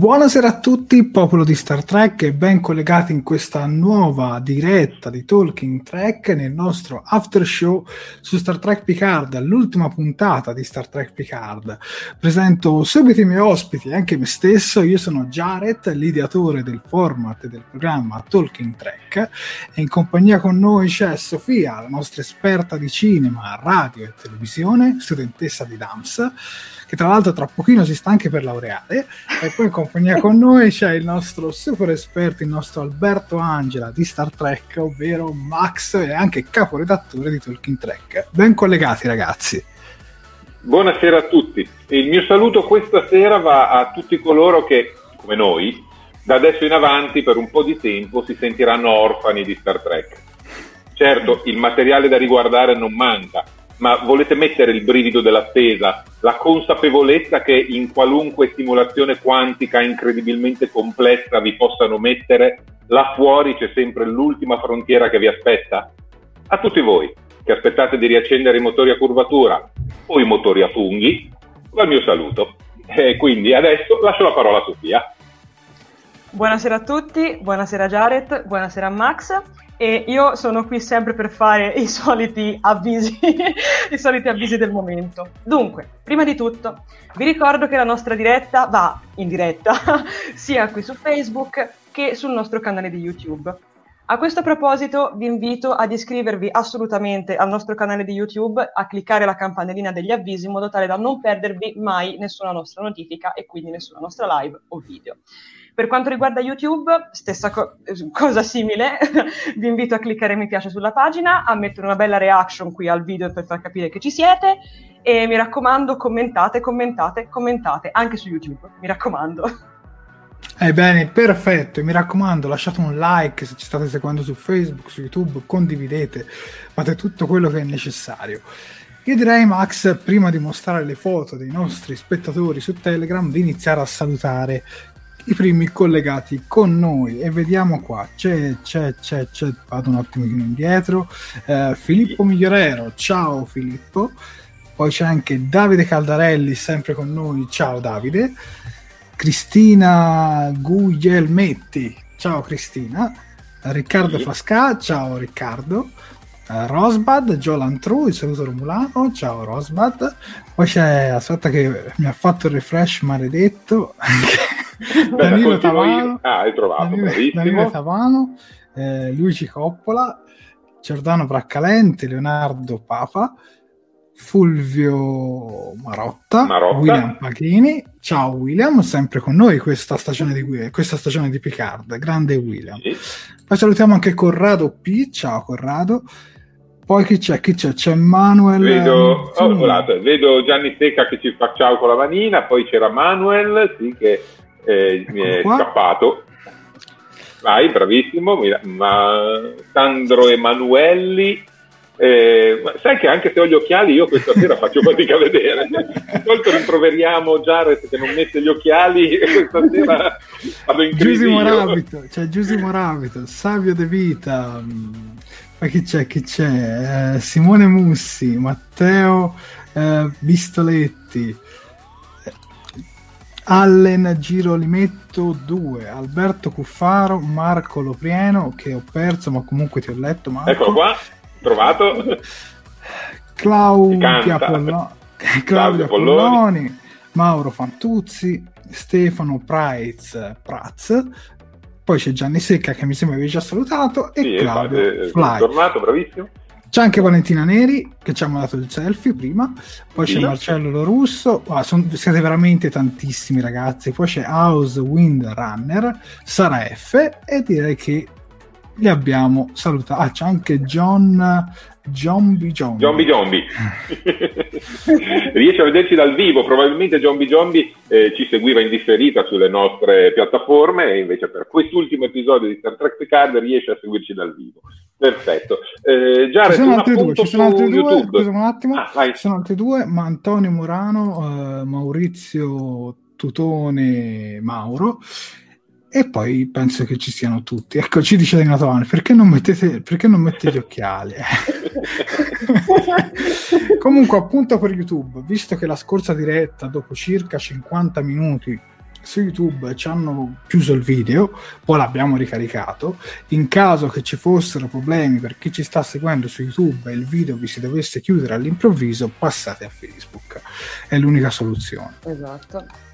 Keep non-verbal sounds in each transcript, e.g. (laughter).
Buonasera a tutti, popolo di Star Trek, e ben collegati in questa nuova diretta di Talking Trek nel nostro after show su Star Trek Picard, l'ultima puntata di Star Trek Picard. Presento subito i miei ospiti, anche me stesso. Io sono Jared, l'ideatore del format del programma Talking Trek, e in compagnia con noi c'è Sofia, la nostra esperta di cinema, radio e televisione, studentessa di DAMS che tra l'altro tra pochino si sta anche per laureare, e poi in compagnia con noi c'è il nostro super esperto, il nostro Alberto Angela di Star Trek, ovvero Max e anche caporedattore di Talking Trek. Ben collegati ragazzi. Buonasera a tutti. Il mio saluto questa sera va a tutti coloro che, come noi, da adesso in avanti per un po' di tempo si sentiranno orfani di Star Trek. Certo, il materiale da riguardare non manca, ma volete mettere il brivido dell'attesa, la consapevolezza che in qualunque simulazione quantica incredibilmente complessa vi possano mettere, là fuori c'è sempre l'ultima frontiera che vi aspetta? A tutti voi che aspettate di riaccendere i motori a curvatura o i motori a funghi, va il mio saluto. E quindi adesso lascio la parola a Sofia. Buonasera a tutti, buonasera Jared, buonasera Max e io sono qui sempre per fare i soliti avvisi, (laughs) i soliti avvisi del momento. Dunque, prima di tutto, vi ricordo che la nostra diretta va in diretta (laughs) sia qui su Facebook che sul nostro canale di YouTube. A questo proposito vi invito ad iscrivervi assolutamente al nostro canale di YouTube, a cliccare la campanellina degli avvisi in modo tale da non perdervi mai nessuna nostra notifica e quindi nessuna nostra live o video. Per quanto riguarda YouTube, stessa co- cosa simile, (laughs) vi invito a cliccare mi piace sulla pagina, a mettere una bella reaction qui al video per far capire che ci siete e mi raccomando commentate, commentate, commentate anche su YouTube, mi raccomando. Ebbene, perfetto, mi raccomando, lasciate un like se ci state seguendo su Facebook, su YouTube, condividete, fate tutto quello che è necessario. Io direi, Max, prima di mostrare le foto dei nostri spettatori su Telegram, di iniziare a salutare i primi collegati con noi e vediamo qua. C'è c'è c'è, c'è. Vado un attimo indietro. Eh, Filippo Migliorero. Ciao Filippo. Poi c'è anche Davide Caldarelli sempre con noi. Ciao Davide. Cristina Guglielmetti. Ciao Cristina. Riccardo sì. Fasca. Ciao Riccardo uh, Rosbad, Jolan True, il saluto Romulano, ciao Rosbad. Poi c'è, aspetta che mi ha fatto il refresh maledetto, (laughs) Danilo Tavano, ah, hai trovato, Danilo, Danilo Tavano. Eh, Luigi Coppola, Giordano Braccalente, Leonardo Papa, Fulvio Marotta, Marotta, William Pachini. Ciao William, sempre con noi questa stagione di, questa stagione di Picard, grande William. Sì. Poi salutiamo anche Corrado P, ciao Corrado. Poi chi c'è? Chi c'è? C'è Manuel. Vedo, oh, scusate, vedo Gianni Secca che ci fa ciao con la manina, poi c'era Manuel, sì, che eh, mi è qua. scappato. Vai, bravissimo, ma Sandro Emanuelli. Eh, sai che anche se ho gli occhiali io questa sera faccio (laughs) fatica a vedere. Di solito rimproveriamo Jared che non mette gli occhiali e questa sera vado in crisi. Giusimo. Rabito, c'è Giusimo Rabito, Savio De Vita. Ma chi c'è? Chi c'è? Eh, Simone Mussi, Matteo eh, Bistoletti, eh, Allen Girolimetto 2, Alberto Cuffaro, Marco Loprieno, che ho perso ma comunque ti ho letto Marco. Eccolo qua, trovato. Claudia. Pollo- Claudia Polloni. Polloni, Mauro Fantuzzi, Stefano Praiz, Praz, poi c'è Gianni Secca che mi sembra avevi già salutato e Sì, Claudio eh, Fly. tornato, bravissimo. C'è anche Valentina Neri che ci ha mandato il selfie prima, poi c'è Sì. Marcello Lorusso, ah, son- siete veramente tantissimi ragazzi, poi c'è House Wind Runner, Sara F e direi che li abbiamo salutati. Ah, c'è anche John Zombie Zombie. Zombie Zombie. Riesce a vederci dal vivo, probabilmente Zombie Zombie eh, ci seguiva in differita sulle nostre piattaforme e invece per quest'ultimo episodio di Star Trek Picard riesce a seguirci dal vivo. Perfetto. Eh, Ci Jared, sono un altri due, ci sono altri due, scusa un attimo, Ah, ci sono altri due, ma Antonio Morano, eh, Maurizio Tutone Mauro e poi penso che ci siano tutti. Ecco, ci dice Tavano, perché non mettete, perché non mettete gli occhiali? (laughs) Comunque, appunto per YouTube, visto che la scorsa diretta, dopo circa 50 minuti su YouTube ci hanno chiuso il video, poi l'abbiamo ricaricato. In caso che ci fossero problemi per chi ci sta seguendo su YouTube e il video vi si dovesse chiudere all'improvviso, passate a Facebook. È l'unica soluzione. Esatto.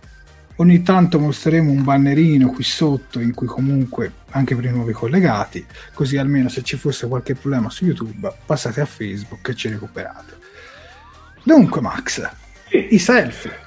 Ogni tanto mostreremo un bannerino qui sotto in cui comunque anche per i nuovi collegati, così almeno se ci fosse qualche problema su YouTube passate a Facebook e ci recuperate. Dunque Max, Sì. i selfie.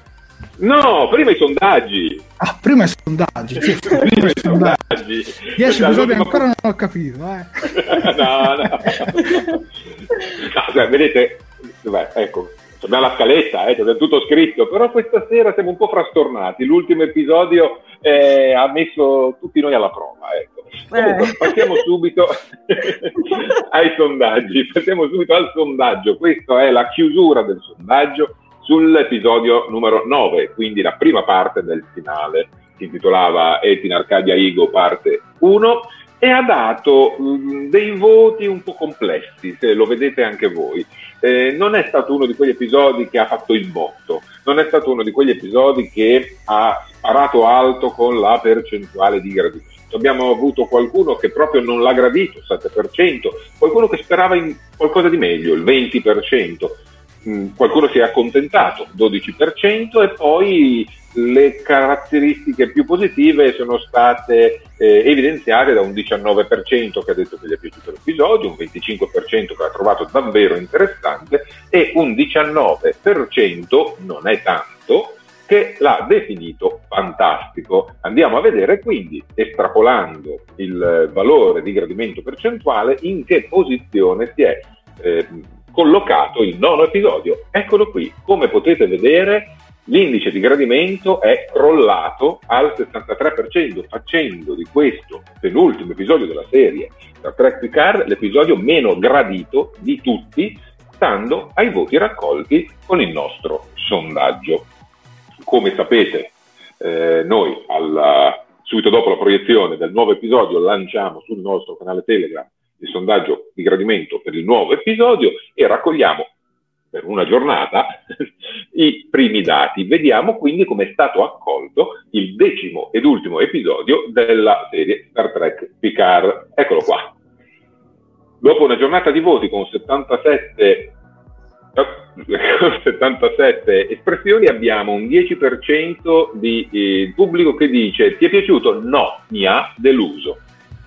No, prima i sondaggi. Ah, prima i sondaggi, (laughs) giusto, prima Prima i sondaggi. sondaggi. 10 Questa è episodi l'ultima ancora non ho capito, eh. (laughs) no, no. (laughs) No, cioè, vedete, beh, ecco, abbiamo la scaletta, eh, c'è tutto scritto, però questa sera siamo un po' frastornati. L'ultimo episodio eh, ha messo tutti noi alla prova. Ecco. Comunque, Eh. passiamo subito (laughs) ai sondaggi. Passiamo subito al sondaggio. Questa è la chiusura del sondaggio sull'episodio numero 9, quindi la prima parte del finale. Si intitolava Etin Arcadia Igo, parte 1 e ha dato mh, dei voti un po' complessi, se lo vedete anche voi. Eh, non è stato uno di quegli episodi che ha fatto il botto, non è stato uno di quegli episodi che ha sparato alto con la percentuale di gradimento. Abbiamo avuto qualcuno che proprio non l'ha gradito, il 7%, qualcuno che sperava in qualcosa di meglio, il 20%, mm, qualcuno si è accontentato, 12%, e poi le caratteristiche più positive sono state eh, evidenziate da un 19% che ha detto che gli è piaciuto l'episodio, un 25% che l'ha trovato davvero interessante e un 19% non è tanto che l'ha definito fantastico. Andiamo a vedere quindi, estrapolando il valore di gradimento percentuale, in che posizione si è eh, collocato il nono episodio. Eccolo qui, come potete vedere l'indice di gradimento è crollato al 63%, facendo di questo penultimo episodio della serie Star Trek Picard l'episodio meno gradito di tutti, stando ai voti raccolti con il nostro sondaggio. Come sapete, eh, noi alla- subito dopo la proiezione del nuovo episodio lanciamo sul nostro canale Telegram il sondaggio di gradimento per il nuovo episodio e raccogliamo per una giornata (laughs) i primi dati. Vediamo quindi come è stato accolto il decimo ed ultimo episodio della serie Star Trek Picard. Eccolo qua. dopo una giornata di voti con 77 77 espressioni abbiamo un 10% di eh, pubblico che dice ti è piaciuto? No, mi ha deluso.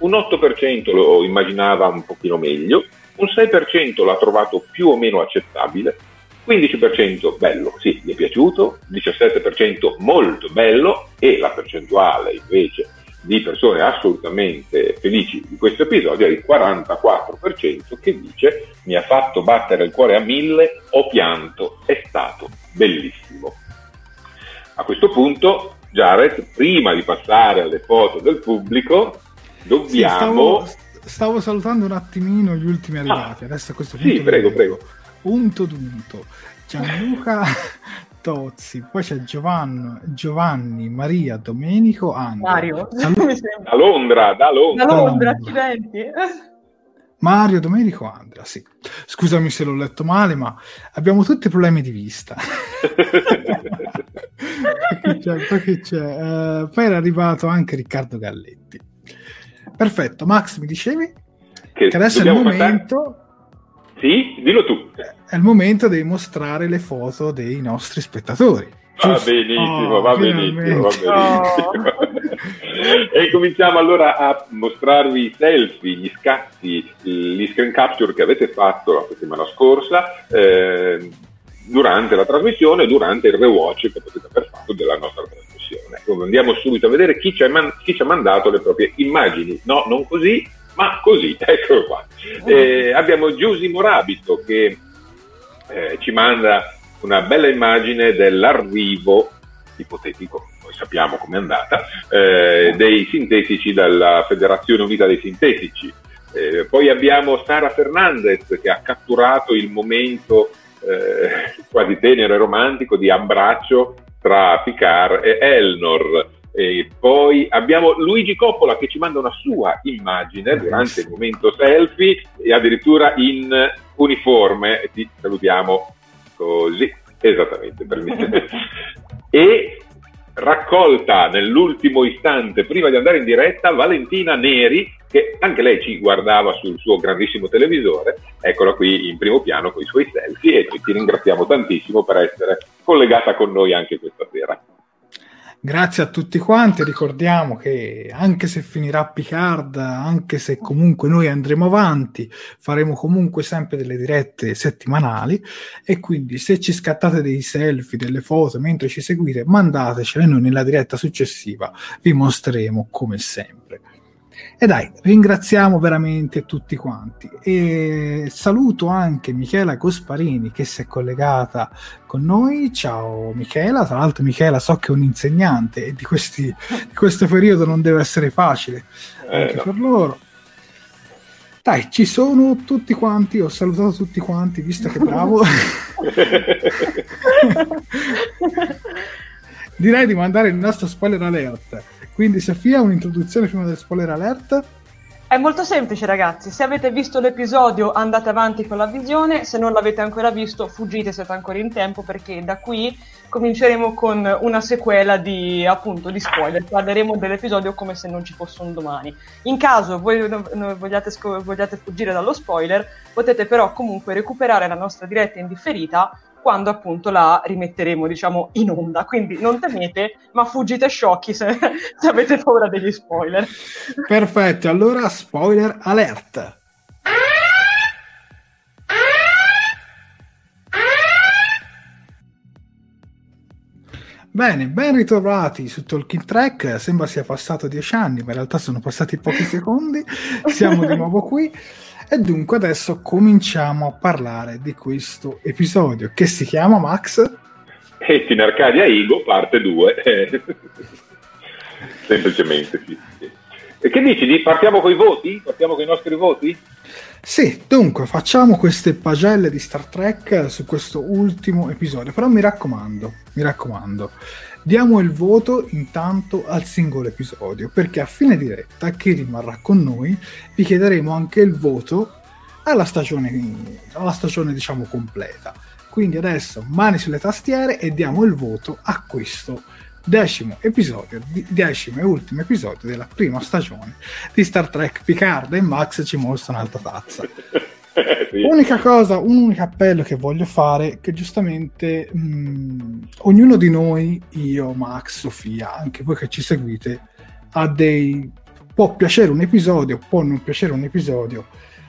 Un 8% lo immaginava un pochino meglio, un 6% l'ha trovato più o meno accettabile, 15% bello, sì, mi è piaciuto, 17% molto bello e la percentuale invece di persone assolutamente felici di questo episodio è il 44% che dice mi ha fatto battere il cuore a mille, ho pianto, è stato bellissimo. A questo punto, Jared, prima di passare alle foto del pubblico, dobbiamo... Sì, stavo, stavo, salutando un attimino gli ultimi ah, arrivati, ah, adesso a questo punto... Sì, prego, prego. Unto dunto. Gianluca (laughs) Tozzi, poi c'è Giovanni, Giovanni Maria, Domenico, Angelo. Mario, (laughs) da Londra, da Londra. Da Londra, accidenti. Mario, Domenico, Andrea, sì. Scusami se l'ho letto male, ma abbiamo tutti problemi di vista. (laughs) poi c'è, poi, c'è. Uh, poi era arrivato anche Riccardo Galletti. Perfetto, Max, mi dicevi? Che, che adesso è il momento... Passare sì, dillo tu. È il momento di mostrare le foto dei nostri spettatori. Va benissimo, oh, va benissimo, va benissimo. Oh. (laughs) e cominciamo allora a mostrarvi i selfie, gli scatti, gli screen capture che avete fatto la settimana scorsa eh, durante la trasmissione, durante il rewatch che potete aver fatto della nostra trasmissione. Andiamo subito a vedere chi ci ha, man- chi ci ha mandato le proprie immagini. No, non così, ma così, (laughs) eccolo qua. Eh, abbiamo Giusy Morabito che eh, ci manda una bella immagine dell'arrivo ipotetico, noi sappiamo com'è andata, eh, dei sintetici dalla Federazione Unita dei Sintetici. Eh, poi abbiamo Sara Fernandez che ha catturato il momento eh, quasi tenero e romantico di abbraccio tra Picard e Elnor. E poi abbiamo Luigi Coppola che ci manda una sua immagine durante il momento selfie e addirittura in uniforme. Ti salutiamo così, esattamente per me. (laughs) e raccolta nell'ultimo istante prima di andare in diretta Valentina Neri che anche lei ci guardava sul suo grandissimo televisore, eccola qui in primo piano con i suoi selfie e ti ringraziamo tantissimo per essere collegata con noi anche questa sera. Grazie a tutti quanti, ricordiamo che anche se finirà Picard, anche se comunque noi andremo avanti, faremo comunque sempre delle dirette settimanali e quindi se ci scattate dei selfie, delle foto mentre ci seguite, mandatecele noi nella diretta successiva, vi mostreremo come sempre. E dai, ringraziamo veramente tutti quanti. E saluto anche Michela Cosparini che si è collegata con noi. Ciao Michela, tra l'altro Michela so che è un insegnante e di, questi, di questo periodo non deve essere facile eh, anche no. per loro. Dai, ci sono tutti quanti, ho salutato tutti quanti, visto che bravo. (laughs) (laughs) Direi di mandare il nostro spoiler alert quindi Sofia, un'introduzione prima del spoiler alert? È molto semplice ragazzi, se avete visto l'episodio andate avanti con la visione, se non l'avete ancora visto fuggite siete ancora in tempo perché da qui cominceremo con una sequela di, appunto, di spoiler, parleremo dell'episodio come se non ci fosse un domani. In caso voi vogliate, vogliate fuggire dallo spoiler, potete però comunque recuperare la nostra diretta indifferita quando appunto la rimetteremo, diciamo, in onda. Quindi non temete, ma fuggite sciocchi se, (laughs) se avete paura degli spoiler. Perfetto, allora spoiler alert. Bene, ben ritrovati su Talking Track. Sembra sia passato dieci anni, ma in realtà sono passati pochi secondi. Siamo di nuovo qui. E dunque adesso cominciamo a parlare di questo episodio che si chiama Max. E in Arcadia Igo, parte 2. (laughs) Semplicemente, sì, sì. E che dici? Partiamo con i voti? Partiamo con i nostri voti? Sì, dunque facciamo queste pagelle di Star Trek su questo ultimo episodio, però mi raccomando, mi raccomando, Diamo il voto intanto al singolo episodio, perché a fine diretta, chi rimarrà con noi, vi chiederemo anche il voto alla stagione, alla stagione diciamo completa. Quindi adesso mani sulle tastiere e diamo il voto a questo decimo episodio, decimo e ultimo episodio della prima stagione di Star Trek Picard e Max ci mostra un'altra tazza. (laughs) sì. Unica cosa, un unico appello che voglio fare, che giustamente mh, ognuno di noi, io, Max, Sofia, anche voi che ci seguite, ha dei... può piacere un episodio, può non piacere un episodio.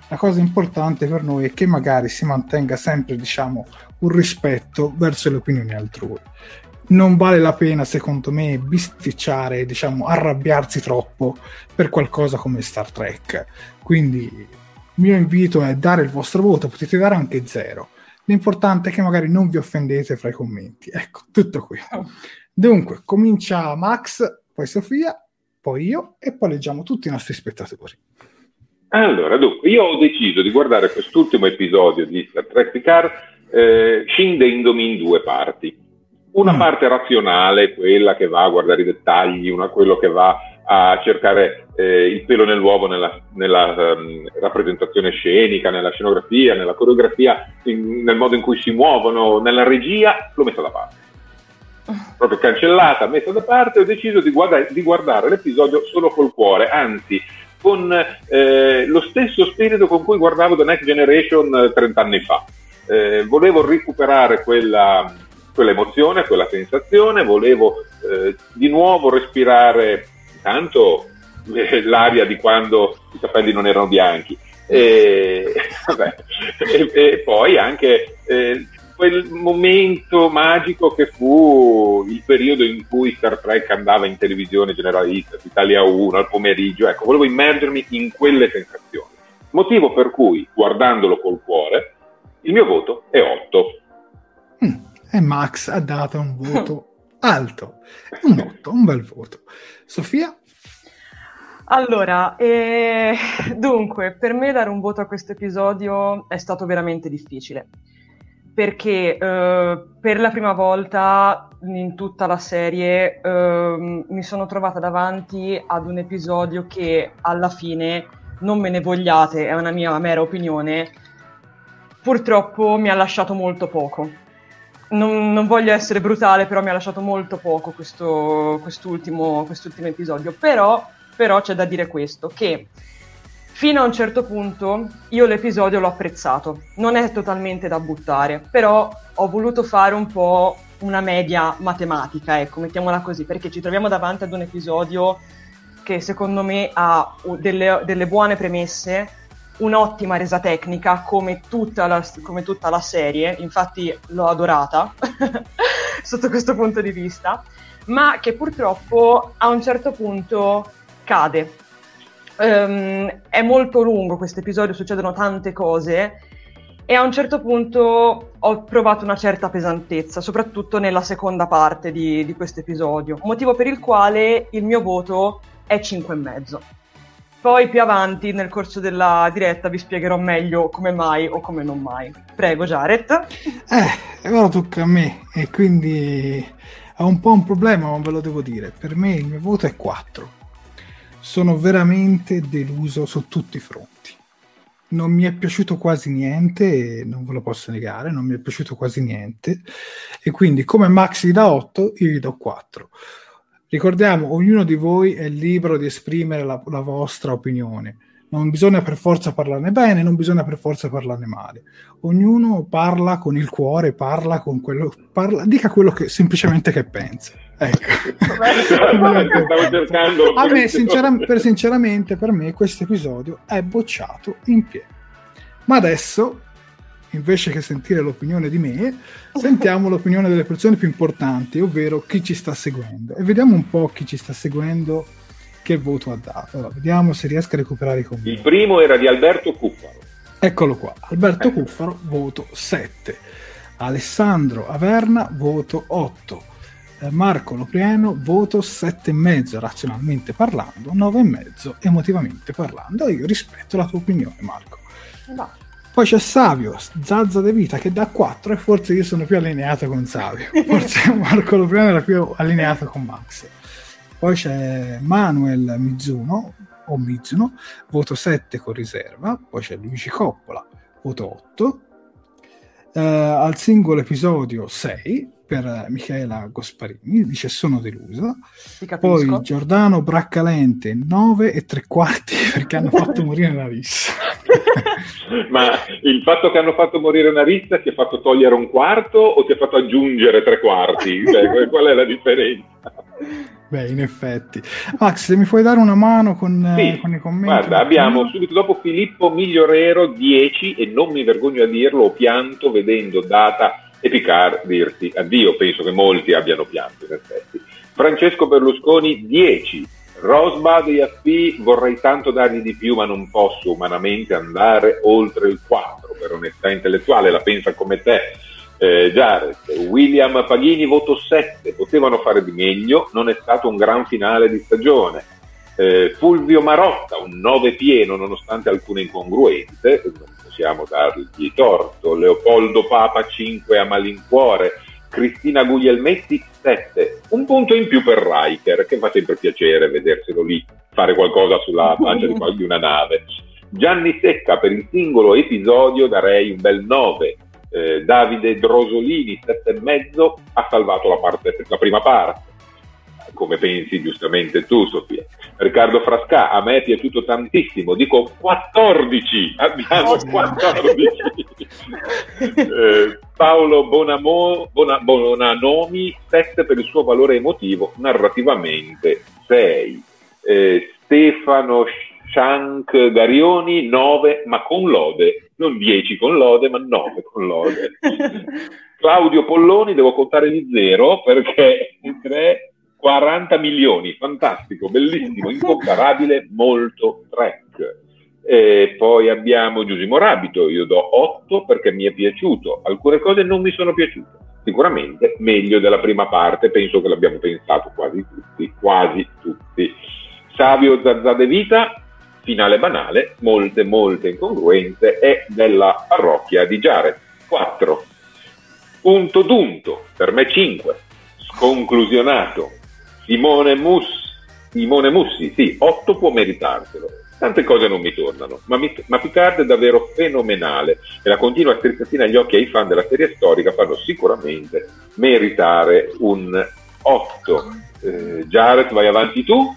La cosa importante per noi è che magari si mantenga sempre, diciamo, un rispetto verso le opinioni altrui. Non vale la pena, secondo me, bisticciare, diciamo, arrabbiarsi troppo per qualcosa come Star Trek. Quindi il mio invito è dare il vostro voto, potete dare anche zero. L'importante è che magari non vi offendete fra i commenti. Ecco, tutto qui. Dunque, comincia Max, poi Sofia, poi io e poi leggiamo tutti i nostri spettatori. Allora, dunque, io ho deciso di guardare quest'ultimo episodio di Star Trek Picard eh, scindendomi in due parti. Una mm. parte razionale, quella che va a guardare i dettagli, una quello che va a cercare eh, il pelo nell'uovo nella, nella um, rappresentazione scenica, nella scenografia, nella coreografia, in, nel modo in cui si muovono, nella regia, l'ho messa da parte. Proprio cancellata, messa da parte, ho deciso di, guarda- di guardare l'episodio solo col cuore, anzi con eh, lo stesso spirito con cui guardavo The Next Generation 30 eh, anni fa. Eh, volevo recuperare quella, quella, emozione, quella sensazione, volevo eh, di nuovo respirare tanto eh, (laughs) l'aria di quando i capelli non erano bianchi. E, (laughs) vabbè, e, e poi anche eh, quel momento magico che fu il periodo in cui Star Trek andava in televisione generalista, Italia 1 al pomeriggio, ecco, volevo immergermi in quelle sensazioni. Motivo per cui, guardandolo col cuore, il mio voto è 8. Mm, e Max ha dato un voto (laughs) alto, un 8, un bel voto. Sofia? Allora, eh, (laughs) dunque, per me dare un voto a questo episodio è stato veramente difficile, perché eh, per la prima volta in tutta la serie eh, mi sono trovata davanti ad un episodio che alla fine, non me ne vogliate, è una mia mera opinione, purtroppo mi ha lasciato molto poco. Non, non, voglio essere brutale, però mi ha lasciato molto poco questo, quest'ultimo, quest'ultimo episodio. Però però c'è da dire questo, che fino a un certo punto io l'episodio l'ho apprezzato, non è totalmente da buttare, però ho voluto fare un po' una media matematica, ecco, mettiamola così, perché ci troviamo davanti ad un episodio che secondo me ha delle, delle buone premesse, un'ottima resa tecnica come tutta la, come tutta la serie, infatti l'ho adorata (laughs) sotto questo punto di vista, ma che purtroppo a un certo punto cade. Um, è molto lungo questo episodio, succedono tante cose e a un certo punto ho provato una certa pesantezza, soprattutto nella seconda parte di, di questo episodio, motivo per il quale il mio voto è 5,5. Poi più avanti nel corso della diretta vi spiegherò meglio come mai o come non mai. Prego Jared. Eh, ora tocca a me e quindi ho un po' un problema, ma ve lo devo dire. Per me il mio voto è 4 sono veramente deluso su tutti i fronti. Non mi è piaciuto quasi niente, non ve lo posso negare, non mi è piaciuto quasi niente. E quindi, come Max gli dà 8, io gli do 4. Ricordiamo, ognuno di voi è libero di esprimere la, la vostra opinione non bisogna per forza parlarne bene, non bisogna per forza parlarne male. Ognuno parla con il cuore, parla con quello, parla, dica quello che semplicemente che pensa. Ecco. (laughs) A me, sincera, per, sinceramente, per me questo episodio è bocciato in pieno. Ma adesso, invece che sentire l'opinione di me, sentiamo l'opinione delle persone più importanti, ovvero chi ci sta seguendo. E vediamo un po' chi ci sta seguendo che voto ha dato. Allora, vediamo se riesco a recuperare i commenti. Il primo era di Alberto Cuffaro. Eccolo qua, Alberto eh. Cuffaro, voto 7. Alessandro Averna, voto 8. Eh, Marco Loprieno, voto 7,5 razionalmente parlando, 9,5 emotivamente parlando. Io rispetto la tua opinione, Marco. No. Poi c'è Savio, Zazza De Vita che dà 4 e forse io sono più allineato con Savio. (laughs) Forse Marco Loprieno era più allineato con Max. Poi c'è Manuel Mizuno, o Mizuno, voto 7 con riserva. Poi c'è Luigi Coppola, voto 8. eh, al singolo episodio 6 per Michaela Gosparini, dice sono delusa. Poi Giordano Braccalente 9 e 3 quarti (laughs) perché hanno fatto morire una rissa. (laughs) Ma il fatto che hanno fatto morire una rissa ti ha fatto togliere un quarto o ti ha fatto aggiungere tre quarti? Cioè, (laughs) qual è la differenza? Beh, in effetti. Max, se mi puoi dare una mano con, sì, con i commenti. Guarda, abbiamo subito dopo Filippo Migliorero 10 e non mi vergogno a dirlo, ho pianto vedendo Data e Picard dirti addio, penso che molti abbiano pianto in effetti. Francesco Berlusconi 10, Rosbad e AFP vorrei tanto dargli di più ma non posso umanamente andare oltre il 4 per onestà intellettuale, la pensa come te eh, Jared, William Paghini voto 7, potevano fare di meglio, non è stato un gran finale di stagione. Eh, Fulvio Marotta, un 9 pieno nonostante alcune incongruenze, possiamo dargli torto. Leopoldo Papa 5 a malincuore. Cristina Guglielmetti 7, un punto in più per Riker, che fa sempre piacere vederselo lì fare qualcosa sulla (laughs) pancia di, di una nave. Gianni Secca per il singolo episodio darei un bel 9 eh, Davide Drosolini, sette e mezzo, ha salvato la, parte, la prima parte come pensi giustamente tu Sofia. Riccardo Frasca, a me è piaciuto tantissimo, dico 14, abbiamo 14. (laughs) eh, Paolo Bonamo, Bona, Bonanomi, 7 per il suo valore emotivo, narrativamente 6. Eh, Stefano Shank Garioni 9, ma con lode, non 10 con lode, ma 9 con lode. (laughs) Claudio Polloni, devo contare di zero perché 3, 40 milioni, fantastico, bellissimo, incomparabile, molto track. E poi abbiamo Giusimo Rabito, io do 8 perché mi è piaciuto, alcune cose non mi sono piaciute, sicuramente meglio della prima parte, penso che l'abbiamo pensato quasi tutti, quasi tutti. Savio Zazzade Vita, finale banale, molte, molte incongruenze, e della parrocchia di Giare. 4. Punto d'unto, per me 5. Sconclusionato. Simone, Mus, Simone Mussi, sì, 8 può meritarselo. Tante cose non mi tornano, ma, mi, ma Picard è davvero fenomenale e la continua strizzatina agli occhi ai fan della serie storica fanno sicuramente meritare un 8. Eh, Jared, vai avanti tu.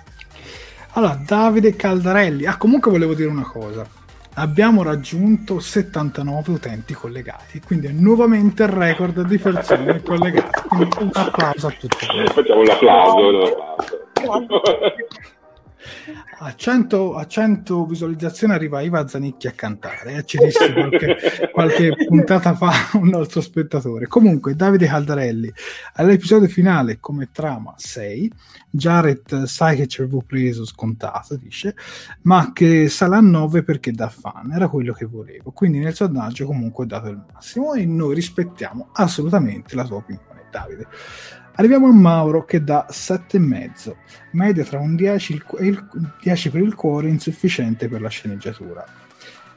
Allora, Davide Caldarelli. Ah, comunque volevo dire una cosa. Abbiamo raggiunto 79 utenti collegati, quindi è nuovamente il record di persone (laughs) collegate. Quindi un applauso a tutti. Facciamo l'applauso. l'applauso. A 100, a 100 visualizzazioni arriva Iva Zanicchi a cantare, eh? ci disse qualche, qualche, puntata fa un nostro spettatore. Comunque, Davide Caldarelli, all'episodio finale come trama 6, Jared sai che ci avevo preso scontato, dice, ma che sarà 9 perché da fan, era quello che volevo. Quindi nel sondaggio comunque ho dato il massimo e noi rispettiamo assolutamente la tua opinione, Davide. Arriviamo a Mauro che dà 7,5, media tra un 10 e il 10 per il cuore, insufficiente per la sceneggiatura.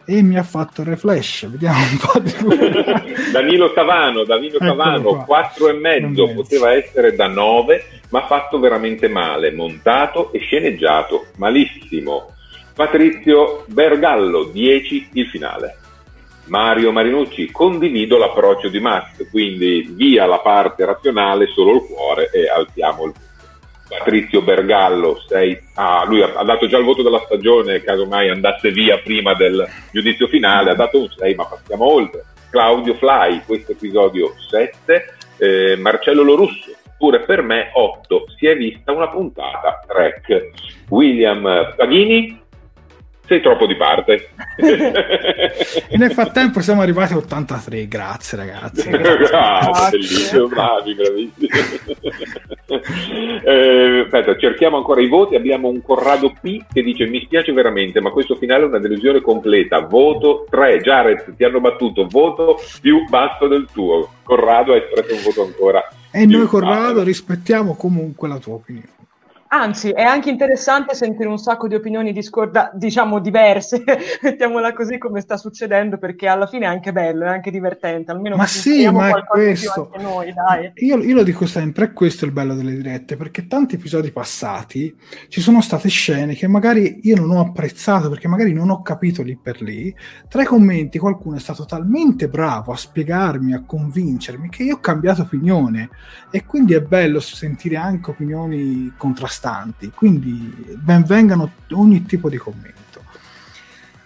E mi ha fatto reflash, vediamo un po' di (laughs) Danilo Cavano, Danilo Cavano 4,5, poteva essere da 9, ma fatto veramente male, montato e sceneggiato malissimo. Patrizio Bergallo 10 il finale. Mario Marinucci, condivido l'approccio di Max, quindi via la parte razionale, solo il cuore e alziamo il punto. Patrizio Bergallo, sei, ah, lui ha, ha, dato già il voto della stagione, casomai andasse via prima del giudizio finale, ha dato un 6, ma passiamo oltre. Claudio Fly, questo episodio 7, eh, Marcello Lorusso, pure per me 8, si è vista una puntata, track. William Paghini, sei troppo di parte. (laughs) nel frattempo siamo arrivati a 83, grazie ragazzi. (laughs) Grazie, ah, bellissimo, bravi, bravissimi. (laughs) eh, aspetta, cerchiamo ancora i voti, abbiamo un Corrado P che dice mi spiace veramente, ma questo finale è una delusione completa, voto 3, Jared ti hanno battuto, voto più basso del tuo. Corrado ha espresso un voto ancora. E noi Corrado basso. rispettiamo comunque la tua opinione. Anzi, è anche interessante sentire un sacco di opinioni discorda, diciamo diverse, (laughs) mettiamola così come sta succedendo, perché alla fine è anche bello, è anche divertente. Almeno ma sì, ma è questo. Noi, io, io, lo dico sempre, è questo il bello delle dirette, perché tanti episodi passati ci sono state scene che magari io non ho apprezzato, perché magari non ho capito lì per lì. Tra i commenti qualcuno è stato talmente bravo a spiegarmi, a convincermi, che io ho cambiato opinione. E quindi è bello sentire anche opinioni contrastanti costanti, quindi benvengano ogni tipo di commento.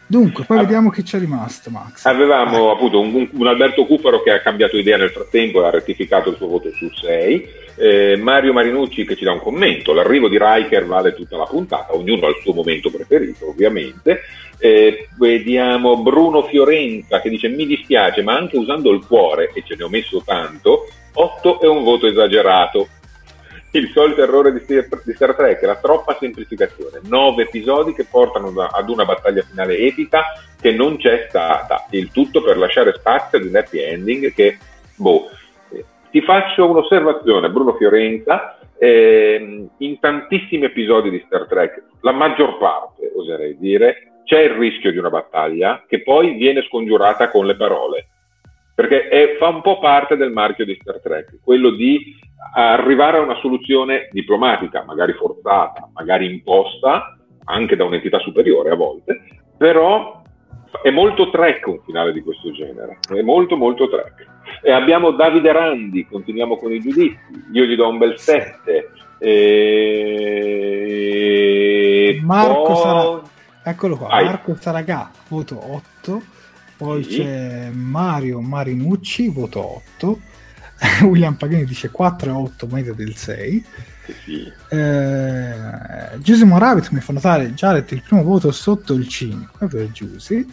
Dunque, poi ah, vediamo chi c'è rimasto, Max. Avevamo eh. appunto un, un, Alberto Cuparo che ha cambiato idea nel frattempo e ha rettificato il suo voto su 6. Eh, Mario Marinucci che ci dà un commento. L'arrivo di Riker vale tutta la puntata, ognuno ha il suo momento preferito, ovviamente. Eh, vediamo Bruno Fiorenza che dice: Mi dispiace, ma anche usando il cuore, e ce ne ho messo tanto, 8 è un voto esagerato il solito errore di, di Star Trek, la troppa semplificazione. Nove episodi che portano ad una battaglia finale epica che non c'è stata. Il tutto per lasciare spazio ad un happy ending che, boh. Ti faccio un'osservazione, Bruno Fiorenza. Eh, in tantissimi episodi di Star Trek, la maggior parte, oserei dire, c'è il rischio di una battaglia che poi viene scongiurata con le parole perché è, fa un po' parte del marchio di Star Trek, quello di arrivare a una soluzione diplomatica, magari forzata, magari imposta, anche da un'entità superiore a volte, però è molto Trek un finale di questo genere, è molto molto Trek. E abbiamo Davide Randi, continuiamo con i giudizi, io gli do un bel 7. E... Marco poi... Sarà... Eccolo qua. Marco Saragà, voto 8 poi sì. c'è Mario Marinucci, voto 8. (laughs) William Pagani dice 4 e 8, media del 6. Sì. Eh, Giuseppe Moravit mi fa notare Jared il primo voto sotto il 5 per Giusy.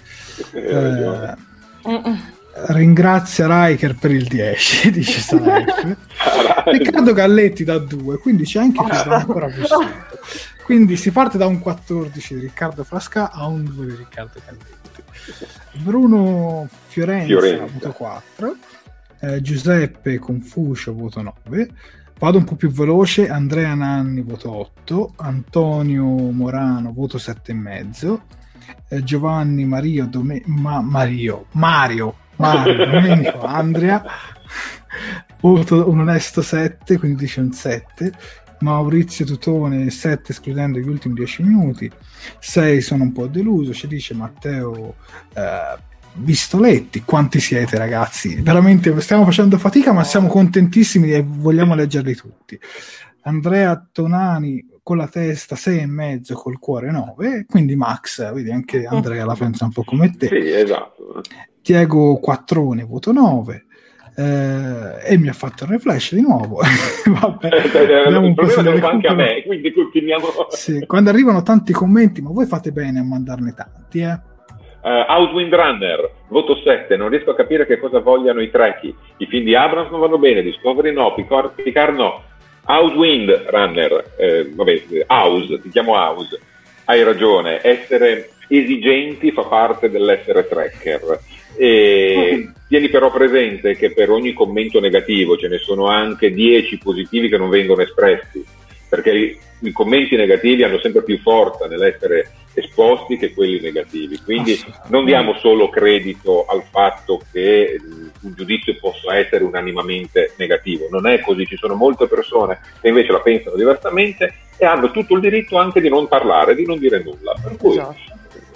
Eh, ringrazia Riker per il 10, (laughs) dice Saif. Riccardo Galletti da 2, quindi c'è anche chi dà ancora (laughs) più sotto. Quindi si parte da un 14 di Riccardo Frasca a un 2 di Riccardo Galletti. Bruno Fiorenza, Fiorenza. voto 4, eh, Giuseppe Confucio, voto 9. Vado un po' più veloce, Andrea Nanni, voto 8, Antonio Morano, voto 7,5, eh, Giovanni Mario, Dome- Ma- Mario, Mario, Mario (laughs) Domenico, Andrea, voto un onesto 7, quindi dice un 7, Maurizio Tutone 7 escludendo gli ultimi 10 minuti 6 sono un po' deluso ci dice Matteo eh, Vistoletti quanti siete ragazzi? Veramente stiamo facendo fatica ma siamo contentissimi e vogliamo leggerli tutti. Andrea Tonani con la testa 6 e mezzo col cuore 9 quindi Max vedi anche Andrea la pensa un po' come te. Sì esatto. Diego Quattrone voto 9 eh, e mi ha fatto il refresh di nuovo. (laughs) Vabbè, eh, il problema fa anche a me, quindi continuiamo. sì, quando arrivano tanti commenti, ma voi fate bene a mandarne tanti, eh? Uh, Outwind Runner, voto 7, non riesco a capire che cosa vogliano i Trekkie. I film di Abrams non vanno bene, Discovery no, Picard, Picard no. Outwind Runner, eh, vabbè, House, ti chiamo House, hai ragione, essere esigenti fa parte dell'essere tracker e tieni però presente che per ogni commento negativo ce ne sono anche 10 positivi che non vengono espressi, perché i, commenti negativi hanno sempre più forza nell'essere esposti che quelli negativi. Quindi non diamo solo credito al fatto che un giudizio possa essere unanimamente negativo, non è così, ci sono molte persone che invece la pensano diversamente e hanno tutto il diritto anche di non parlare, di non dire nulla. Per cui esatto.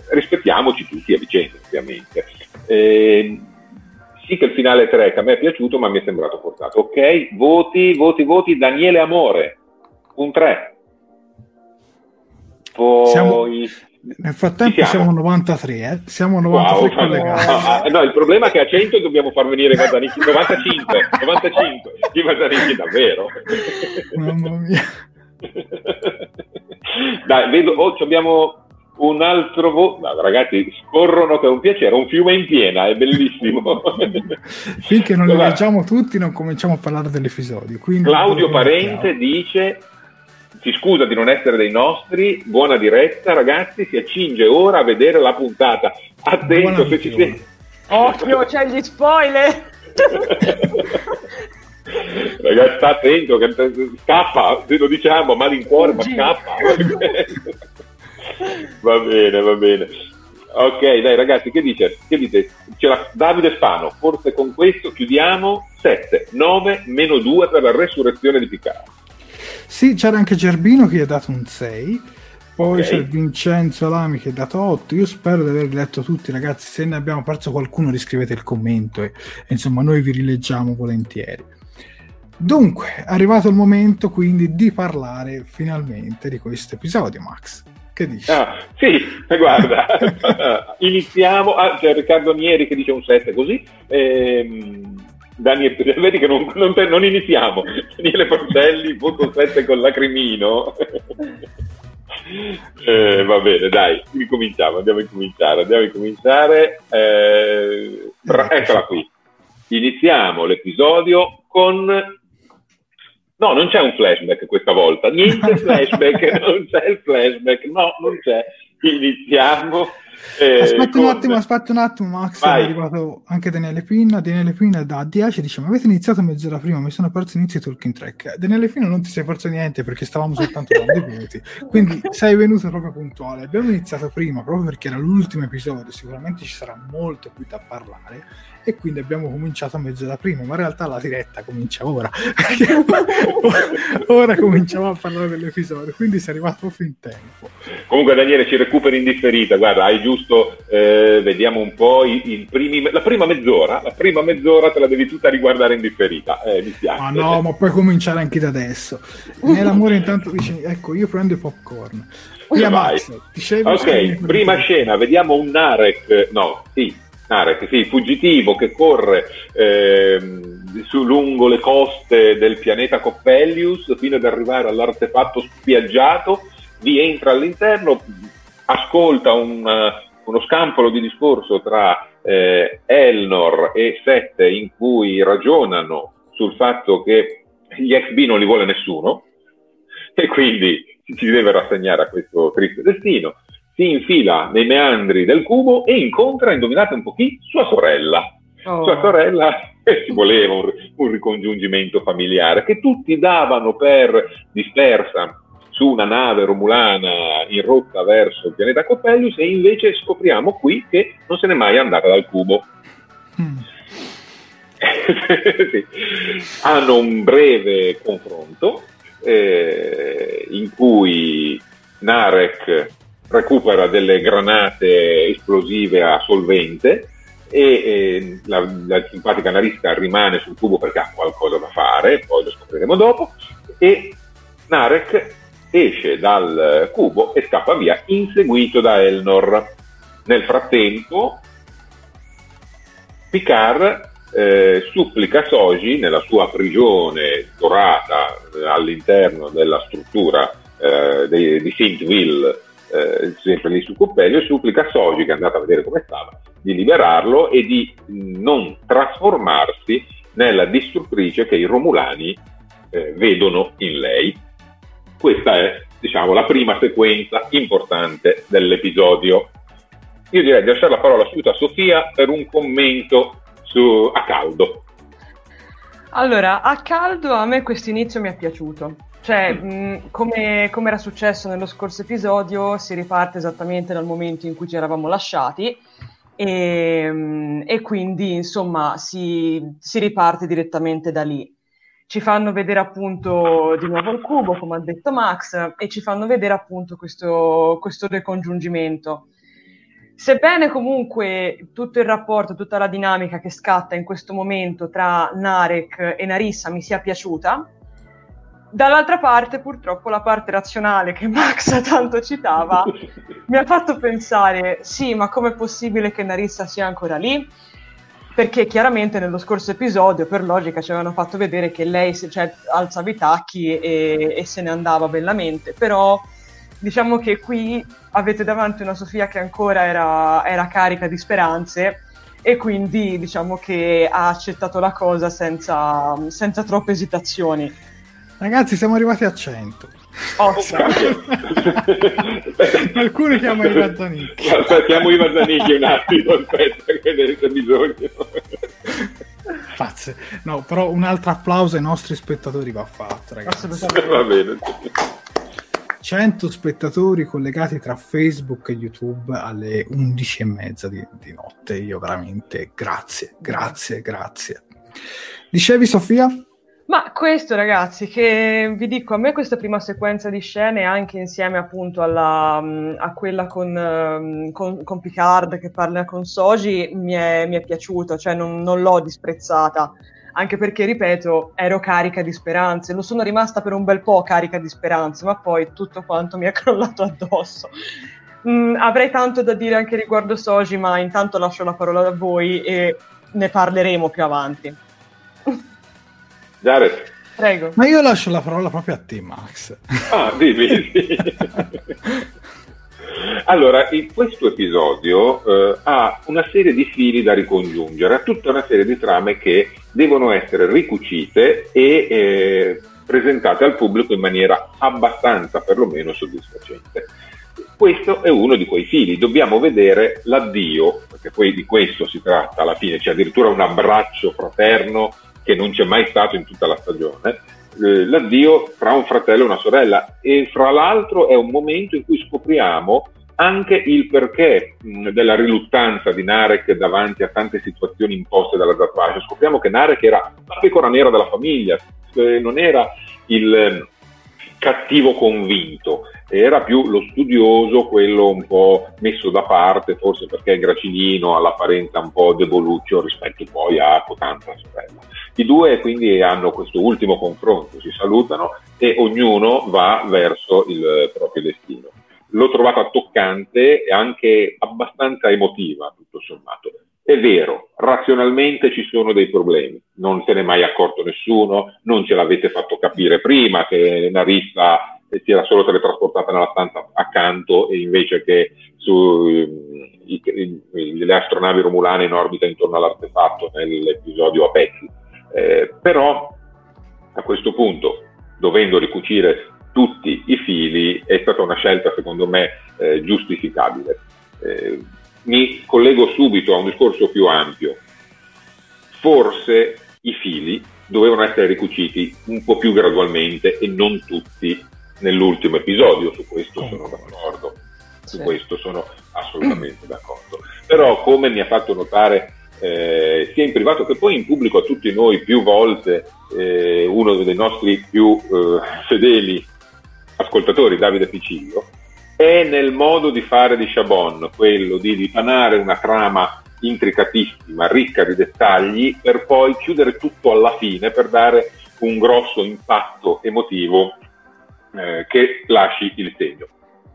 rispettiamoci tutti a vicenda, ovviamente. Eh, sì che il finale 3 che a me è piaciuto, ma mi è sembrato forzato. Ok, voti, voti, voti. Daniele Amore, un 3. Poi... Siamo, nel frattempo siamo. siamo 93, eh? Siamo 93 wow, collegati. Ah, (laughs) ah, no, il problema è che a 100 dobbiamo far venire i Mazzanicchi. 95, 95. I Mazzanicchi davvero. Mamma mia. (laughs) Dai, vedo, oh, abbiamo un altro voto. No, ragazzi, scorrono che è un piacere, un fiume in piena, è bellissimo. (laughs) Finché non li leggiamo tutti, non cominciamo a parlare dell'episodio. Claudio Parente dice: Si scusa di non essere dei nostri, buona diretta, ragazzi. Si accinge ora a vedere la puntata. Attento se ci sei. Occhio, c'è gli spoiler. (laughs) Ragazzi, sta attento, che scappa, se lo diciamo malincuore, ma scappa. (laughs) va bene, va bene. Ok, dai ragazzi, che dice? Che dite? C'era Davide Spano, forse con questo chiudiamo 7, 9, meno 2 per la resurrezione di Picard. Sì, c'era anche Gerbino che gli ha dato un 6. Poi okay. c'è Vincenzo Lami che ha dato 8. Io spero di aver letto tutti, ragazzi. Se ne abbiamo perso qualcuno, riscrivete il commento e, e insomma, noi vi rileggiamo volentieri. Dunque, è arrivato il momento quindi di parlare finalmente di questo episodio, Max. Che dici? Ah, sì, guarda, (laughs) iniziamo. Ah, c'è Riccardo Nieri che dice un 7 così. Ehm, Daniele, (laughs) vedi che non, non, non iniziamo. Daniele Porcelli, voto 7 con lacrimino. (laughs) eh, va bene, dai, ricominciamo, andiamo a incominciare. Andiamo a incominciare. Eh, eccola qui. Iniziamo l'episodio con No, non c'è un flashback questa volta, niente (laughs) flashback, non c'è il flashback, no, non c'è. Iniziamo. Eh, aspetta con... un attimo, aspetta un attimo, Max. Vai. È arrivato anche Daniele Pinna. Daniele Pinna da 10 dice: Ma avete iniziato mezz'ora prima? Mi sono perso l'inizio di Talking Track. Daniele Pinna non ti sei perso niente perché stavamo soltanto (laughs) dando i minuti. Quindi sei venuto proprio puntuale. Abbiamo iniziato prima proprio perché era l'ultimo episodio. Sicuramente ci sarà molto più da parlare e quindi abbiamo cominciato a mezz'ora prima, ma in realtà la diretta comincia ora. (laughs) ora cominciamo a parlare dell'episodio, quindi sei arrivato proprio in tempo. Comunque Daniele ci recuperi in differita, guarda, hai giusto, eh, vediamo un po' i, i primi, la prima mezz'ora, la prima mezz'ora te la devi tutta riguardare in differita, eh, mi piace. Ma no, ma puoi cominciare anche da adesso. Nell'amore intanto dice, ecco, io prendo i popcorn. Via Max, ok, prima scena, vediamo un Narek, no, sì, Narek, sì, fuggitivo che corre eh, su, lungo le coste del pianeta Coppelius fino ad arrivare all'artefatto spiaggiato, vi entra all'interno, ascolta un, uh, uno scampolo di discorso tra eh, Elnor e Sette in cui ragionano sul fatto che gli ex B non li vuole nessuno e quindi si deve rassegnare a questo triste destino si infila nei meandri del cubo e incontra, indovinate un po' chi? Sua sorella. Oh. Sua sorella (laughs) e ci voleva un, un, ricongiungimento familiare che tutti davano per dispersa su una nave romulana in rotta verso il pianeta Coppelius e invece scopriamo qui che non se n'è mai andata dal cubo. Mm. (laughs) sì. Hanno un breve confronto eh, in cui Narek recupera delle granate esplosive a solvente e, e la, la, simpatica analista rimane sul tubo perché ha qualcosa da fare, poi lo scopriremo dopo, e Narek esce dal cubo e scappa via, inseguito da Elnor. Nel frattempo, Picard eh, supplica Soji nella sua prigione dorata all'interno della struttura eh, di, di Saintville eh, sempre lì su Coppelio, supplica Soji, che è andato a vedere come stava, di liberarlo e di non trasformarsi nella distruttrice che i Romulani eh, vedono in lei. Questa è, diciamo, la prima sequenza importante dell'episodio. Io direi di lasciare la parola subito a Sofia per un commento su, a caldo. Allora, a caldo a me questo inizio mi è piaciuto. Cioè, mh, come, come, era successo nello scorso episodio, si riparte esattamente dal momento in cui ci eravamo lasciati e, mh, e quindi, insomma, si, si, riparte direttamente da lì. Ci fanno vedere appunto di nuovo il cubo, come ha detto Max, e ci fanno vedere appunto questo, questo ricongiungimento. Sebbene comunque tutto il rapporto, tutta la dinamica che scatta in questo momento tra Narek e Narissa mi sia piaciuta, Dall'altra parte, purtroppo, la parte razionale che Max (laughs) tanto citava mi ha fatto pensare: sì, ma com'è possibile che Narissa sia ancora lì? Perché chiaramente nello scorso episodio, per logica, ci avevano fatto vedere che lei cioè, alzava i tacchi e, e se ne andava bellamente. Però diciamo che qui avete davanti una Sofia che ancora era, era carica di speranze e quindi diciamo che ha accettato la cosa senza, senza troppe esitazioni. Ragazzi, siamo arrivati a 100. Oh, (laughs) Qualcuno chiama i Mazzanicchi. Aspettiamo i Mazzanicchi un attimo, aspetta, che c'è bisogno. Pazze. No, però un altro applauso ai nostri spettatori va fatto, ragazzi. Va bene. 100 spettatori collegati tra Facebook e YouTube alle 11 e mezza di, di notte. Io veramente grazie, grazie, grazie. Dicevi Sofia? Ma questo ragazzi, che vi dico, a me questa prima sequenza di scene, anche insieme appunto alla, a quella con, con, con, Picard che parla con Soji, mi è, mi è piaciuta, cioè non, non, l'ho disprezzata, anche perché, ripeto, ero carica di speranze, lo sono rimasta per un bel po' carica di speranze, ma poi tutto quanto mi è (laughs) crollato addosso. Mm, avrei tanto da dire anche riguardo Soji, ma intanto lascio la parola a voi e ne parleremo più avanti. (laughs) Jared. Prego. Ma io lascio la parola proprio a te, Max. Ah, dimmi. Sì. allora, in questo episodio eh, ha una serie di fili da ricongiungere, ha tutta una serie di trame che devono essere ricucite e eh, presentate al pubblico in maniera abbastanza, perlomeno, soddisfacente. Questo è uno di quei fili, dobbiamo vedere l'addio, perché poi di questo si tratta alla fine, c'è addirittura un abbraccio fraterno che non c'è mai stato in tutta la stagione, eh, l'addio fra un fratello e una sorella e fra l'altro è un momento in cui scopriamo anche il perché mh, della riluttanza di Narek davanti a tante situazioni imposte dalla Zatvash. Scopriamo che Narek era la pecora nera della famiglia, eh, non era il cattivo convinto, era più lo studioso, quello un po' messo da parte, forse perché è gracilino, all'apparenza un po' deboluccio rispetto poi a Cotanza sorella. I due quindi hanno questo ultimo confronto, si salutano e ognuno va verso il proprio destino. L'ho trovata toccante e anche abbastanza emotiva, tutto sommato. È vero, razionalmente ci sono dei problemi, non se n'è mai accorto nessuno, non ce l'avete fatto capire prima che Narissa si era solo teletrasportata nella stanza accanto e invece che su i, i, le astronavi romulane in orbita intorno all'artefatto nell'episodio a pezzi eh, però a questo punto, dovendo ricucire tutti i fili, è stata una scelta secondo me eh, giustificabile. Eh, mi collego subito a un discorso più ampio. Forse i fili dovevano essere ricuciti un po' più gradualmente e non tutti nell'ultimo episodio, su questo sono d'accordo, su questo sono assolutamente d'accordo. Però come mi ha fatto notare eh, sia in privato che poi in pubblico a tutti noi più volte eh, uno dei nostri più eh, fedeli ascoltatori, Davide Picillo, è nel modo di fare di Chabon, quello di dipanare una trama intricatissima, ricca di dettagli, per poi chiudere tutto alla fine per dare un grosso impatto emotivo eh, che lasci il segno.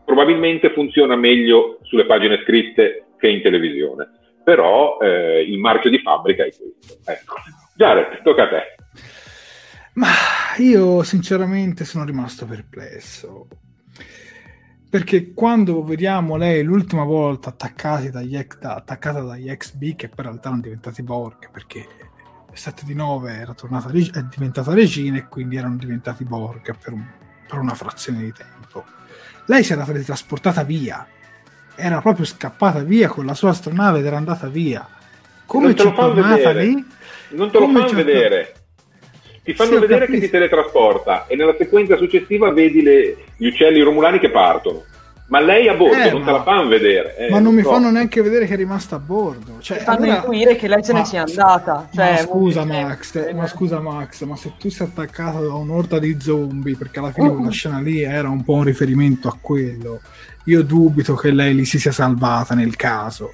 Probabilmente funziona meglio sulle pagine scritte che in televisione però eh, il marchio di fabbrica è questo. Ecco. Jared, tocca a te. Ma io sinceramente sono rimasto perplesso. Perché quando vediamo lei l'ultima volta dagli ex, attaccata dagli ex B, che poi in realtà erano diventati Borg, perché 7 di 9 era tornata, è diventata regina e quindi erano diventati Borg per, un, per una frazione di tempo. Lei si era trasportata via era proprio scappata via con la sua astronave ed era andata via. Come ci è tornata lì? Non te lo fanno vedere. Ti fanno sì, vedere che si teletrasporta e nella sequenza successiva vedi le, gli uccelli romulani che partono. Ma lei a bordo eh, non ma, te la fanno vedere. Eh, ma non mi so. fanno neanche vedere che è rimasta a bordo. Cioè, fanno allora... intuire che lei se ne sia andata. Cioè, ma, scusa, Max, eh, ma scusa Max, ma se tu sei attaccato da un'orda di zombie, perché alla fine uh. quella scena lì era un po' un riferimento a quello, io dubito che lei li si sia salvata nel caso.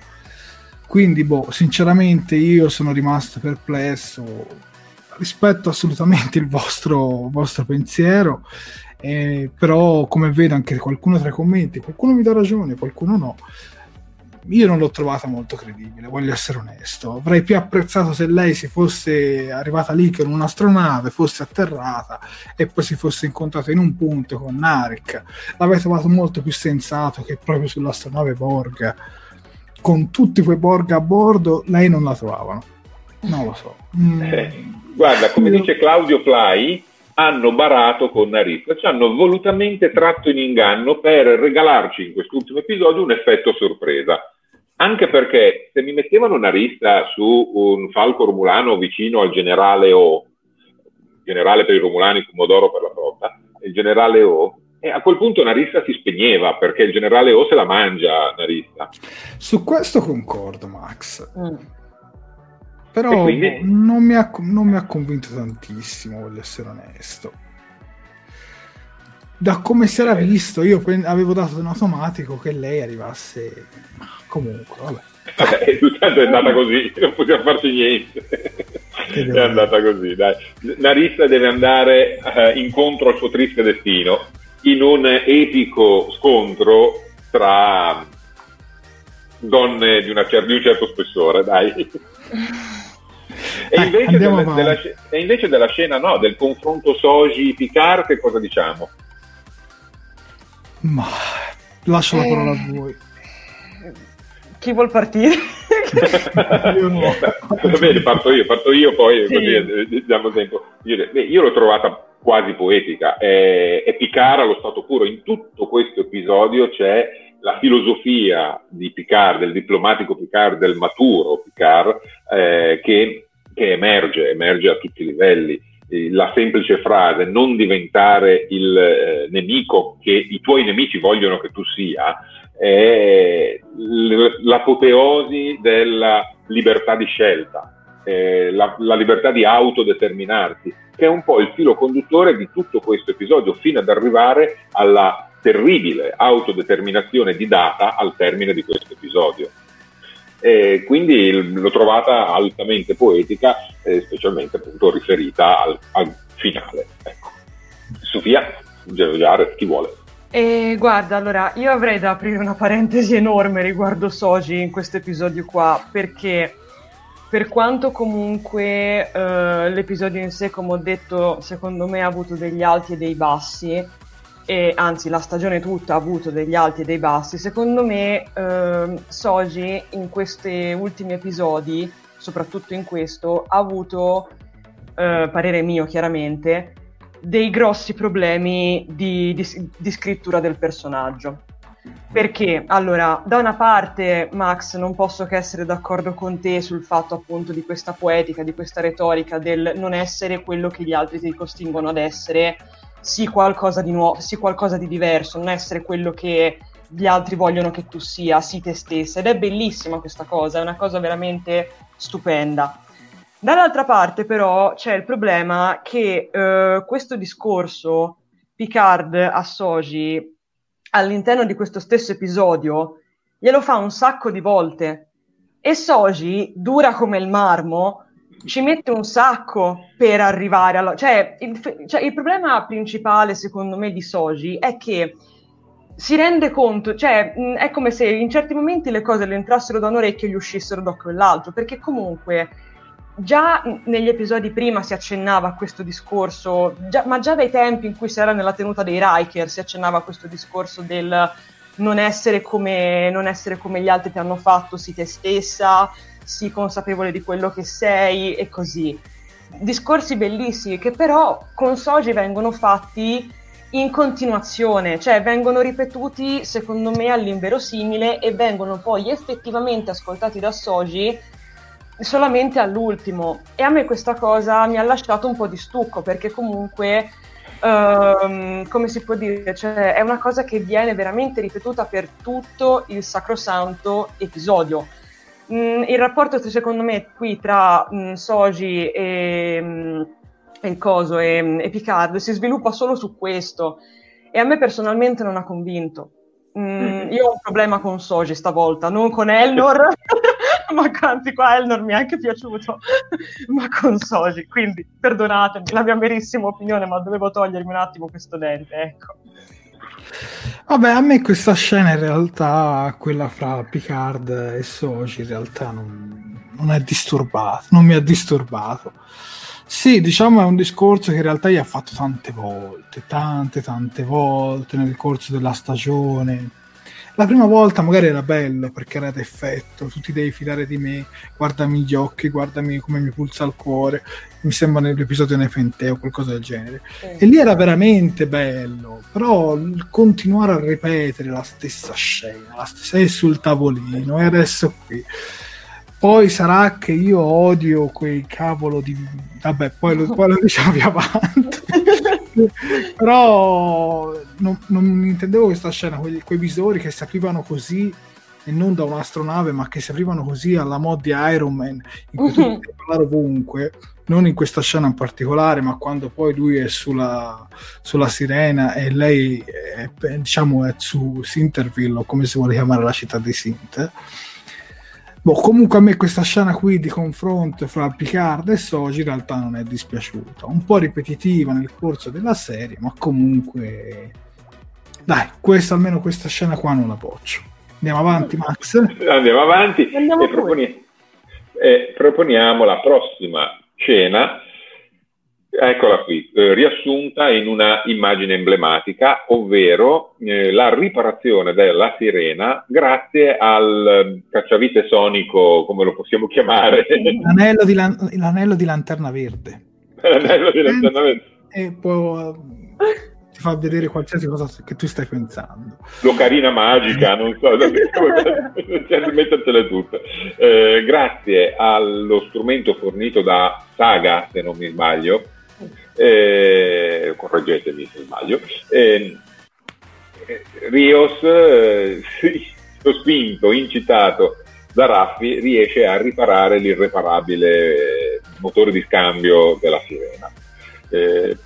Quindi, boh, sinceramente io sono rimasto perplesso. Rispetto assolutamente il vostro, vostro pensiero, eh, però come vedo anche qualcuno tra i commenti, qualcuno mi dà ragione, qualcuno no io non l'ho trovata molto credibile, voglio essere onesto. Avrei più apprezzato se lei si fosse arrivata lì con un'astronave, fosse atterrata e poi si fosse incontrata in un punto con Narek. L'avrei trovato molto più sensato che proprio sull'astronave Borg. Con tutti quei Borg a bordo, lei non la trovavano. Non lo so. Mm. Eh, guarda, come dice Claudio Plai, hanno barato con Narif, ci hanno volutamente tratto in inganno per regalarci in quest'ultimo episodio un effetto sorpresa Anche perché se mi mettevano una rissa su un falco romulano vicino al generale O, generale per i romulani, Comodoro per la flotta, il generale O, e a quel punto Narissa si spegneva perché il generale O se la mangia Narissa. Su questo concordo, Max. Mm. Però quindi... non, mi ha, non, mi ha, convinto tantissimo, voglio essere onesto. Da come si era visto, io avevo dato in automatico che lei arrivasse. Comunque, vabbè. Vabbè, (laughs) tanto è andata così, non possiamo farci niente. è andata così, dai. Narissa deve andare uh, incontro al suo triste destino in un epico scontro tra donne di, una, di un certo spessore, dai. (laughs) E invece, della, della, e invece, della, scena, no, del confronto Soji-Picard, che cosa diciamo? Ma lascio la eh. parola a voi. Chi vuol partire? (laughs) io no. Va bene, parto io, parto io, poi sì. così eh, diamo tempo. Io, io l'ho trovata quasi poetica, è, è Picard allo stato puro. In tutto questo episodio c'è la filosofia di Picard, del diplomatico Picard, del maturo Picard, eh, che, che, emerge, emerge a tutti i livelli. La semplice frase non diventare il eh, nemico che i tuoi nemici vogliono che tu sia è l'apoteosi della libertà di scelta, eh, la, la libertà di autodeterminarsi che è un po' il filo conduttore di tutto questo episodio, fino ad arrivare alla terribile autodeterminazione di Data al termine di questo episodio. E quindi l'ho trovata altamente poetica, eh, specialmente appunto riferita al, al finale. Ecco. Sofia, Jared, chi vuole? E guarda, allora io avrei da aprire una parentesi enorme riguardo Soji in questo episodio qua, perché per quanto comunque eh, l'episodio in sé, come ho detto, secondo me ha avuto degli alti e dei bassi, e anzi la stagione tutta ha avuto degli alti e dei bassi, secondo me eh, Soji in questi ultimi episodi, soprattutto in questo, ha avuto, eh, parere mio chiaramente, dei grossi problemi di, di, di scrittura del personaggio. Perché, allora, da una parte, Max, non posso che essere d'accordo con te sul fatto appunto di questa poetica, di questa retorica del non essere quello che gli altri ti costringono ad essere, sì qualcosa di nuovo, sì qualcosa di diverso, non essere quello che gli altri vogliono che tu sia, sì te stessa. Ed è bellissima questa cosa, è una cosa veramente stupenda. Dall'altra parte, però, c'è il problema che eh, questo discorso Picard a Soji all'interno di questo stesso episodio glielo fa un sacco di volte e Soji, dura come il marmo, ci mette un sacco per arrivare alla... Cioè il, cioè, il problema principale, secondo me, di Soji è che si rende conto, cioè è come se in certi momenti le cose le entrassero da un orecchio e gli uscissero da quell'altro, perché comunque già negli episodi prima si accennava a questo discorso, già, ma già dai tempi in cui si era nella tenuta dei Riker si accennava a questo discorso del non essere come, non essere come gli altri ti hanno fatto, sii te stessa, sii consapevole di quello che sei e così. Discorsi bellissimi che però con Soji vengono fatti in continuazione, cioè vengono ripetuti secondo me all'inverosimile e vengono poi effettivamente ascoltati da Soji solamente all'ultimo e a me questa cosa mi ha lasciato un po' di stucco perché comunque um, come si può dire cioè, è una cosa che viene veramente ripetuta per tutto il sacrosanto episodio mm, il rapporto secondo me qui tra mm, Soji e, mm, e coso e, e Picard si sviluppa solo su questo. E a me personalmente non ha convinto. Mm, io ho un problema con Soji stavolta, non con Elnor, (laughs) ma anzi qua Elnor mi è anche piaciuto, (laughs) ma con Soji, quindi perdonatemi la mia verissima opinione, ma dovevo togliermi un attimo questo dente, ecco. Vabbè, a me questa scena in realtà, quella fra Picard e Soji, in realtà non, non è disturbato, non mi ha disturbato. Sì, diciamo è un discorso che in realtà gli ha fatto tante volte, tante tante volte nel corso della stagione La prima volta magari era bello perché era d'effetto, tu ti devi fidare di me, guardami gli occhi, guardami come mi pulsa il cuore, mi sembra nell'episodio Nefente o qualcosa del genere. Sì. E lì era veramente bello, però continuare a ripetere la stessa scena, la stessa è sul tavolino e adesso qui poi sarà che io odio quei cavolo di... Vabbè, poi lo, poi lo diciamo più avanti. (laughs) (laughs) Però non, non, intendevo questa scena, quei, quei, visori che si aprivano così e non da un'astronave, ma che si aprivano così alla mod di Iron Man, in cui tu puoi parlare ovunque, non in questa scena in particolare, ma quando poi lui è sulla, sulla sirena e lei è, diciamo, è su Sinterville, o come si vuole chiamare la città di Sint Boh, comunque a me questa scena qui di confronto fra Picard e Soji in realtà non è dispiaciuta. Un po' ripetitiva nel corso della serie, ma comunque... Dai, questa, almeno questa scena qua non la boccio. Andiamo avanti, Max. Andiamo avanti Andiamo e proponi- eh, proponiamo la prossima scena Eccola qui, eh, riassunta in una immagine emblematica, ovvero eh, la riparazione della sirena grazie al eh, cacciavite sonico, come lo possiamo chiamare? (laughs) L'anello di, lan- l'anello di lanterna verde. L'anello di lanterna verde. E poi ti fa vedere qualsiasi cosa che tu stai pensando. L'ocarina magica, non so, (laughs) mettertele tutte. Eh, grazie allo strumento fornito da Saga, se non mi sbaglio, eh, correggetemi se sbaglio, eh, Rios, eh, spinto, incitato da Raffi, riesce a riparare l'irreparabile motore di scambio della sirena. Eh,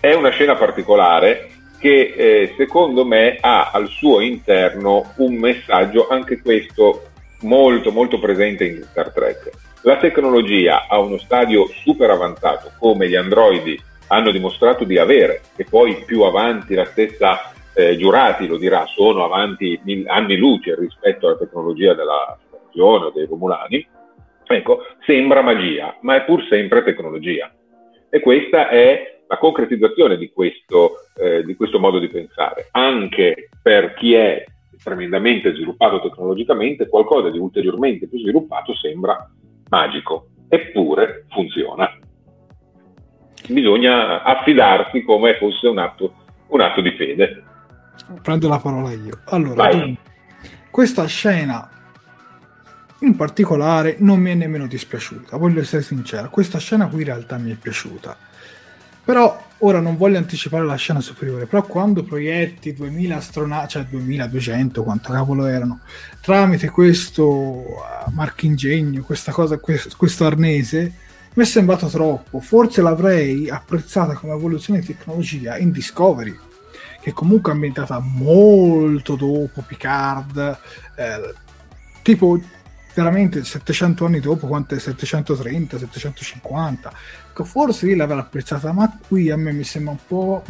è una scena particolare che eh, secondo me ha al suo interno un messaggio, anche questo molto molto presente in Star Trek la tecnologia a uno stadio super avanzato, come gli androidi hanno dimostrato di avere, e poi più avanti la stessa eh, Giurati lo dirà, sono avanti anni luce rispetto alla tecnologia della Federazione o dei Romulani, ecco, sembra magia, ma è pur sempre tecnologia. E questa è la concretizzazione di questo, eh, di questo modo di pensare, anche per chi è tremendamente sviluppato tecnologicamente, qualcosa di ulteriormente più sviluppato sembra magico, eppure funziona. Bisogna affidarsi come fosse un atto, un atto di fede. Prendo la parola io. Allora, tu, questa scena in particolare non mi è nemmeno dispiaciuta, voglio essere sincero, questa scena qui in realtà mi è piaciuta. Però ora non voglio anticipare la scena superiore, però quando proietti 2000 astronauti, cioè 2200, quanto cavolo erano, tramite questo uh, marchingegno, questa cosa, questo, questo arnese, mi è sembrato troppo. Forse l'avrei apprezzata come evoluzione di tecnologia in Discovery, che comunque è ambientata molto dopo Picard, eh, tipo veramente 700 anni dopo, quanto è 730, 750. Ecco, forse lì l'avrà apprezzata, ma qui a me mi sembra un po'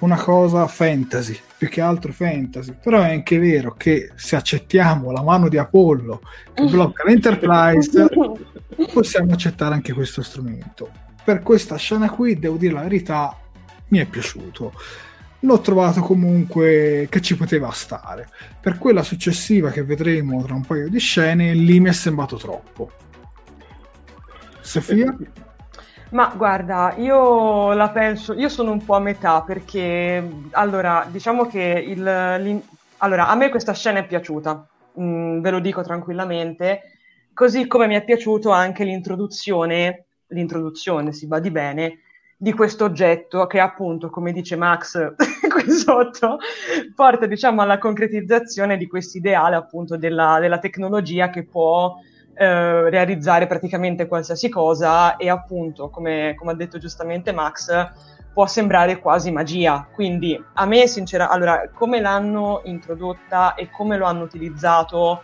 una cosa fantasy, più che altro fantasy. Però è anche vero che se accettiamo la mano di Apollo che blocca l'Enterprise, (laughs) possiamo accettare anche questo strumento. Per questa scena qui, devo dire la verità, mi è piaciuto l'ho trovato comunque che ci poteva stare. Per quella successiva che vedremo tra un paio di scene, lì mi è sembrato troppo. Sofia? Ma guarda, io la penso, io sono un po' a metà perché allora, diciamo che il, allora, a me questa scena è piaciuta, mm, ve lo dico tranquillamente, così come mi è piaciuto anche l'introduzione, l'introduzione si va di bene, di questo oggetto che appunto, come dice Max (laughs) qui sotto, porta diciamo alla concretizzazione di questo ideale appunto della, della tecnologia che può eh, realizzare praticamente qualsiasi cosa e appunto, come, come ha detto giustamente Max, può sembrare quasi magia. Quindi a me, sinceramente, allora, come l'hanno introdotta e come lo hanno utilizzato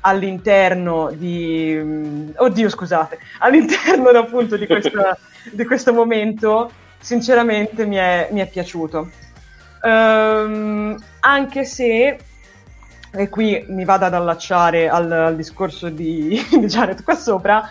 all'interno di... Oddio, scusate, all'interno (laughs) appunto di, questa, di questo momento, sinceramente mi è, mi è piaciuto. Um, anche se, e qui mi vado ad allacciare al, al discorso di, (laughs) di Jared qua sopra,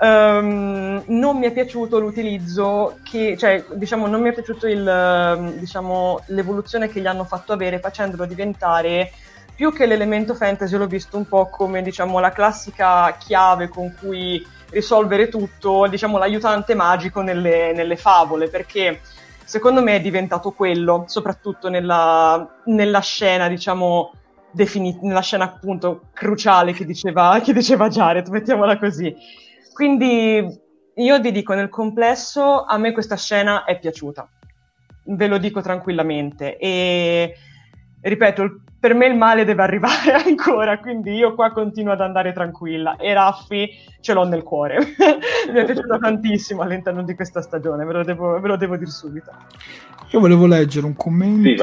um, non mi è piaciuto l'utilizzo che, cioè, diciamo, non mi è piaciuto il, diciamo, l'evoluzione che gli hanno fatto avere facendolo diventare più che l'elemento fantasy l'ho visto un po' come diciamo la classica chiave con cui risolvere tutto, diciamo l'aiutante magico nelle, nelle favole, perché secondo me è diventato quello, soprattutto nella, nella scena, diciamo, defini- nella scena appunto cruciale che diceva, che diceva Jared, mettiamola così. Quindi io vi dico, nel complesso, a me questa scena è piaciuta, ve lo dico tranquillamente. E ripeto, per me il male deve arrivare (laughs) ancora, quindi io qua continuo ad andare tranquilla e Raffi ce l'ho nel cuore. (laughs) Mi è piaciuto tantissimo all'interno di questa stagione, ve lo devo, ve lo devo dire subito. Io volevo leggere un commento sì,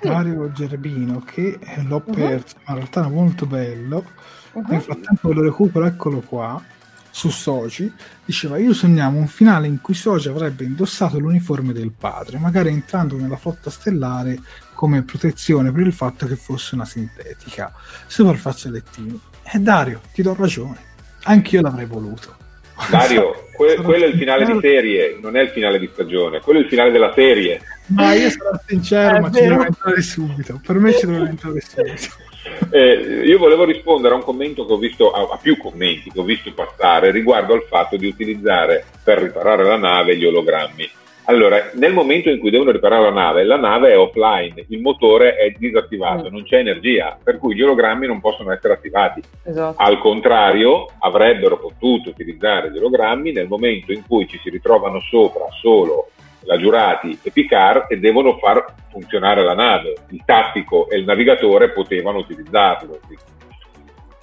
di Mario Gerbino che l'ho uh-huh. perso, ma in realtà era molto bello. Uh-huh. Nel frattempo lo recupero, eccolo qua su Soci, diceva io sognavo un finale in cui Soci avrebbe indossato l'uniforme del padre, magari entrando nella flotta stellare come protezione per il fatto che fosse una sintetica. Super fazzolettini. E Dario, ti do ragione, anch'io l'avrei voluto. Dario, que- quello è il finale di serie, non è il finale di stagione, quello è il finale della serie. Ma io sarò sincero, ma ci devo entrare subito. Per me ci devo entrare subito. (laughs) Eh, io volevo rispondere a un commento che ho visto, a, a, più commenti che ho visto passare riguardo al fatto di utilizzare per riparare la nave gli ologrammi. Allora, nel momento in cui devono riparare la nave, la nave è offline, il motore è disattivato, mm. non c'è energia, per cui gli ologrammi non possono essere attivati. Esatto. Al contrario, avrebbero potuto utilizzare gli ologrammi nel momento in cui ci si ritrovano sopra solo la Giurati e Picard e devono far funzionare la nave. Il tattico e il navigatore potevano utilizzarlo.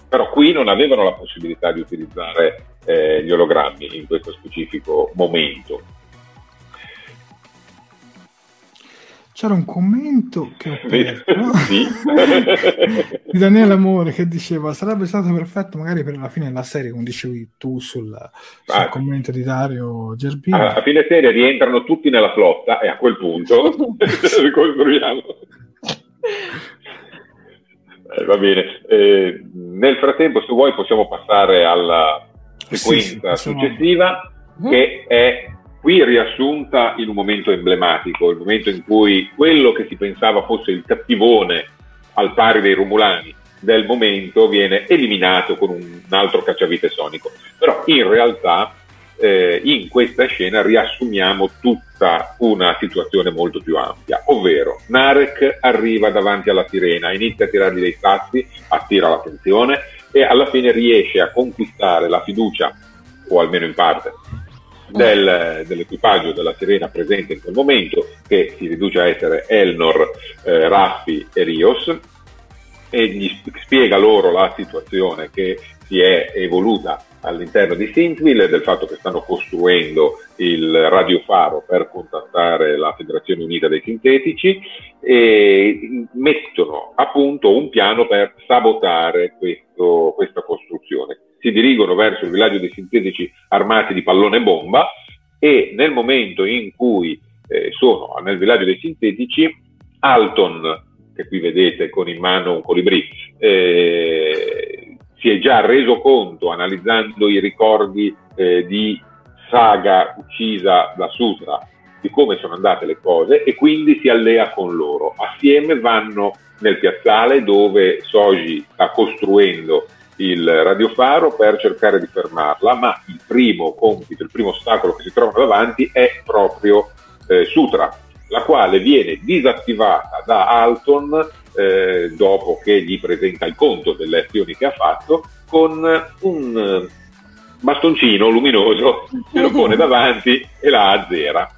Però qui non avevano la possibilità di utilizzare eh, gli ologrammi in questo specifico momento. C'era un commento che ho perso (laughs) di Daniele Amore che diceva sarebbe stato perfetto magari per la fine della serie, come dicevi tu sul, sul ah, commento di Dario Gerbino. A ah, fine serie rientrano tutti nella flotta e a quel punto (laughs) (laughs) ricostruiamo. Eh, va bene. Eh, nel frattempo, se vuoi, possiamo passare alla sequenza sì, sì, successiva, sono... che è qui riassunta in un momento emblematico, il momento in cui quello che si pensava fosse il cattivone al pari dei Romulani del momento viene eliminato con un altro cacciavite sonico. Però in realtà eh, in questa scena riassumiamo tutta una situazione molto più ampia, ovvero Narek arriva davanti alla sirena, inizia a tirargli dei sassi, attira l'attenzione e alla fine riesce a conquistare la fiducia, o almeno in parte, del, dell'equipaggio della Sirena presente in quel momento, che si riduce a essere Elnor, eh, Raffi e Rios, e gli spiega loro la situazione che si è evoluta all'interno di Synthville e del fatto che stanno costruendo il radiofaro per contattare la Federazione Unita dei Sintetici e mettono a punto un piano per sabotare questo, questa costruzione si dirigono verso il villaggio dei sintetici armati di pallone bomba e nel momento in cui eh, sono nel villaggio dei sintetici, Alton, che qui vedete con in mano un colibrì, eh, si è già reso conto, analizzando i ricordi eh, di Saga uccisa da Sutra, di come sono andate le cose e quindi si allea con loro. Assieme vanno nel piazzale dove Soji sta costruendo il radiofaro per cercare di fermarla, ma il primo compito, il primo ostacolo che si trova davanti è proprio eh, Sutra, la quale viene disattivata da Alton eh, dopo che gli presenta il conto delle azioni che ha fatto con un bastoncino luminoso che lo pone (laughs) davanti e la azzera.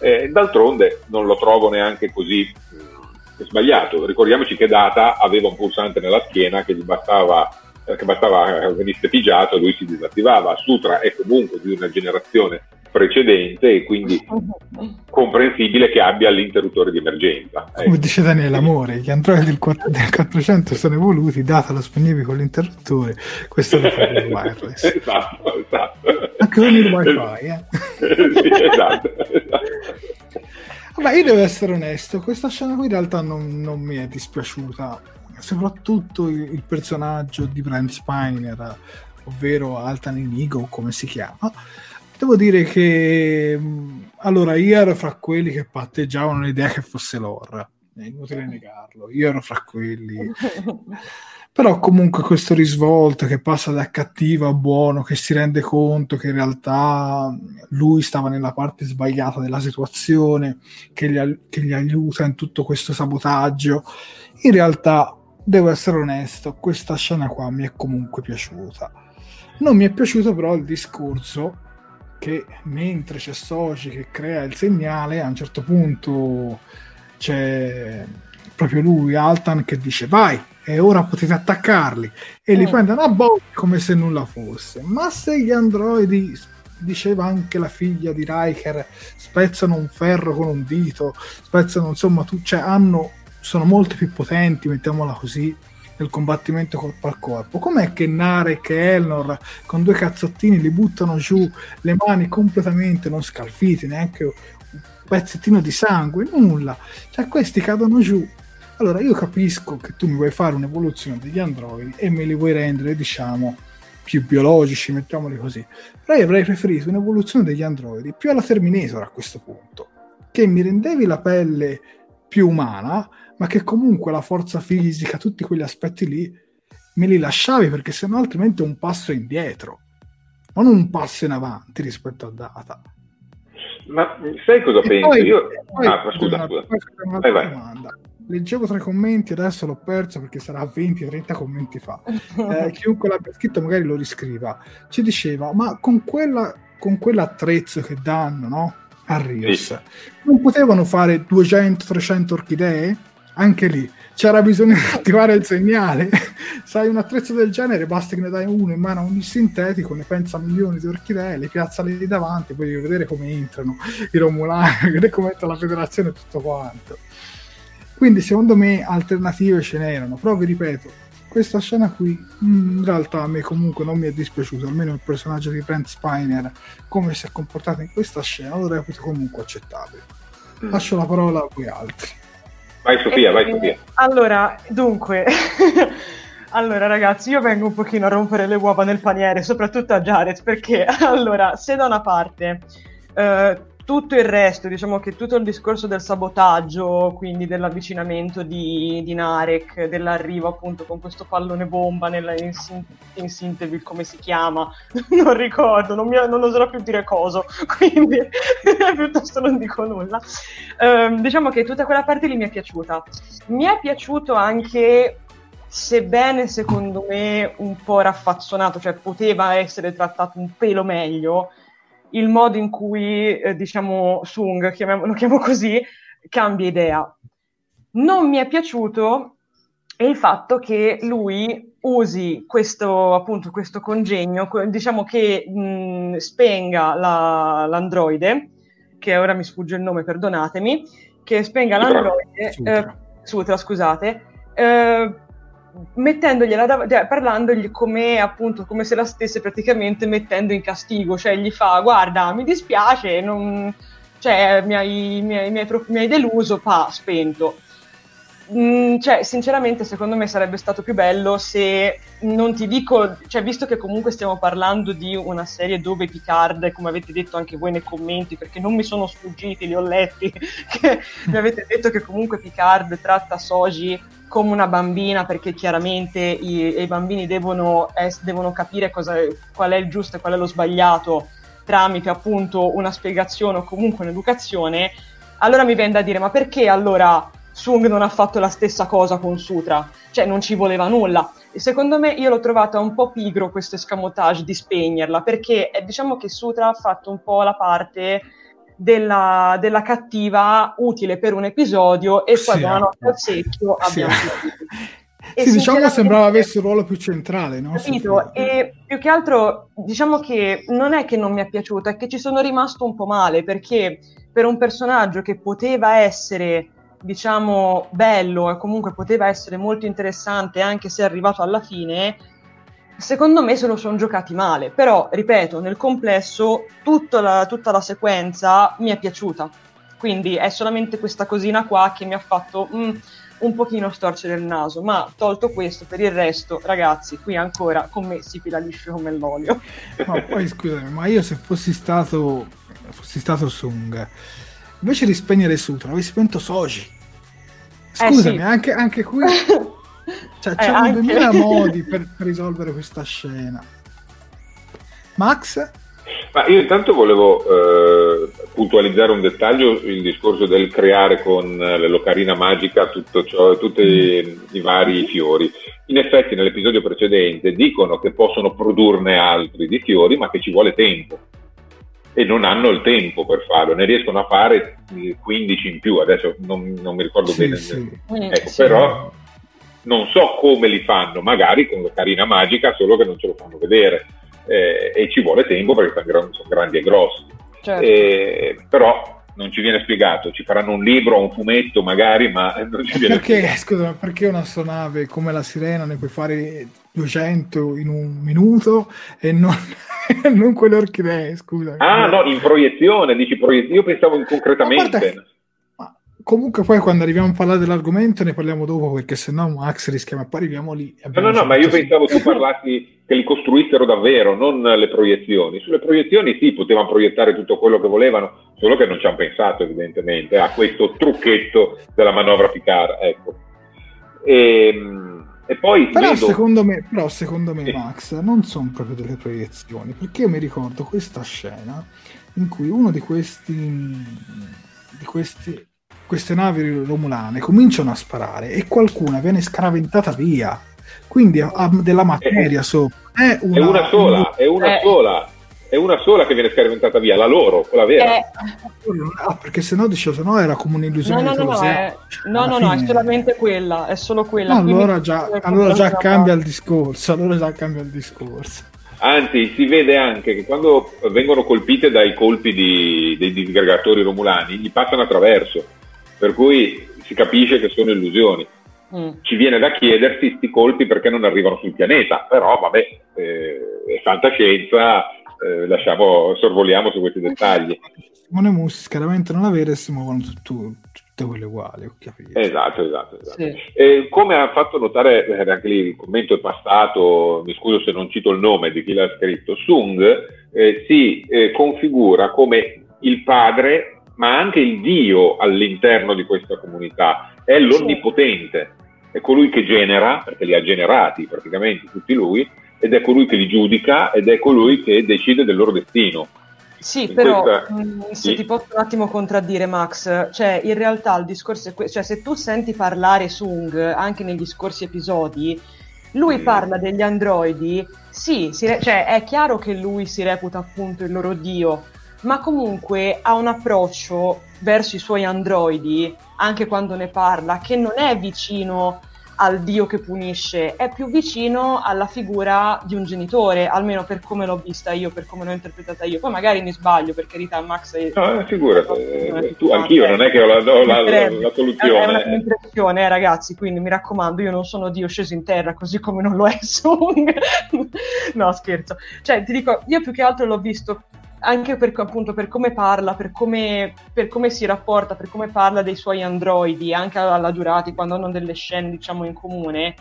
Eh, d'altronde non lo trovo neanche così mh, mm, sbagliato. Ricordiamoci che Data aveva un pulsante nella schiena che gli bastava che bastava venisse pigiato e lui si disattivava. Sutra è comunque di una generazione precedente e quindi (laughs) comprensibile che abbia l'interruttore di emergenza. Ecco. Come dice Daniele Amore, gli androidi del, 4, del 400 sono evoluti, data lo spegnevi con l'interruttore, questo è il wireless. (laughs) esatto, esatto. Anche con il wifi, eh. (laughs) sì, esatto, esatto. Vabbè, io devo essere onesto, questa scena qui in realtà non, non mi è dispiaciuta soprattutto il, il personaggio di Brent Spiner ovvero Altan Inigo, come si chiama, devo dire che allora io ero fra quelli che patteggiavano l'idea che fosse l'orra, è inutile negarlo, io ero fra quelli. (laughs) Però comunque questo risvolto che passa da cattivo a buono, che si rende conto che in realtà lui stava nella parte sbagliata della situazione, che gli, che gli aiuta in tutto questo sabotaggio, in realtà devo essere onesto, questa scena qua mi è comunque piaciuta. Non mi è piaciuto però il discorso che mentre c'è Soci che crea il segnale, a un certo punto c'è proprio lui, Altan, che dice vai, e ora potete attaccarli e li mm. prendono a botte come se nulla fosse. Ma se gli androidi, diceva anche la figlia di Riker, spezzano un ferro con un dito, spezzano insomma, tu, cioè hanno, sono molto più potenti, mettiamola così, nel combattimento corpo a corpo. Com'è che Narek e Elnor con due cazzottini li buttano giù le mani completamente non scalfite, neanche un pezzettino di sangue, nulla. Cioè questi cadono giù allora io capisco che tu mi vuoi fare un'evoluzione degli androidi e me li vuoi rendere, diciamo, più biologici, mettiamoli così. Però io avrei preferito un'evoluzione degli androidi più alla Terminator a questo punto, che mi rendevi la pelle più umana, ma che comunque la forza fisica, tutti quegli aspetti lì, me li lasciavi perché sennò altrimenti è un passo indietro, non un passo in avanti rispetto a Data. Ma sai cosa e penso? Poi, io... Poi, ah, scusa, scusa. Vai, vai. Domanda leggevo tra i commenti, adesso l'ho perso perché sarà 20-30 commenti fa. (laughs) Eh, chiunque l'abbia scritto magari lo riscriva. Ci diceva, ma con, quella, con quell'attrezzo che danno no? a Rios, sì. non potevano fare 200-300 orchidee? Anche lì c'era bisogno di attivare il segnale. (laughs) Sai, un attrezzo del genere basta che ne dai uno in mano a ogni sintetico, ne pensa milioni di orchidee, le piazza lì davanti, poi devi vedere come entrano i Romulani, (laughs) vedere come entra la federazione e tutto quanto. Quindi secondo me alternative ce n'erano, però vi ripeto, questa scena qui mm, in realtà a me comunque non mi è dispiaciuto, almeno il personaggio di Brent Spiner, come si è comportato in questa scena, lo reputo comunque accettabile. Mm. Lascio la parola a voi altri. Vai Sofia, vai Sofia. Allora, dunque... (laughs) Allora ragazzi, io vengo un pochino a rompere le uova nel paniere, soprattutto a Jared, perché (laughs) allora, se da una parte eh, tutto il resto, diciamo che tutto il discorso del sabotaggio, quindi dell'avvicinamento di, di Narek, dell'arrivo appunto con questo pallone bomba nella, in, in Sinterville, come si chiama, (laughs) non ricordo, non, mi, non oserò più dire cosa, (laughs) quindi (laughs) piuttosto non dico nulla. Um, diciamo che tutta quella parte lì mi è piaciuta. Mi è piaciuto anche sebbene secondo me un po' raffazzonato, cioè poteva essere trattato un pelo meglio, il modo in cui, eh, diciamo, Sung, lo chiamo così, cambia idea. Non mi è piaciuto il fatto che lui usi questo, appunto, questo congegno, diciamo che mh, spenga la, l'androide, che ora mi sfugge il nome, perdonatemi, che spenga l'androide, Sutra, eh, Sutra scusate, eh, mettendogliela dav- cioè, parlandogli come appunto come se la stesse praticamente mettendo in castigo, cioè gli fa guarda mi dispiace, non... cioè, mi, hai, mi, hai, mi, hai, mi hai deluso, pa, spento. Mm, cioè, sinceramente, secondo me sarebbe stato più bello se non ti dico, cioè, visto che comunque stiamo parlando di una serie dove Picard, come avete detto anche voi nei commenti, perché non mi sono sfuggiti, li ho letti, (laughs) che mi avete detto che comunque Picard tratta Soji come una bambina perché chiaramente i, i bambini devono, es, devono capire cosa, qual è il giusto e qual è lo sbagliato tramite appunto una spiegazione o comunque un'educazione, allora mi viene da dire ma perché allora Sung non ha fatto la stessa cosa con Sutra? Cioè non ci voleva nulla. E secondo me io l'ho trovata un po' pigro questo escamotage di spegnerla perché eh, diciamo che Sutra ha fatto un po' la parte della, della, cattiva utile per un episodio e poi sì, buonanotte al secchio sì. abbiamo e sì, diciamo che sembrava avesse un ruolo più centrale, no? Capito? E più che altro, diciamo che non è che non mi è piaciuto, è che ci sono rimasto un po' male, perché per un personaggio che poteva essere, diciamo, bello e comunque poteva essere molto interessante, anche se è arrivato alla fine, secondo me se lo sono giocati male, però ripeto, nel complesso tutta la, tutta la sequenza mi è piaciuta. Quindi è solamente questa cosina qua che mi ha fatto mm, un pochino storcere il naso, ma tolto questo, per il resto, ragazzi, qui ancora con me si fila liscio come l'olio. Ma poi scusami, ma io se fossi stato, fossi stato Sung, invece di spegnere Sutra, avessi spento Soji. Scusami, eh sì. anche, anche qui (laughs) cioè, c'erano eh, anche... 2000 modi per, risolvere questa scena. Max? Ma io intanto volevo eh, puntualizzare un dettaglio, il discorso del creare con l'ocarina magica tutto ciò, tutti mm. i vari fiori. In effetti nell'episodio precedente dicono che possono produrne altri di fiori, ma che ci vuole tempo. E non hanno il tempo per farlo, ne riescono a fare 15 in più, adesso non, non mi ricordo sì, bene. Sì. Ecco, sì. però non so come li fanno, magari con l'ocarina magica, solo che non ce lo fanno vedere eh, e ci vuole tempo perché sono, grandi e grossi. Certo. Eh, però non ci viene spiegato, ci faranno un libro, un fumetto magari, ma (laughs) non ci viene perché, spiegato. Scusa, perché una sonave come la sirena ne puoi fare 200 in un minuto e non, (laughs) non quelle orchidee, scusa. Ah no, in proiezione, dici proiezione, io pensavo in concretamente comunque poi quando arriviamo a parlare dell'argomento ne parliamo dopo perché sennò Max rischiamo e poi arriviamo lì. No, no, no, ma io pensavo tu parlassi che li costruissero davvero, non le proiezioni. Sulle proiezioni sì, potevano proiettare tutto quello che volevano, solo che non ci hanno pensato evidentemente a questo trucchetto della manovra Picard, ecco. E, ehm, e poi però, vedo... secondo me, però secondo me sì. Max non sono proprio delle proiezioni, perché io mi ricordo questa scena in cui uno di questi di questi queste navi romulane cominciano a sparare e qualcuna viene scaraventata via. Quindi ha della materia sopra. È una, è una sola, è una eh. sola. È una sola che viene scaraventata via, la loro, quella vera. Eh. Ah, perché sennò dicevo, sennò era come un'illusione. No, no, no, no, è, no, no, no, è solamente quella, è solo quella. No, allora già, allora già cambia il discorso, allora già cambia il discorso. Anzi, si vede anche che quando vengono colpite dai colpi di, dei disgregatori romulani, gli passano attraverso per cui si capisce che sono illusioni. Mm. Ci viene da chiedersi questi colpi perché non arrivano sul pianeta, però vabbè, eh, è fantascienza, eh, lasciamo, sorvoliamo su questi dettagli. Simone Mussi scaraventano la vera e si muovono tutto, tutte quelle uguali, ho capito. Esatto, esatto. esatto. Sì. Come ha fatto notare, eh, anche lì il commento è passato, mi scuso se non cito il nome di chi l'ha scritto, Sung eh, si eh, configura come il padre ma anche il Dio all'interno di questa comunità, è l'onnipotente, è colui che genera, perché li ha generati praticamente tutti lui, ed è colui che li giudica ed è colui che decide del loro destino. Sì, in però questa... mh, mm, se sì. ti posso un attimo contraddire Max, cioè in realtà il discorso è questo, cioè se tu senti parlare Sung anche negli scorsi episodi, lui mm. parla degli androidi, sì, re- cioè è chiaro che lui si reputa appunto il loro dio, ma comunque ha un approccio verso i suoi androidi, anche quando ne parla, che non è vicino al dio che punisce, è più vicino alla figura di un genitore, almeno per come l'ho vista io, per come l'ho interpretata io. Poi magari mi sbaglio, per carità, Max è... No, figurati, eh, tu, anch'io non è che ho la, ho la, la, la soluzione. È una impressione, eh, ragazzi, quindi mi raccomando, io non sono Dio sceso in terra, così come non lo è Sung. (laughs) no, scherzo. Cioè, ti dico, io più che altro l'ho visto anche per, appunto, per come parla, per come, per come, si rapporta, per come parla dei suoi androidi, anche alla Durati, quando hanno delle scene, diciamo, in comune,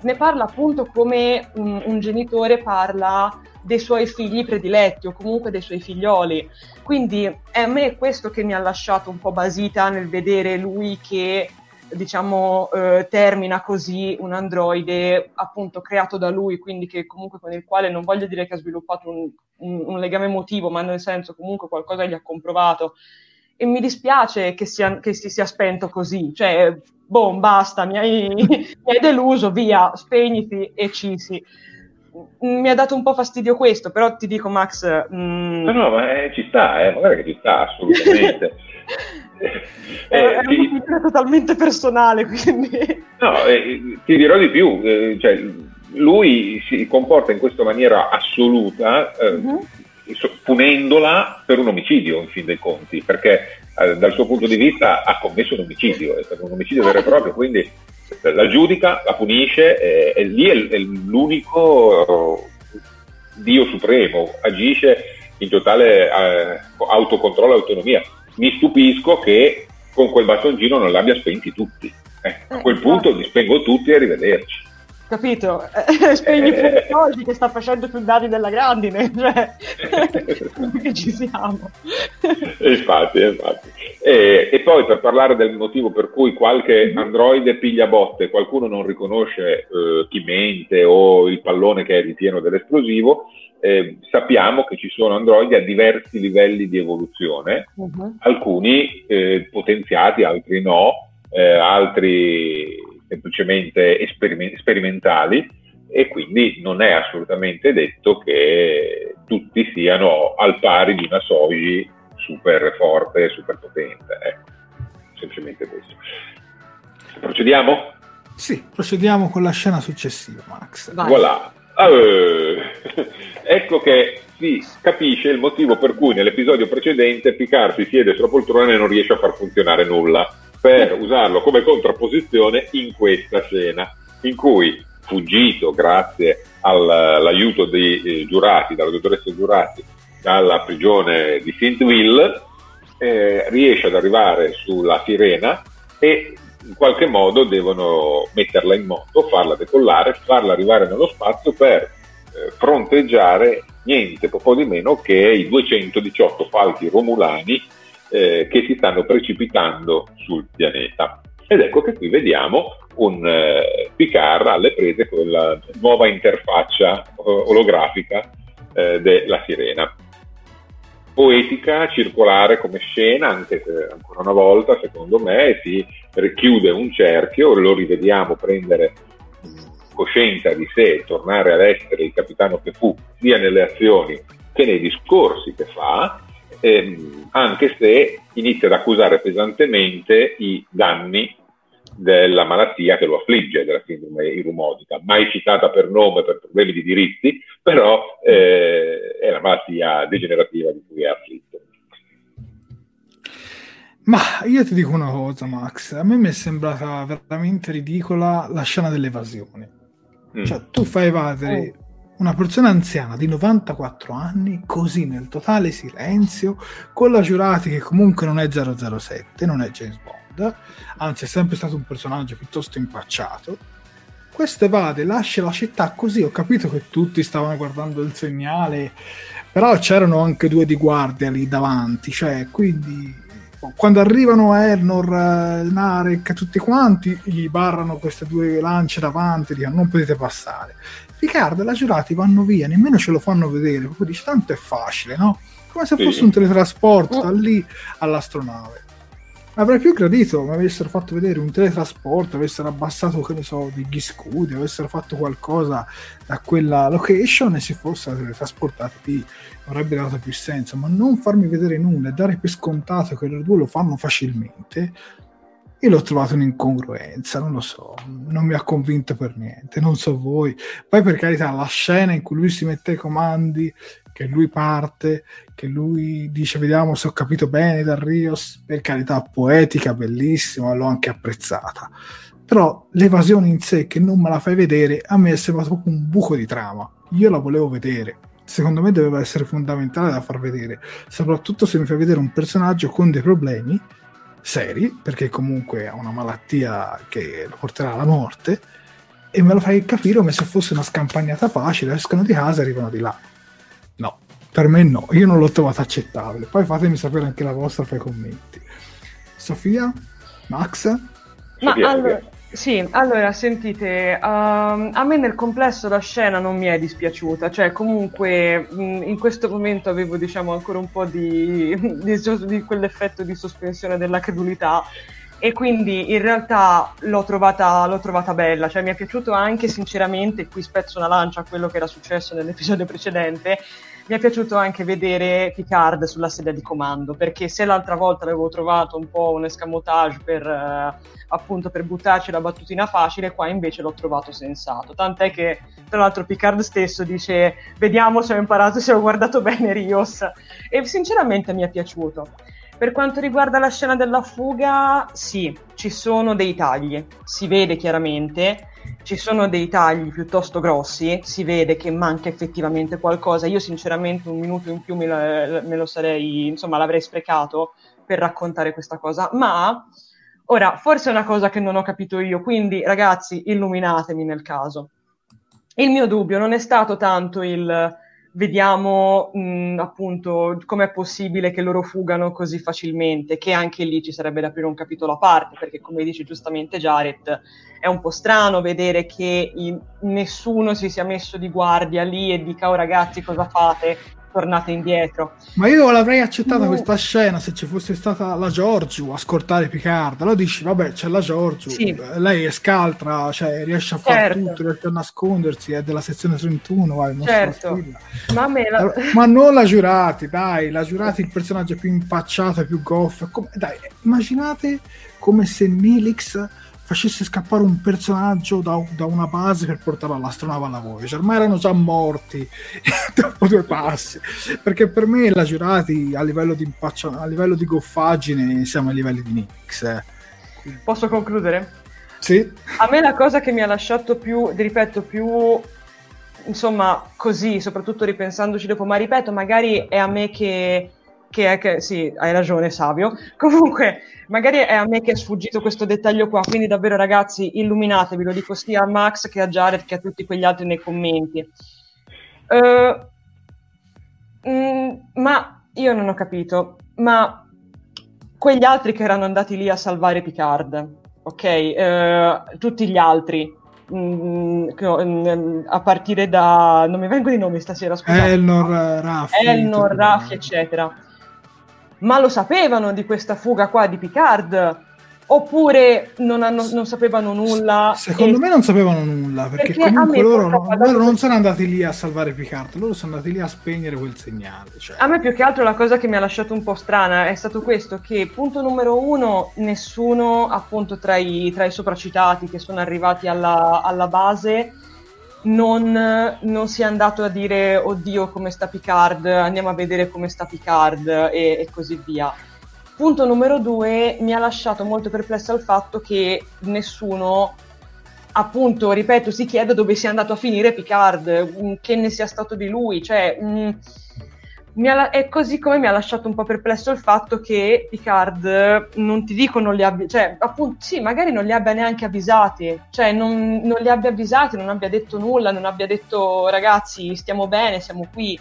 ne parla appunto come un, un genitore parla dei suoi figli prediletti o comunque dei suoi figlioli. Quindi è a me questo che mi ha lasciato un po' basita nel vedere lui che diciamo, eh, termina così un androide appunto creato da lui, quindi che comunque con il quale non voglio dire che ha sviluppato un, un, un legame emotivo, ma nel senso comunque qualcosa gli ha comprovato. E mi dispiace che, sia, che si sia spento così, cioè, boh, basta, mi hai, (laughs) mi hai deluso, via, spegniti e cisi mi ha dato un po' fastidio questo, però ti dico Max... Mm... No, no, ma eh, ci sta, eh, magari che ci sta, assolutamente. (laughs) è eh, una ti... totalmente personale, quindi... No, eh, ti dirò di più, eh, cioè, lui si comporta in questa maniera assoluta, mm-hmm. punendola per un omicidio, in fin dei conti, perché eh, dal suo punto di vista ha commesso un omicidio, è stato un omicidio vero e proprio, quindi la giudica, la punisce e, e lì è, è l'unico Dio supremo, agisce in totale eh, autocontrollo e autonomia mi stupisco che con quel bastoncino non l'abbia spenti tutti. Eh, a quel punto li spengo tutti e arrivederci capito? Eh, spegni pure soldi che sta facendo più danni della grandine, (laughs) cioè (laughs) che ci siamo. infatti, infatti. E, e, poi per parlare del motivo per cui qualche mhm. androide piglia botte, qualcuno non riconosce eh, chi mente o il pallone che è ripieno dell'esplosivo, eh, sappiamo che ci sono androidi a diversi livelli di evoluzione, uh-huh. alcuni eh, potenziati, altri no, eh, altri semplicemente esperiment- sperimentali e quindi non è assolutamente detto che tutti siano al pari di una Soji super forte e super potente. Ecco, semplicemente questo. Procediamo? Sì, procediamo con la scena successiva, Max. Vai. Voilà. Uh, (laughs) ecco che si capisce il motivo per cui nell'episodio precedente Picard si siede sulla poltrona e non riesce a far funzionare nulla per usarlo come contrapposizione in questa scena, in cui fuggito grazie all'aiuto dei eh, giurati, dalla dottoressa giurati, dalla prigione di Saintville, eh, riesce ad arrivare sulla sirena e in qualche modo devono metterla in moto, farla decollare, farla arrivare nello spazio per eh, fronteggiare niente po' di meno che i 218 falchi romulani eh, che si stanno precipitando sul pianeta. Ed ecco che qui vediamo un eh, Picard alle prese con la nuova interfaccia eh, olografica eh, della sirena. Poetica, circolare come scena, anche se ancora una volta, secondo me, si richiude un cerchio, lo rivediamo prendere coscienza di sé, tornare ad essere il capitano che fu, sia nelle azioni che nei discorsi che fa, ehm, anche se inizia ad accusare pesantemente i danni della malattia che lo affligge, della sindrome irumodica, mai citata per nome per problemi di diritti, però eh, è la malattia degenerativa di cui è afflitto. Ma io ti dico una cosa, Max, a me mi è sembrata veramente ridicola la scena dell'evasione. Mm. Cioè, tu fai evadere oh una persona anziana di 94 anni, così nel totale silenzio, con la giurati che comunque non è 007, non è James Bond, anzi è sempre stato un personaggio piuttosto impacciato. Questo evade, lascia la città così, ho capito che tutti stavano guardando il segnale, però c'erano anche due di guardia lì davanti, cioè quindi quando arrivano Elnor, Narek, tutti quanti, gli barrano queste due lance davanti, dicono non potete passare. Riccardo e la giurati vanno via, nemmeno ce lo fanno vedere, proprio dice tanto è facile, no? Come se fosse un teletrasporto da lì all'astronave. Avrei più gradito mi avessero fatto vedere un teletrasporto, avessero abbassato, che ne so, degli scudi, avessero fatto qualcosa da quella location e si fossero teletrasportati lì. Avrebbe dato più senso, ma non farmi vedere nulla e dare per scontato che loro due lo fanno facilmente, io l'ho trovato un'incongruenza, non lo so, non mi ha convinto per niente, non so voi. Poi per carità, la scena in cui lui si mette ai comandi, che lui parte, che lui dice vediamo se ho capito bene dal Rios, per carità poetica, bellissima, l'ho anche apprezzata. Però l'evasione in sé che non me la fai vedere, a me è sembrato proprio un buco di trama. Io la volevo vedere. Secondo me doveva essere fondamentale da far vedere, soprattutto se mi fai vedere un personaggio con dei problemi seri, perché comunque ha una malattia che lo porterà alla morte, e me lo fai capire come se fosse una scampagnata facile, escono di casa e arrivano di là. Per me no, io non l'ho trovato accettabile. Poi fatemi sapere anche la vostra fra i commenti. Sofia? Max? Ma allora, sì, allora sentite, uh, a me nel complesso la scena non mi è dispiaciuta, cioè comunque mh, in questo momento avevo diciamo ancora un po' di, di, di quell'effetto di sospensione della credulità e quindi in realtà l'ho trovata, l'ho trovata, bella, cioè mi è piaciuto anche sinceramente, qui spezzo una lancia a quello che era successo nell'episodio precedente, mi è piaciuto anche vedere Picard sulla sedia di comando, perché se l'altra volta avevo trovato un po' un escamotage per, eh, appunto, per buttarci la battutina facile, qua invece l'ho trovato sensato. Tant'è che, tra l'altro, Picard stesso dice: Vediamo se ho imparato, se ho guardato bene Rios. E sinceramente mi è piaciuto. Per quanto riguarda la scena della fuga, sì, ci sono dei tagli, si vede chiaramente ci sono dei tagli piuttosto grossi, si vede che manca effettivamente qualcosa. Io sinceramente un minuto in più me lo, me lo sarei, insomma, l'avrei sprecato per raccontare questa cosa, ma ora forse è una cosa che non ho capito io, quindi ragazzi illuminatemi nel caso. Il mio dubbio non è stato tanto il vediamo mh, appunto com'è possibile che loro fugano così facilmente, che anche lì ci sarebbe da aprire un capitolo a parte, perché come dice giustamente Jared, è un po' strano vedere che in, nessuno si sia messo di guardia lì e dica oh ragazzi cosa fate, tornate indietro. Ma io l'avrei accettata no. questa scena se ci fosse stata la Giorgio a scortare Picard. Allora dici, vabbè, c'è la Giorgio, sì. lei è scaltra, cioè riesce a fare certo. tutto, riesce a nascondersi, è della sezione 31, vai, certo. Ma, la... Ma, non la Giurati, dai, la Giurati il personaggio più impacciato e più goff. Come... Dai, immaginate come se Nilix facesse scappare un personaggio da, da, una base per portarlo all'astronave alla Voyager, ma erano già morti (laughs) dopo due passi. Perché per me la giurati a livello di, impaccia, a livello di goffaggine siamo ai livelli di Nix. Eh. Posso concludere? Sì. A me la cosa che mi ha lasciato più, ripeto, più insomma così, soprattutto ripensandoci dopo, ma ripeto, magari è a me che che è che sì, hai ragione Savio. (laughs) Comunque, magari è a me che è sfuggito questo dettaglio qua, quindi davvero ragazzi, illuminatevi, lo dico sia a Max che a Jared che a tutti quegli altri nei commenti. Uh, mm, ma io non ho capito, ma quegli altri che erano andati lì a salvare Picard, ok? Uh, tutti gli altri, mm, mm, a partire da non mi vengono i nomi stasera scusate Elnor Raffi Elnor Raffi eccetera ma lo sapevano di questa fuga qua di Picard? Oppure non, hanno, non sapevano nulla? Secondo e... me non sapevano nulla, perché, perché comunque loro, non, loro non sono andati lì a salvare Picard, loro sono andati lì a spegnere quel segnale. Cioè. A me più che altro la cosa che mi ha lasciato un po' strana è stato questo, che punto numero uno, nessuno appunto tra i, tra i sopracitati che sono arrivati alla, alla base non, non sia andato a dire oddio come sta Picard, andiamo a vedere come sta Picard e, e così via. Punto numero due, mi ha lasciato molto perplessa il fatto che nessuno appunto, ripeto, si chiede dove sia andato a finire Picard, mm, che ne sia stato di lui, cioè mh, mm, ha, è così come mi ha lasciato un po' perplesso il fatto che Picard non ti dico non li abbia, cioè appunto sì, magari non li abbia neanche avvisati, cioè non, non li abbia avvisati, non abbia detto nulla, non abbia detto ragazzi stiamo bene, siamo qui.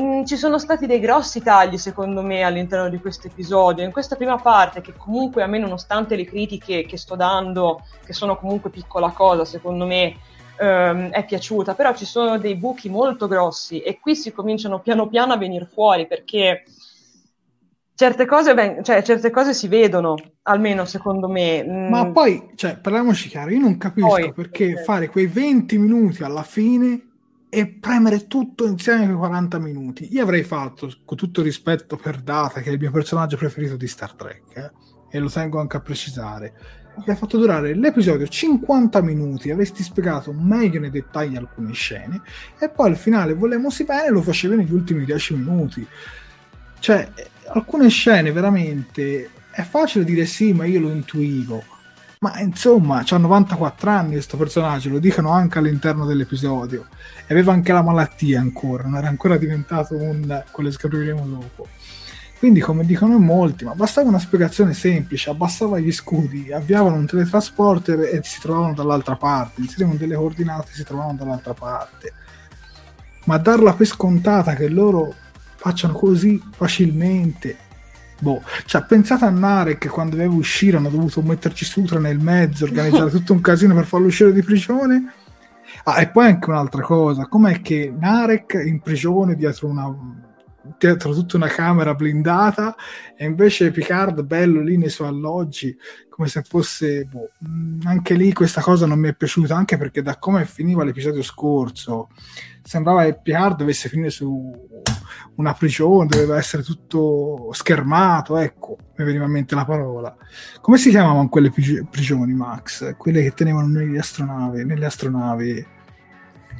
Mm, ci sono stati dei grossi tagli secondo me all'interno di questo episodio, in questa prima parte che comunque a me nonostante le critiche che sto dando, che sono comunque piccola cosa secondo me, ehm, è piaciuta, però ci sono dei buchi molto grossi e qui si cominciano piano piano a venire fuori perché certe cose, ben, cioè, certe cose si vedono, almeno secondo me. Mm. Ma poi, cioè, parliamoci chiaro, io non capisco poi, perché eh. fare quei 20 minuti alla fine e premere tutto insieme quei 40 minuti. Io avrei fatto, con tutto rispetto per Data, che è il mio personaggio preferito di Star Trek, eh, e lo tengo anche a precisare, avrei fatto durare l'episodio 50 minuti, avresti spiegato meglio nei dettagli alcune scene e poi al finale volemmosi bene lo facevi negli ultimi 10 minuti. Cioè, alcune scene veramente è facile dire sì, ma io lo intuivo. Ma insomma, ha 94 anni questo personaggio, lo dicono anche all'interno dell'episodio. E aveva anche la malattia ancora, non era ancora diventato un... quello che scopriremo dopo quindi, come dicono molti, ma bastava una spiegazione semplice, abbassava gli scudi, avviavano un teletrasporter e si trovavano dall'altra parte, inserivano delle coordinate e si trovavano dall'altra parte. Ma darla per scontata che loro facciano così facilmente, boh, cioè pensate a Narek che quando doveva uscire hanno dovuto metterci Sutra nel mezzo, organizzare (laughs) tutto un casino per farlo uscire di prigione. Ah, e poi anche un'altra cosa, com'è che Narek in prigione dietro una dietro tutta una camera blindata e invece Picard bello lì nei suoi alloggi come se fosse boh, mm, anche lì questa cosa non mi è piaciuta anche perché da come finiva l'episodio scorso sembrava che Picard dovesse finire su una prigione doveva essere tutto schermato ecco mi veniva in mente la parola. Come si chiamavano quelle prigioni Max? Quelle che tenevano nelle astronavi nelle astronavi?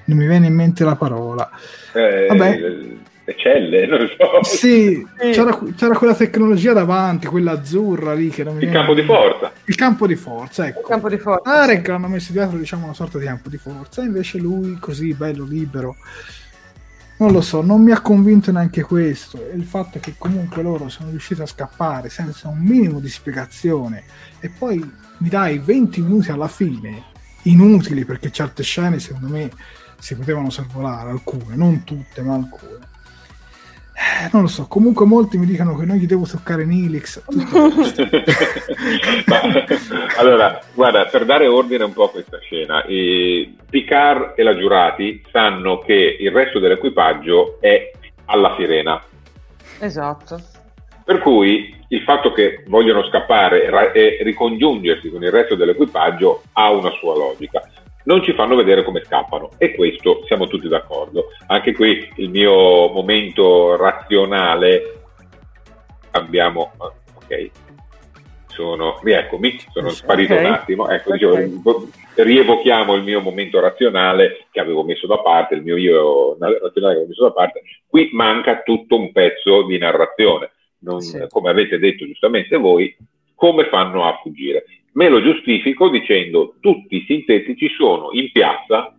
Non mi viene in mente la parola. Eh, vabbè le celle, non so. Sì, c'era, c'era, quella tecnologia davanti, quella azzurra lì che non mi Il campo di forza. Il campo di forza, ecco. Il campo di forza. Arek ah, l'hanno messo dietro, diciamo, una sorta di campo di forza, invece lui così, bello, libero. non lo so, non mi ha convinto neanche questo. E il fatto è che comunque loro sono riusciti a scappare senza un minimo di spiegazione e poi mi dai 20 minuti alla fine inutili perché certe scene secondo me si potevano salvare alcune, non tutte ma alcune non lo so, comunque molti mi dicono che non gli devo toccare Nilix. (laughs) allora, guarda, per dare ordine un po' a questa scena, eh, Picard e la Giurati sanno che il resto dell'equipaggio è alla sirena. Esatto. Per cui il fatto che vogliono scappare e ricongiungersi con il resto dell'equipaggio ha una sua logica non ci fanno vedere come scappano e questo siamo tutti d'accordo. Anche qui il mio momento razionale abbiamo ok. Sono, rieccomi, sono sparito okay. un attimo. Ecco, okay. dicevo, rievochiamo il mio momento razionale che avevo messo da parte, il mio io razionale che avevo messo da parte. Qui manca tutto un pezzo di narrazione. Non, sì. Come avete detto giustamente voi, come fanno a fuggire? Me lo giustifico dicendo tutti i sintetici sono in piazza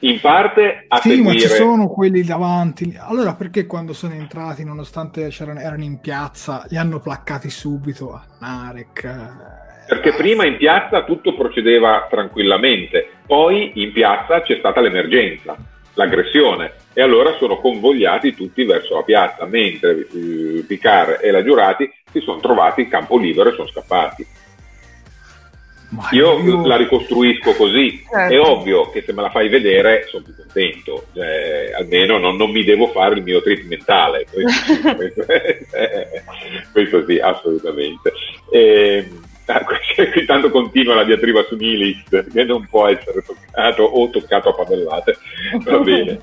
in parte a sì, seguire... ma ci sono quelli davanti. Allora perché quando sono entrati, nonostante erano in piazza, li hanno placcati subito a Narek? Eh, perché prima in piazza tutto procedeva tranquillamente, poi in piazza c'è stata l'emergenza, l'aggressione, e allora sono convogliati tutti verso la piazza, mentre eh, Picard e la Giurati si sono trovati in campo libero e sono scappati. Io, io, la ricostruisco così, certo. è ovvio che se me la fai vedere sono più contento, cioè, almeno non, non, mi devo fare il mio trip mentale, (laughs) questo, questo, (laughs) questo sì, assolutamente. E, ah, qui tanto continua la diatriba su Nilis, che non può essere toccato o toccato a padellate, va (laughs) bene.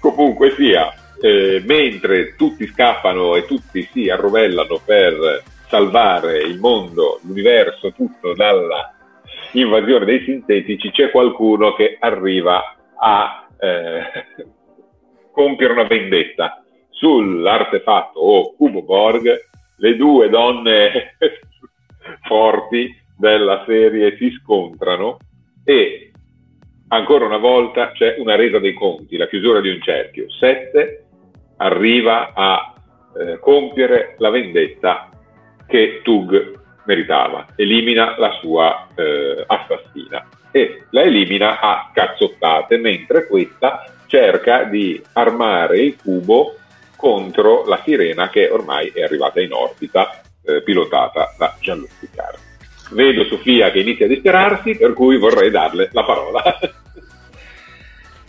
Comunque sia, eh, mentre tutti scappano e tutti si arrovellano per salvare il mondo, l'universo, tutto dalla invasione dei sintetici, c'è qualcuno che arriva a eh, compiere una vendetta sull'artefatto o cubo Borg. Le due donne forti della serie si scontrano e ancora una volta c'è una resa dei conti, la chiusura di un cerchio. Sette arriva a eh, compiere la vendetta che Tug meritava, elimina la sua eh, assassina e la elimina a cazzottate, mentre questa cerca di armare il cubo contro la sirena che ormai è arrivata in orbita, eh, pilotata da Jean-Luc Picard. Vedo Sofia che inizia a disperarsi, per cui vorrei darle la parola. (laughs)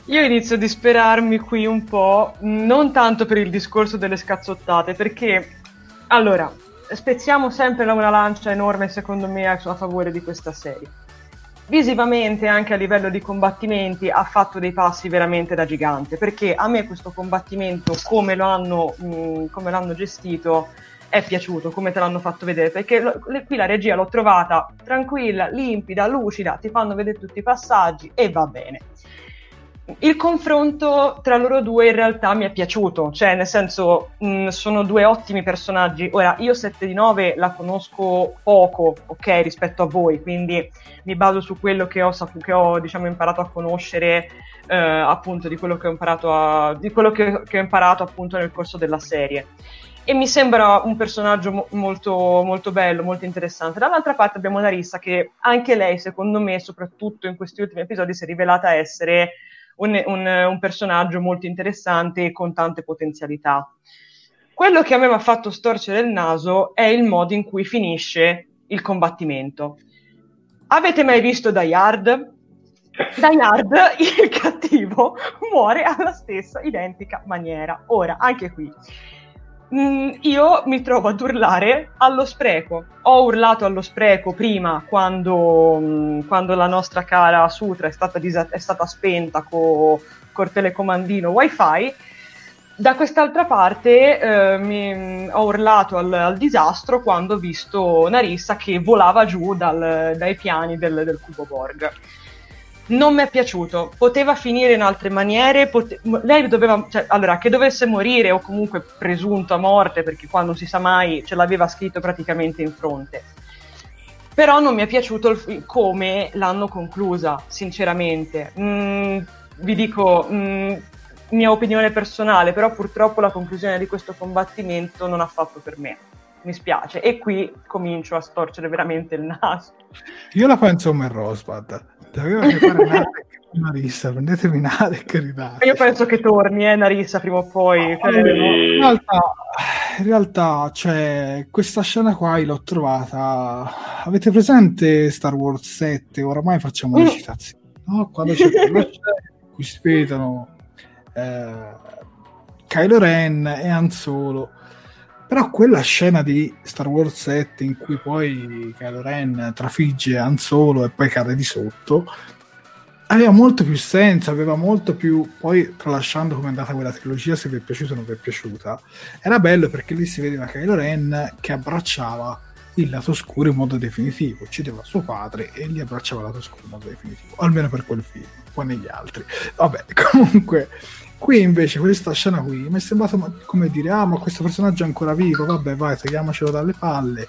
Io inizio a disperarmi qui un po', non tanto per il discorso delle scazzottate, perché allora, spezziamo sempre una lancia enorme, secondo me, a favore di questa serie. Visivamente, anche a livello di combattimenti, ha fatto dei passi veramente da gigante, perché a me questo combattimento, come lo hanno, mh, come l'hanno gestito, è piaciuto, come te l'hanno fatto vedere, perché lo, le, qui la regia l'ho trovata tranquilla, limpida, lucida, ti fanno vedere tutti i passaggi e va bene il confronto tra loro due in realtà mi è piaciuto, cioè nel senso mh, mm, sono due ottimi personaggi. Ora, io 7 di 9 la conosco poco, ok, rispetto a voi, quindi mi baso su quello che ho, che ho diciamo, imparato a conoscere, eh, appunto, di quello, che ho imparato, a, che, che ho imparato appunto nel corso della serie. E mi sembra un personaggio mo- molto, molto bello, molto interessante. Dall'altra parte abbiamo Narissa che anche lei, secondo me, soprattutto in questi ultimi episodi, si è rivelata essere un, un, un personaggio molto interessante e con tante potenzialità. Quello che a me mi ha fatto storcere il naso è il modo in cui finisce il combattimento. Avete mai visto Die Hard? Die Hard, (laughs) il cattivo, muore alla stessa identica maniera. Ora, anche qui, Mm, io mi trovo ad urlare allo spreco. Ho urlato allo spreco prima quando, mm, quando la nostra cara Sutra è stata, disa- è stata spenta co- col telecomandino wifi. Da quest'altra parte eh, mi, mm, ho urlato al, al, disastro quando ho visto Narissa che volava giù dal, dai piani del, del cubo Borg non mi è piaciuto. Poteva finire in altre maniere. Pote- lei doveva, cioè, allora, che dovesse morire o comunque presunto a morte, perché qua non si sa mai, ce l'aveva scritto praticamente in fronte. Però non mi è piaciuto il, come l'hanno conclusa, sinceramente. Mm, vi dico, mm, mia opinione personale, però purtroppo la conclusione di questo combattimento non ha fatto per me. Mi spiace. E qui comincio a storcere veramente il naso. Io la penso come Rosbad. Doveva che fare Narek Narissa, prendetemi Narek e ridate. Io penso che torni, eh, Narissa, prima o poi. No, in realtà, in realtà cioè, questa scena qua l'ho trovata... Avete presente Star Wars 7? Oramai facciamo mm. le citazioni. No? Quando c'è quella scena in cui si vedono eh, Kylo Ren e Han Solo. Però quella scena di Star Wars 7 in cui poi Kylo Ren trafigge Han Solo e poi cade di sotto aveva molto più senso, aveva molto più. Poi, tralasciando come è andata quella trilogia, se vi è piaciuta o non vi è piaciuta, era bello perché lì si vedeva Kylo Ren che abbracciava il lato scuro in modo definitivo, uccideva suo padre e gli abbracciava il lato scuro in modo definitivo, almeno per quel film, poi negli altri. Vabbè, (laughs) comunque, qui invece questa scena qui mi è sembrato come dire, ah ma questo personaggio è ancora vivo, vabbè vai, togliamocelo dalle palle,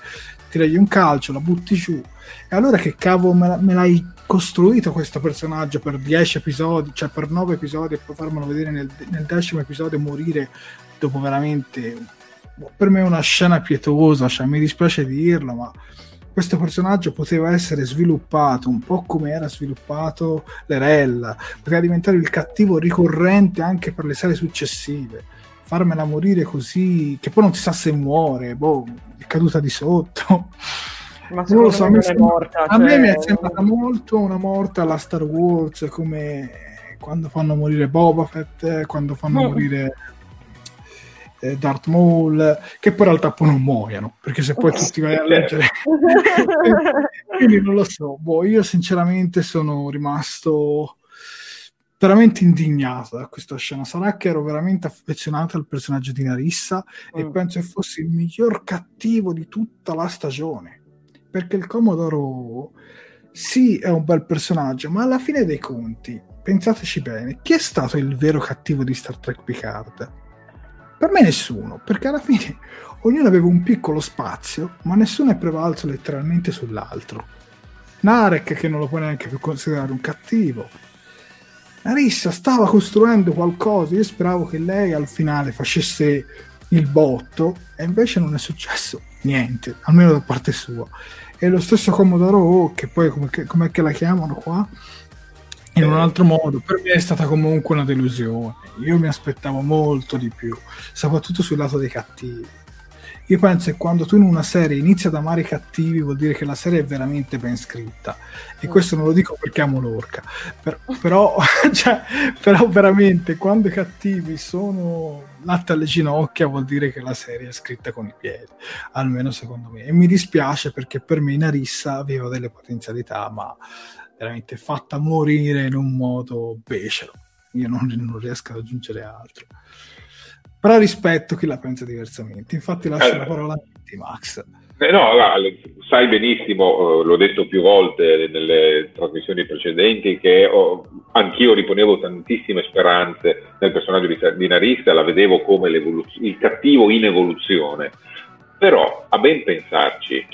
tiragli un calcio, la butti giù. E allora che cavolo me, me l'hai costruito questo personaggio per 10 episodi, cioè per 9 episodi e poi farmelo vedere nel, nel decimo episodio morire dopo veramente per me è una scena pietosa, cioè mi dispiace dirlo, ma questo personaggio poteva essere sviluppato un po' come era sviluppato l'Erella, poteva diventare il cattivo ricorrente anche per le serie successive. Farmela morire così, che poi non si sa se muore, boh, è caduta di sotto. Ma non lo so, a me, sembra, morta, a cioè... me mi è sembrata molto una morta alla Star Wars, come quando fanno morire Boba Fett, quando fanno mm. morire eh, Darth Maul, che poi in realtà poi non muoiono, perché se poi tutti vai a leggere... (laughs) Quindi non lo so, boh, io sinceramente sono rimasto veramente indignato da questa scena. Sarà che ero veramente affezionato al personaggio di Narissa mm. e penso che fosse il miglior cattivo di tutta la stagione. Perché il Commodoro sì è un bel personaggio, ma alla fine dei conti, pensateci bene, chi è stato il vero cattivo di Star Trek Picard? Per me nessuno, perché alla fine (laughs) ognuno aveva un piccolo spazio, ma nessuno è prevalso letteralmente sull'altro. Narek che non lo puoi neanche più considerare un cattivo. Narissa stava costruendo qualcosa, io speravo che lei al finale facesse il botto e invece non è successo niente, almeno da parte sua. E lo stesso Commodore O, che poi come, come la chiamano qua, in un altro modo, per me è stata comunque una delusione. Io mi aspettavo molto di più, soprattutto sul lato dei cattivi. Io penso che quando tu in una serie inizi ad amare i cattivi vuol dire che la serie è veramente ben scritta. E mm. questo non lo dico perché amo l'orca. Per, però, (laughs) cioè, però veramente quando i cattivi sono latte alle ginocchia vuol dire che la serie è scritta con i piedi. Almeno secondo me. E mi dispiace perché per me Narissa aveva delle potenzialità, ma veramente fatta morire in un modo becero. Io non, non riesco ad aggiungere altro. Però rispetto chi la pensa diversamente. Infatti lascio eh, la parola a te, Max. Eh no, sai benissimo, eh, l'ho detto più volte nelle trasmissioni precedenti, che ho, anch'io riponevo tantissime speranze nel personaggio di, di Narissa, la vedevo come il cattivo in evoluzione. Però, a ben pensarci,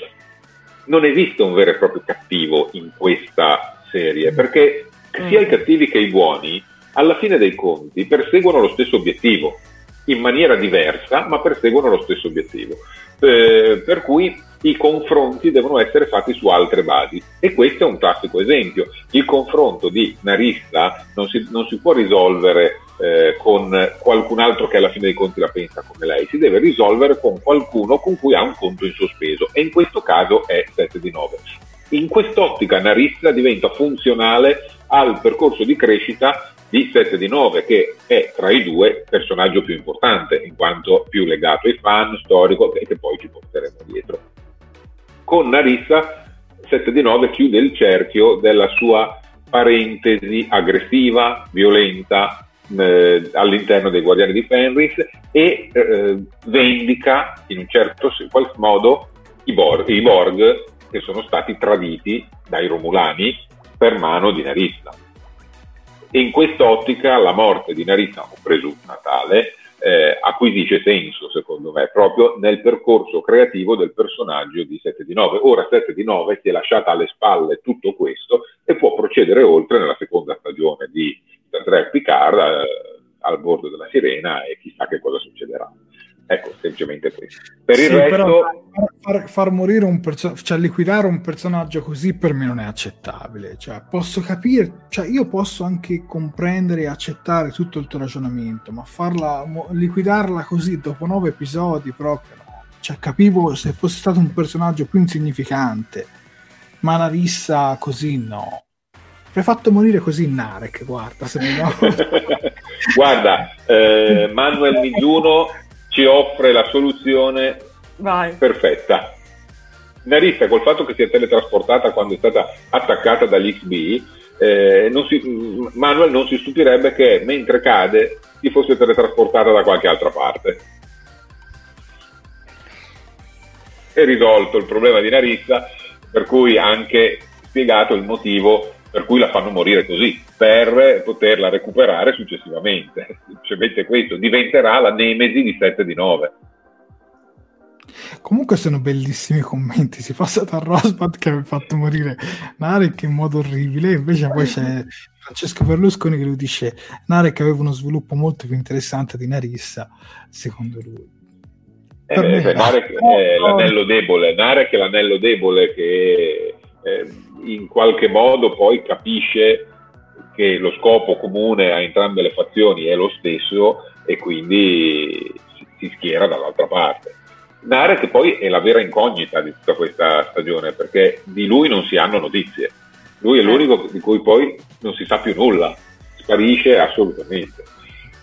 non esiste un vero e proprio cattivo in questa serie, perché sia i cattivi che i buoni, alla fine dei conti, perseguono lo stesso obiettivo in maniera diversa, ma perseguono lo stesso obiettivo. Eh, per cui i confronti devono essere fatti su altre basi e questo è un classico esempio. Il confronto di Narissa non si, non si può risolvere eh, con qualcun altro che alla fine dei conti la pensa come lei, si deve risolvere con qualcuno con cui ha un conto in sospeso e in questo caso è 7 di 9. In quest'ottica Narissa diventa funzionale al percorso di crescita di 7 di 9 che è tra i due personaggio più importante in quanto più legato ai fan, storico e che poi ci porteremo dietro. Con Narissa 7 di 9 chiude il cerchio della sua parentesi aggressiva, violenta eh, all'interno dei Guardiani di Fenris e eh, vendica in un certo modo i Borg, i Borg che sono stati traditi dai Romulani per mano di Narissa e in quest'ottica la morte di Narissa, o presunta tale, eh, acquisisce senso, secondo me, proprio nel percorso creativo del personaggio di 7 di 9. Ora 7 di 9 si è lasciata alle spalle tutto questo e può procedere oltre nella seconda stagione di Trek Picard, eh, al bordo della sirena e chissà che cosa succederà. Ecco, semplicemente questo. Per il Sì, resto, però far, far- morire un personaggio, cioè liquidare un personaggio così per me non è accettabile. Cioè, posso capire, cioè io posso anche comprendere e accettare tutto il tuo ragionamento, ma farla, mo- liquidarla così dopo nove episodi proprio no. Cioè, capivo se fosse stato un personaggio più insignificante, ma la rissa così no. Avrei fatto morire così Narek, guarda, se vogliamo. (laughs) guarda, eh, Manuel Mizuno ci offre la soluzione Vai. perfetta. Narissa, col fatto che si è teletrasportata quando è stata attaccata dall'XB, eh, non si- Manuel non si stupirebbe che mentre cade si fosse teletrasportata da qualche altra parte. È risolto il problema di Narissa, per cui anche spiegato il motivo per cui la fanno morire così, per poterla recuperare successivamente. (laughs) Semplicemente questo, diventerà la nemesi di 7 di 9. Comunque sono bellissimi i commenti. Si passa da Rosbat che aveva fatto morire Narek in modo orribile, invece poi c'è Francesco Berlusconi che lui dice Narek aveva uno sviluppo molto più interessante di Narissa, secondo lui. Eh, me- Narek è no. l'anello debole, Narek è l'anello debole che eh, in qualche modo poi capisce che lo scopo comune a entrambe le fazioni è lo stesso e quindi si, schiera dall'altra parte. Narek poi è la vera incognita di tutta questa stagione perché di lui non si hanno notizie. Lui è l'unico di cui poi non si sa più nulla, sparisce assolutamente.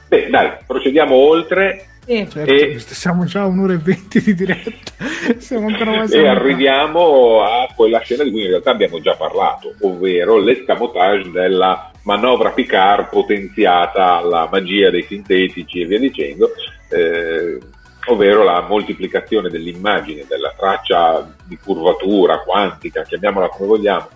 Beh, dai, procediamo oltre Sì. Certo, E- siamo già a un'ora e venti di diretta. (laughs) Siamo ancora mai e arriviamo a quella scena di cui in realtà abbiamo già parlato, ovvero l'escamotage della manovra Picard potenziata alla magia dei sintetici e via dicendo, eh, ovvero la moltiplicazione dell'immagine, della traccia di curvatura quantica, chiamiamola come vogliamo,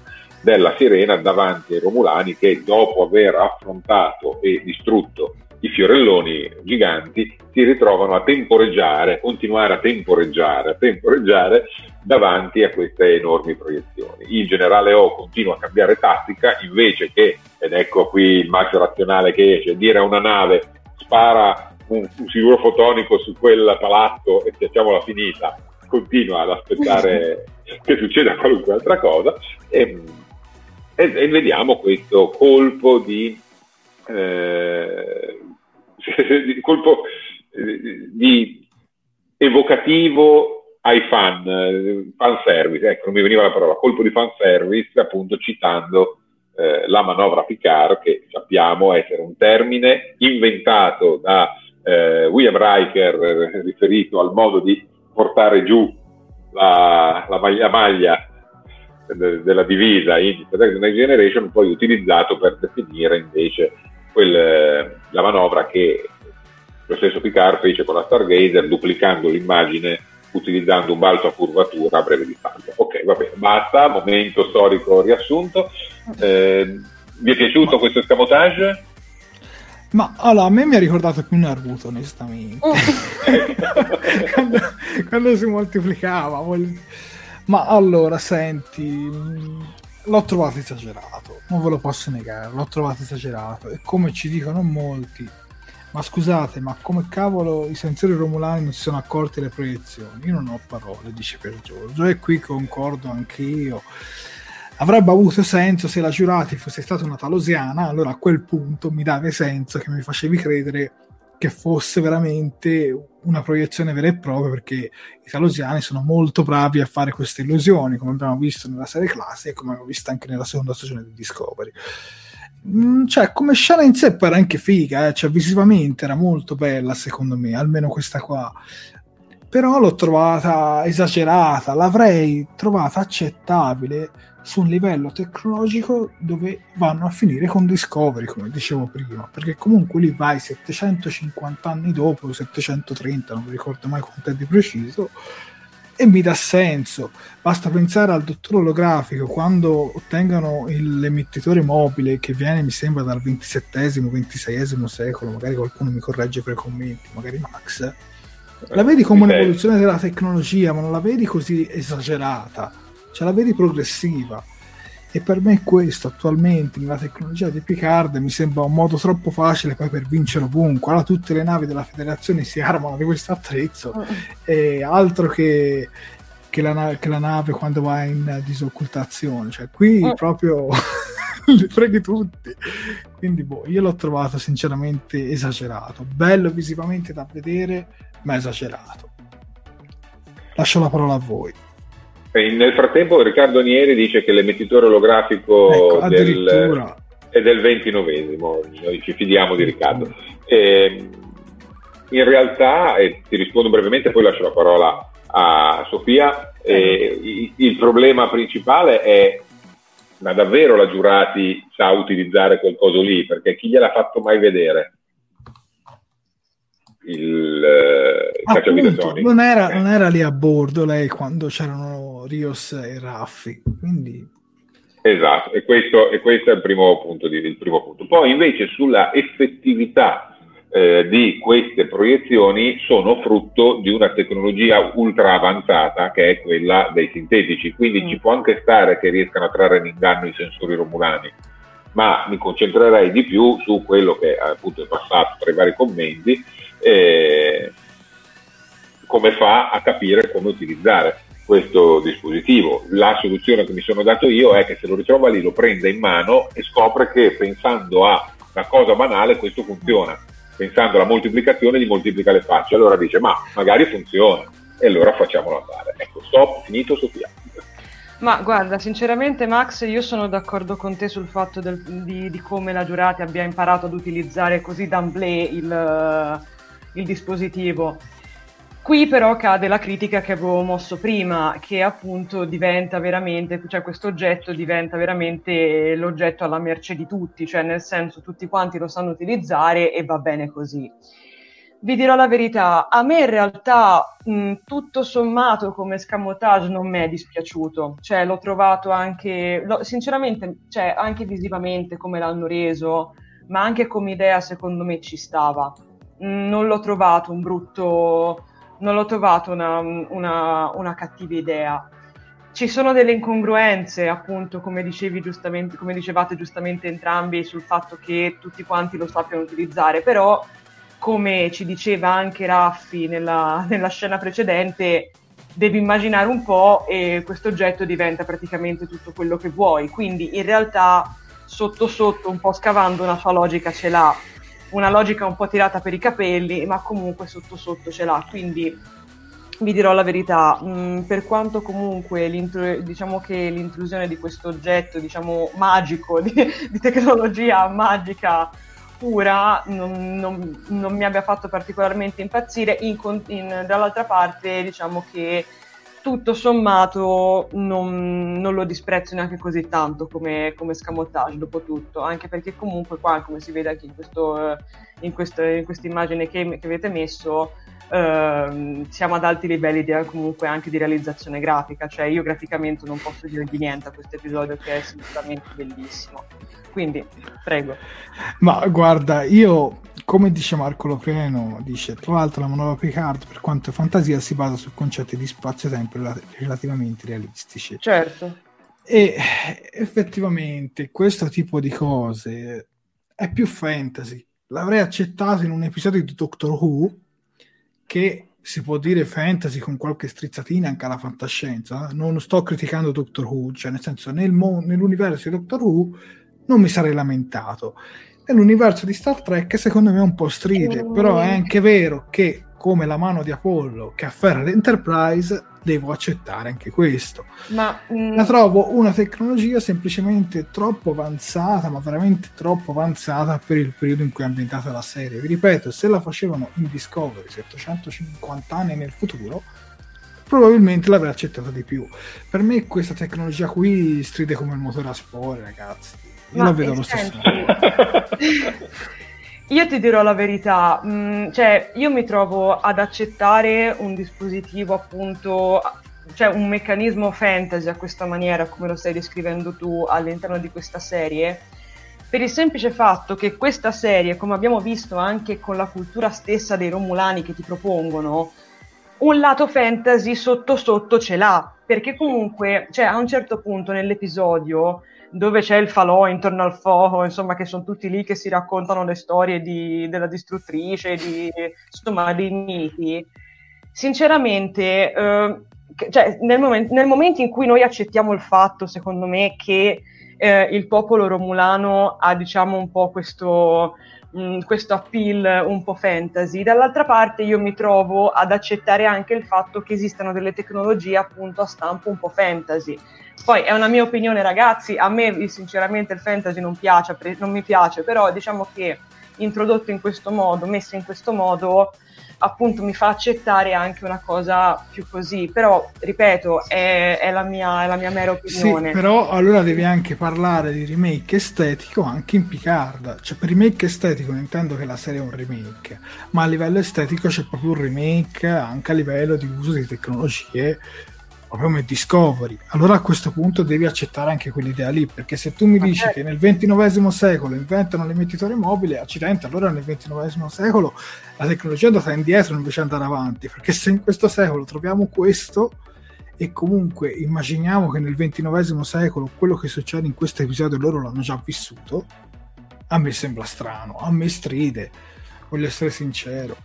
della sirena davanti ai Romulani che dopo aver affrontato e distrutto i fiorelloni giganti si ritrovano a temporeggiare, continuare a temporeggiare, a temporeggiare davanti a queste enormi proiezioni. Il generale O continua a cambiare tattica invece che, ed ecco qui il max razionale che esce, dire a una nave spara un, un siluro fotonico su quel palazzo e facciamola finita, continua ad aspettare (laughs) che succeda qualunque altra cosa e, e- e vediamo questo colpo di eh, di colpo di evocativo ai fan, fan service, ecco, non mi veniva la parola, colpo di fan service, appunto citando eh, la manovra Picard, che sappiamo essere un termine inventato da eh, William Riker eh, riferito al modo di portare giù la, la maglia, maglia de- della divisa in The Next Generation, poi utilizzato per definire invece quel, eh, la manovra che lo stesso Picard fece con la Stargazer duplicando l'immagine utilizzando un balzo a curvatura a breve distanza. Ok, va bene, basta, momento storico riassunto. Eh, vi è piaciuto questo escamotage? Ma allora, a me mi ha ricordato più Naruto, onestamente. (laughs) quando, quando si moltiplicava. Ma allora, senti, mh, l'ho trovato esagerato, non ve lo posso negare, l'ho trovato esagerato. E come ci dicono molti, ma scusate, ma come cavolo i sensori romulani non si sono accorti delle proiezioni? Io non ho parole, dice per Giorgio, e qui concordo anch'io. Avrebbe avuto senso se la giurati fosse stata una talosiana, allora a quel punto mi dava senso che mi facevi credere che fosse veramente una proiezione vera e propria, perché i talosiani sono molto bravi a fare queste illusioni, come abbiamo visto nella serie classica e come abbiamo visto anche nella seconda stagione di Discovery. Mm, cioè, come scena in sé poi era anche figa, eh? cioè visivamente era molto bella secondo me, almeno questa qua. Però l'ho trovata esagerata, l'avrei trovata accettabile su un livello tecnologico dove vanno a finire con Discovery, come dicevo prima, perché comunque lì vai 750 anni dopo, 730, non mi ricordo mai quanto è di preciso, e mi dà senso. Basta pensare al dottore olografico quando ottengono l'emettitore mobile che viene, mi sembra, dal 27esimo, 26esimo secolo, magari qualcuno mi corregge per i commenti, magari Max. La vedi come Ok. un'evoluzione della tecnologia, ma non la vedi così esagerata, cioè la vedi progressiva. E per me questo attualmente nella tecnologia di Picard mi sembra un modo troppo facile poi per vincere ovunque. Allora tutte le navi della federazione si armano di questo attrezzo mm. e altro che, che, la, che, la, nave quando va in disoccultazione. Cioè qui mm. proprio (laughs) li freghi tutti. Quindi boh, io l'ho trovato sinceramente esagerato. Bello visivamente da vedere, ma esagerato. Lascio la parola a voi. Nel frattempo Riccardo Nieri dice che l'emettitore olografico ecco, del, è del 29esimo, noi ci fidiamo di Riccardo. E, in realtà, e ti rispondo brevemente, poi lascio la parola a Sofia, eh, il, il problema principale è ma davvero la Giurati sa utilizzare quel coso lì, perché chi gliel'ha fatto mai vedere? Il, eh, Appunto, non, era, non era lì a bordo lei quando c'erano Rios e Raffi, quindi... Esatto, e questo, e questo è il primo, punto di, il primo punto. Poi invece sulla effettività eh, di queste proiezioni sono frutto di una tecnologia ultra avanzata che è quella dei sintetici, quindi mm. ci può anche stare che riescano a trarre in inganno i sensori romulani, ma mi concentrerei di più su quello che appunto è passato tra i vari commenti eh, come fa a capire come utilizzare questo dispositivo. La soluzione che mi sono dato io è che se lo ritrova lì, lo prende in mano e scopre che pensando a una cosa banale questo funziona. Pensando alla moltiplicazione, gli moltiplica le facce. Allora dice, ma magari funziona. E allora facciamolo andare. Ecco, stop, finito Sofia. Ma guarda, sinceramente Max, io sono d'accordo con te sul fatto del, di, di, come la Giurati abbia imparato ad utilizzare così d'amblè il, il dispositivo. Qui però cade la critica che avevo mosso prima, che appunto diventa veramente, cioè questo oggetto diventa veramente l'oggetto alla merce di tutti, cioè nel senso tutti quanti lo sanno utilizzare e va bene così. Vi dirò la verità, a me in realtà mh, tutto sommato come scamotage non mi è dispiaciuto, cioè l'ho trovato anche, lo, sinceramente, cioè, anche visivamente come l'hanno reso, ma anche come idea secondo me ci stava non l'ho trovato un brutto, non l'ho trovato una, una, una cattiva idea. Ci sono delle incongruenze, appunto, come, dicevi giustamente, come dicevate giustamente entrambi, sul fatto che tutti quanti lo sappiano utilizzare, però, come ci diceva anche Raffi nella, nella scena precedente, devi immaginare un po' e questo oggetto diventa praticamente tutto quello che vuoi. Quindi, in realtà, sotto sotto, un po' scavando, una sua logica ce l'ha una logica un po' tirata per i capelli, ma comunque sotto sotto ce l'ha. Quindi vi dirò la verità, mh, mm, per quanto comunque diciamo che l'intrusione di questo oggetto, diciamo magico, (laughs) di, di tecnologia magica pura, non, non, non, mi abbia fatto particolarmente impazzire, in, in, dall'altra parte diciamo che tutto sommato non, non, lo disprezzo neanche così tanto come, come scamotage dopo tutto, anche perché comunque qua, come si vede anche in, questo, in, questo, in questa immagine che, che avete messo, Uh, siamo ad alti livelli di, comunque anche di realizzazione grafica, cioè io graficamente non posso dire di niente a questo episodio che è sicuramente bellissimo. Quindi, prego. Ma guarda, io come dice Marco Loprieno, dice tra l'altro la manovra Picard per quanto è fantasia si basa su concetti di spazio-tempo relativamente realistici. Certo. E effettivamente questo tipo di cose è più fantasy. L'avrei accettato in un episodio di Doctor Who che si può dire fantasy con qualche strizzatina anche alla fantascienza. Non sto criticando Doctor Who, cioè nel senso nel mo- nell'universo di Doctor Who non mi sarei lamentato nell'universo di Star Trek secondo me è un po' stride, però è anche vero che come la mano di Apollo che afferra l'Enterprise devo accettare anche questo. Ma, mm... La trovo una tecnologia semplicemente troppo avanzata, ma veramente troppo avanzata per il periodo in cui è ambientata la serie. Vi ripeto, se la facevano in Discovery 750 anni nel futuro, probabilmente l'avrei accettata di più. Per me questa tecnologia qui stride come il motore a spore, ragazzi io la vedo lo stesso. (laughs) Io ti dirò la verità, mm, cioè io mi trovo ad accettare un dispositivo appunto, cioè un meccanismo fantasy a questa maniera, come lo stai descrivendo tu all'interno di questa serie, per il semplice fatto che questa serie, come abbiamo visto anche con la cultura stessa dei Romulani che ti propongono, un lato fantasy sotto sotto ce l'ha, perché comunque, cioè, a un certo punto nell'episodio dove c'è il falò intorno al fuoco, insomma, che sono tutti lì che si raccontano le storie di, della distruttrice, di, insomma, dei miti. Sinceramente, eh, cioè, nel, moment- nel, momento in cui noi accettiamo il fatto, secondo me, che eh, il popolo romulano ha, diciamo, un po' questo, mh, mm, questo appeal un po' fantasy, dall'altra parte io mi trovo ad accettare anche il fatto che esistano delle tecnologie appunto a stampo un po' fantasy. Poi è una mia opinione, ragazzi, a me sinceramente il fantasy non, piace, non mi piace, però diciamo che introdotto in questo modo, messo in questo modo, appunto mi fa accettare anche una cosa più così, però ripeto, è, è, la, mia, è la mia mera opinione. Sì, però allora devi anche parlare di remake estetico anche in Picard, cioè per remake estetico non intendo che la serie è un remake, ma a livello estetico c'è proprio un remake anche a livello di uso di tecnologie proprio come Discovery. Allora a questo punto devi accettare anche quell'idea lì, perché se tu mi dici che nel XXIX secolo inventano l'emettitore mobile, accidente, allora nel XXIX secolo la tecnologia è andata indietro invece di andare avanti, perché se in questo secolo troviamo questo e comunque immaginiamo che nel XXIX secolo quello che succede in questo episodio loro l'hanno già vissuto, a me sembra strano, a me stride, voglio essere sincero.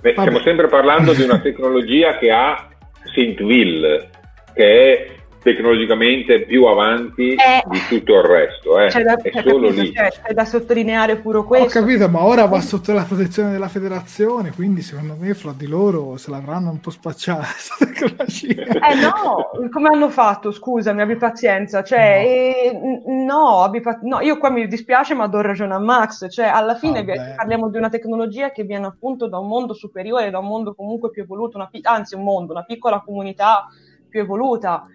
Beh, stiamo sempre parlando di una (laughs) tecnologia che ha Saintville, che è tecnologicamente più avanti eh, di tutto il resto, eh. da, è solo capito, lì. Cioè, c'è da sottolineare pure questo. Ho capito, ma ora va sotto la protezione della federazione, quindi secondo me fra di loro se l'avranno un po' spacciata (laughs) Eh no, come hanno fatto? Scusami, abbi pazienza. Cioè, no, eh, no, abbi pa- no, io qua mi dispiace, ma do ragione a Max. Cioè, alla fine ah, parliamo di una tecnologia che viene appunto da un mondo superiore, da un mondo comunque più evoluto, una, anzi un mondo, una piccola comunità più evoluta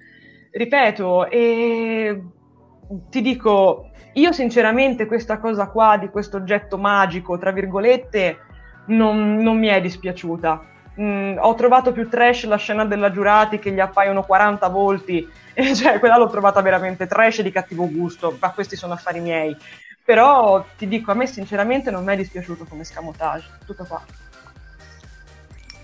ripeto, e ti dico, io sinceramente questa cosa qua di questo oggetto magico, tra virgolette, non, non mi è dispiaciuta. Mm, ho trovato più trash la scena della Giurati che gli appaiono 40 volti, (laughs) e cioè quella l'ho trovata veramente trash e di cattivo gusto, ma questi sono affari miei. Però ti dico, a me sinceramente non mi è dispiaciuto come scamotage, tutto qua.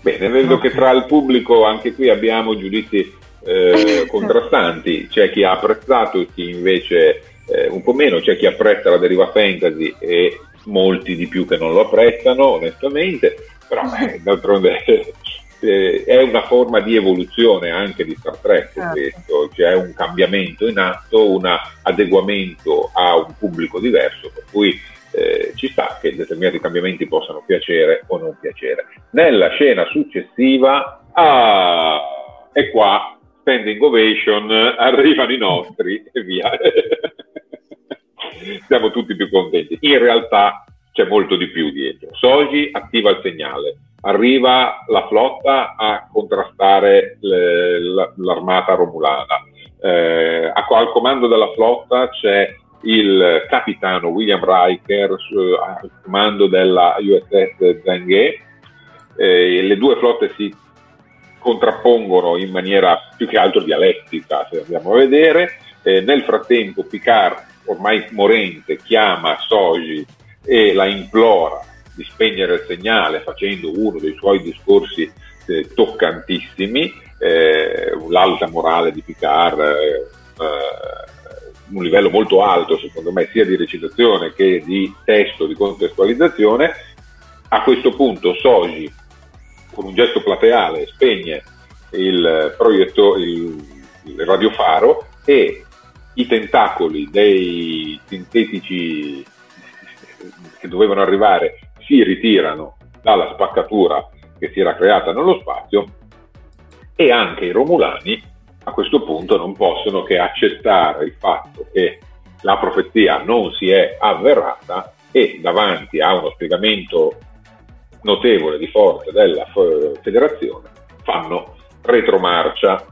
Bene, vedo che tra il pubblico anche qui abbiamo giudizi eh, contrastanti, c'è chi ha apprezzato e chi invece eh, un po' meno, c'è chi apprezza la deriva fantasy e molti di più che non lo apprezzano onestamente, però (laughs) eh, d'altronde (laughs) eh, è una forma di evoluzione anche di Star Trek certo. questo, c'è un cambiamento in atto, un adeguamento a un pubblico diverso, per cui eh, ci sta che determinati cambiamenti possano piacere o non piacere. Nella scena successiva, ah, e qua standing ovation, arrivano i nostri (laughs) e via. (laughs) Siamo tutti più contenti. In realtà c'è molto di più dietro. Soji attiva il segnale, arriva la flotta a contrastare l'armata romulana. Eh, al comando della flotta c'è il capitano William Riker al comando della USS Zenghe. Eh, le due flotte si contrappongono in maniera più che altro dialettica, se andiamo a vedere. Eh, nel frattempo Picard, ormai morente, chiama Soji e la implora di spegnere il segnale facendo uno dei suoi discorsi eh, toccantissimi, eh, l'alta morale di Picard, eh, un livello molto alto secondo me sia di recitazione che di testo, di contestualizzazione. A questo punto Soji con un gesto plateale spegne il proiettore, il, il radiofaro e i tentacoli dei sintetici che dovevano arrivare si ritirano dalla spaccatura che si era creata nello spazio e anche i romulani a questo punto non possono che accettare il fatto che la profezia non si è avverata e davanti a uno spiegamento notevole di forza della federazione fanno retromarcia.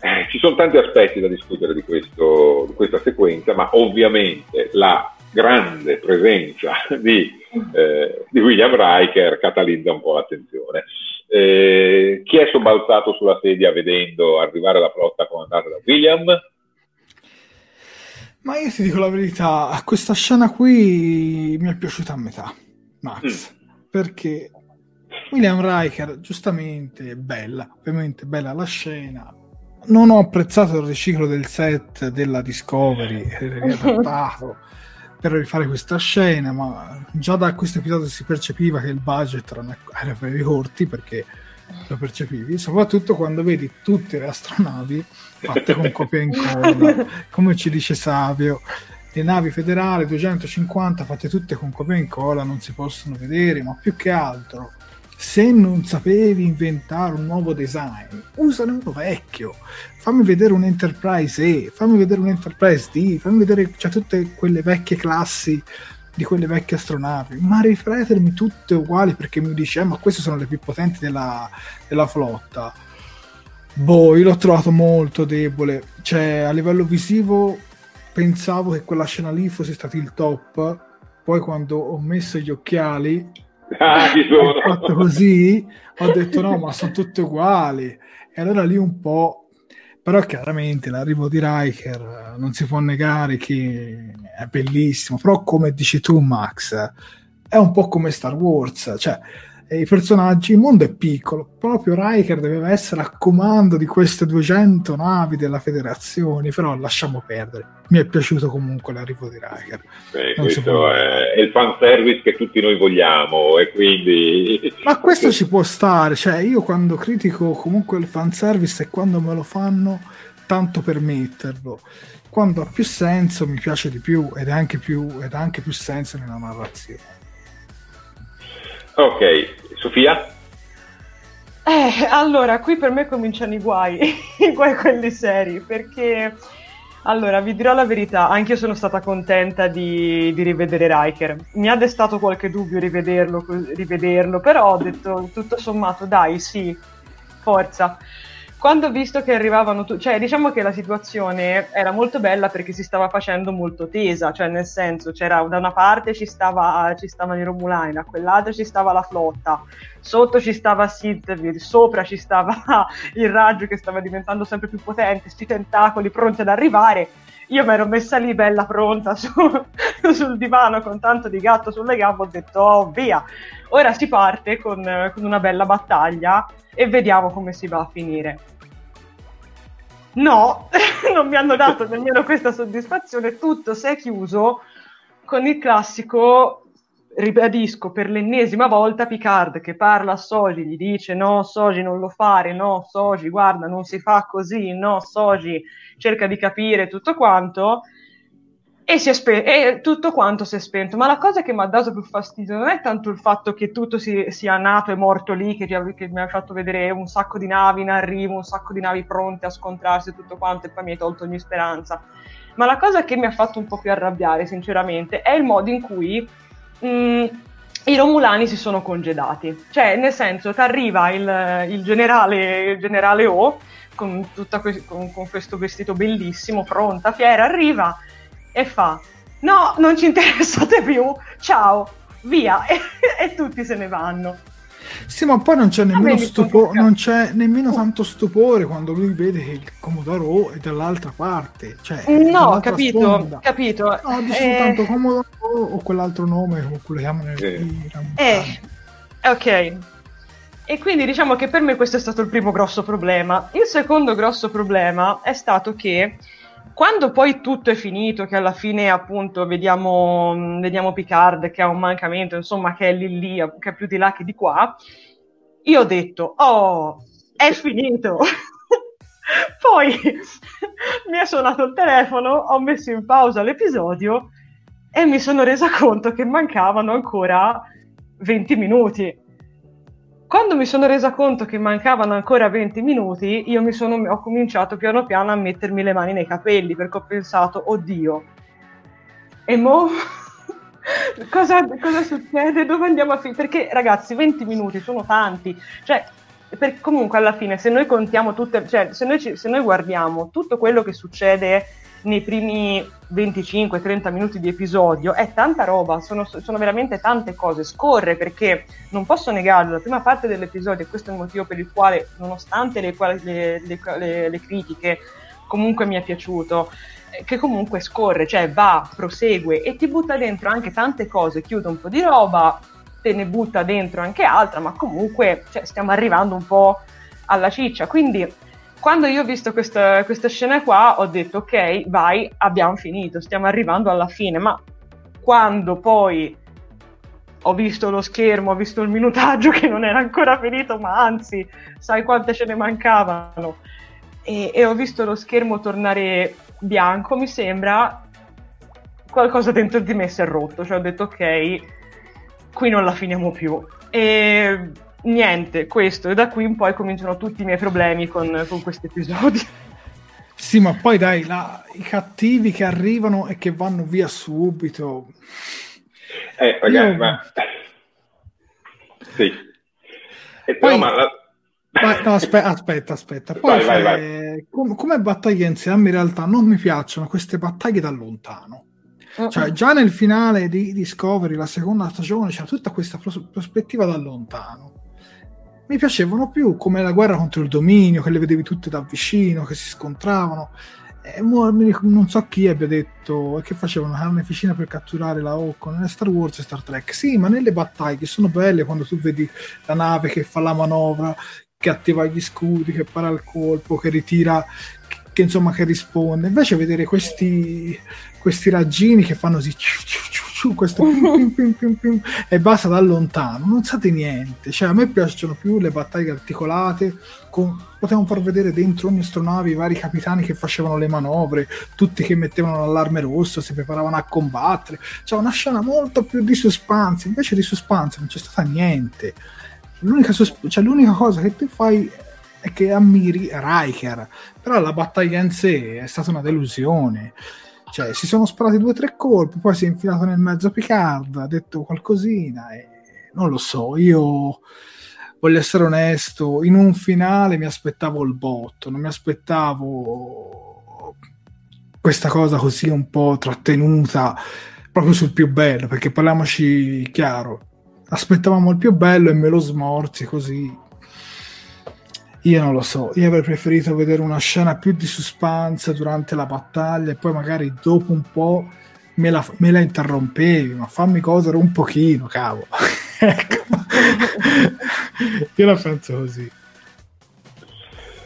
Eh, ci sono tanti aspetti da discutere di, questo, di, questa sequenza, ma ovviamente la grande presenza (laughs) di, eh, di William Riker catalizza un po' l'attenzione. Eh, chi è sobbalzato sulla sedia vedendo arrivare la flotta comandata da William? Ma io ti dico la verità, questa scena qui mi è piaciuta a metà. Max, mm. perché William Riker, giustamente, bella, ovviamente bella la scena. Non ho apprezzato il riciclo del set della Discovery (laughs) riadattato per rifare questa scena, ma già da questo episodio si percepiva che il budget era per i corti perché lo percepivi, soprattutto quando vedi tutte le astronavi fatte con copia e incolla, (laughs) come ci dice Savio. Le navi federali 250 fatte tutte con copia e incolla non si possono vedere, ma più che altro se non sapevi inventare un nuovo design, usane uno vecchio. Fammi vedere un Enterprise E, fammi vedere un Enterprise D, fammi vedere cioè, tutte quelle vecchie classi di quelle vecchie astronavi, ma riflettermi tutte uguali perché mi dice, eh, ma queste sono le più potenti della, della flotta. Boh, io l'ho trovato molto debole. Cioè, a livello visivo pensavo che quella scena lì fosse stato il top. Poi quando ho messo gli occhiali, ah, (laughs) ho fatto così, ho detto no, ma sono tutte uguali. E allora lì un po' però chiaramente l'arrivo di Riker non si può negare che è bellissimo, però come dici tu Max, è un po' come Star Wars, cioè i personaggi, il mondo è piccolo, proprio Riker deve essere a comando di queste 200 navi della federazione, però lasciamo perdere. Mi è piaciuto comunque l'arrivo di Riker. Beh, questo è, il fanservice che tutti noi vogliamo e quindi... (laughs) Ma questo ci può stare, cioè io quando critico comunque il fanservice è quando me lo fanno tanto per metterlo. Quando ha più senso mi piace di più ed ha anche più, ed ha anche più senso nella narrazione. Ok, Sofia? Eh, allora, qui per me cominciano i guai, (laughs) i guai quelli seri, perché... Allora, vi dirò la verità, anche io sono stata contenta di, di, rivedere Riker. Mi ha destato qualche dubbio rivederlo, rivederlo, però ho detto tutto sommato, dai, sì, forza quando ho visto che arrivavano tutti, cioè diciamo che la situazione era molto bella perché si stava facendo molto tesa, cioè nel senso c'era da una parte ci, stava, ci stavano i Romulani, da quell'altra ci stava la flotta, sotto ci stava Sithville, sopra ci stava (laughs) il raggio che stava diventando sempre più potente, questi tentacoli pronti ad arrivare. Io mi ero messa lì bella pronta su, (laughs) sul divano con tanto di gatto sulle gambe, ho detto oh via, ora si parte con, con una bella battaglia e vediamo come si va a finire. No, (laughs) non mi hanno dato nemmeno questa soddisfazione, tutto si è chiuso con il classico, ribadisco per l'ennesima volta, Picard che parla a Soji, gli dice no Soji non lo fare, no Soji guarda non si fa così, no Soji cerca di capire tutto quanto, e, spe- e, tutto quanto si è spento. Ma la cosa che mi ha dato più fastidio non è tanto il fatto che tutto si- sia nato e morto lì, che, che, mi ha fatto vedere un sacco di navi in arrivo, un sacco di navi pronte a scontrarsi e tutto quanto, e poi mi hai tolto ogni speranza. Ma la cosa che mi ha fatto un po' più arrabbiare, sinceramente, è il modo in cui mh, mm, i Romulani si sono congedati. Cioè, nel senso, ti arriva il, il, generale, il generale O con, que- con, con questo vestito bellissimo, pronta, fiera, arriva e fa no, non ci interessate più, ciao, via, (laughs) e, e tutti se ne vanno. Sì, ma poi non c'è nemmeno, stupo- non c'è nemmeno tanto stupore quando lui vede che il Commodore è dall'altra parte. Cioè, no, capito, sponda. capito. No, dice eh... soltanto Commodore o quell'altro nome, come lo chiamano eh. eh, ok. E quindi diciamo che per me questo è stato il primo grosso problema. Il secondo grosso problema è stato che quando poi tutto è finito, che alla fine appunto vediamo, vediamo Picard che ha un mancamento, insomma che è lì lì, che è più di là che di qua, io ho detto, oh, è finito. (laughs) poi (laughs) mi è suonato il telefono, ho messo in pausa l'episodio e mi sono resa conto che mancavano ancora 20 minuti. Quando mi sono resa conto che mancavano ancora 20 minuti, io mi sono, ho cominciato piano piano a mettermi le mani nei capelli perché ho pensato, oddio, e mo (laughs) cosa, cosa, succede? Dove andiamo a finire? Perché ragazzi, 20 minuti sono tanti, cioè per, comunque alla fine se noi contiamo tutte, cioè se noi, ci, se noi guardiamo tutto quello che succede nei primi 25-30 minuti di episodio è tanta roba, sono, sono, veramente tante cose. Scorre perché non posso negarlo, la prima parte dell'episodio, e questo è il motivo per il quale, nonostante le, le, le, le critiche, comunque mi è piaciuto eh, che comunque scorre, cioè va, prosegue e ti butta dentro anche tante cose, chiude un po' di roba, te ne butta dentro anche altra, ma comunque cioè, stiamo arrivando un po' alla ciccia. Quindi quando io ho visto questa, questa scena qua ho detto ok, vai, abbiamo finito, stiamo arrivando alla fine, ma quando poi ho visto lo schermo, ho visto il minutaggio che non era ancora finito, ma anzi, sai quante ce ne mancavano, e, e ho visto lo schermo tornare bianco, mi sembra qualcosa dentro di me si è rotto, cioè ho detto ok, qui non la finiamo più. E niente, questo, e da qui in poi cominciano tutti i miei problemi con, con questi episodi. Sì, ma poi dai, la, i cattivi che arrivano e che vanno via subito. Eh, ragazzi, Io... ma... Sì. E poi... ma la... Vai, no, aspetta, aspetta, aspetta. Poi vai, vai, vai. Com- come battaglie insieme in realtà non mi piacciono queste battaglie da lontano. Uh-uh. Cioè, già nel finale di Discovery, la seconda stagione, c'era tutta questa pros- prospettiva da lontano. Mi piacevano più come la guerra contro il dominio, che le vedevi tutte da vicino, che si scontravano. E non so chi abbia detto che facevano carneficina per catturare la Hawk nelle Star Wars e Star Trek. Sì, ma nelle battaglie sono belle quando tu vedi la nave che fa la manovra, che attiva gli scudi, che para il colpo, che ritira, che, che insomma che risponde. Invece vedere questi questi raggini che fanno così questo pim, pim, pim, e basta da lontano non sa di niente. Cioè a me piacciono più le battaglie articolate con, potevamo far vedere dentro ogni astronave i vari capitani che facevano le manovre tutti che mettevano l'allarme rosso si preparavano a combattere. Cioè una scena molto più di suspense invece di suspense non c'è stata niente. L'unica, susp- cioè, l'unica cosa che tu fai è che ammiri Riker però la battaglia in sé è stata una delusione cioè, si sono sparati due o tre colpi, poi si è infilato nel mezzo Picard, ha detto qualcosina e non lo so, io voglio essere onesto, in un finale mi aspettavo il botto, non mi aspettavo questa cosa così un po' trattenuta proprio sul più bello, perché parliamoci chiaro, aspettavamo il più bello e me lo smorzi così io non lo so, io avrei preferito vedere una scena più di suspense durante la battaglia e poi magari dopo un po' me la, me la interrompevi, ma fammi godere un pochino, cavolo. (laughs) ecco. io la penso così.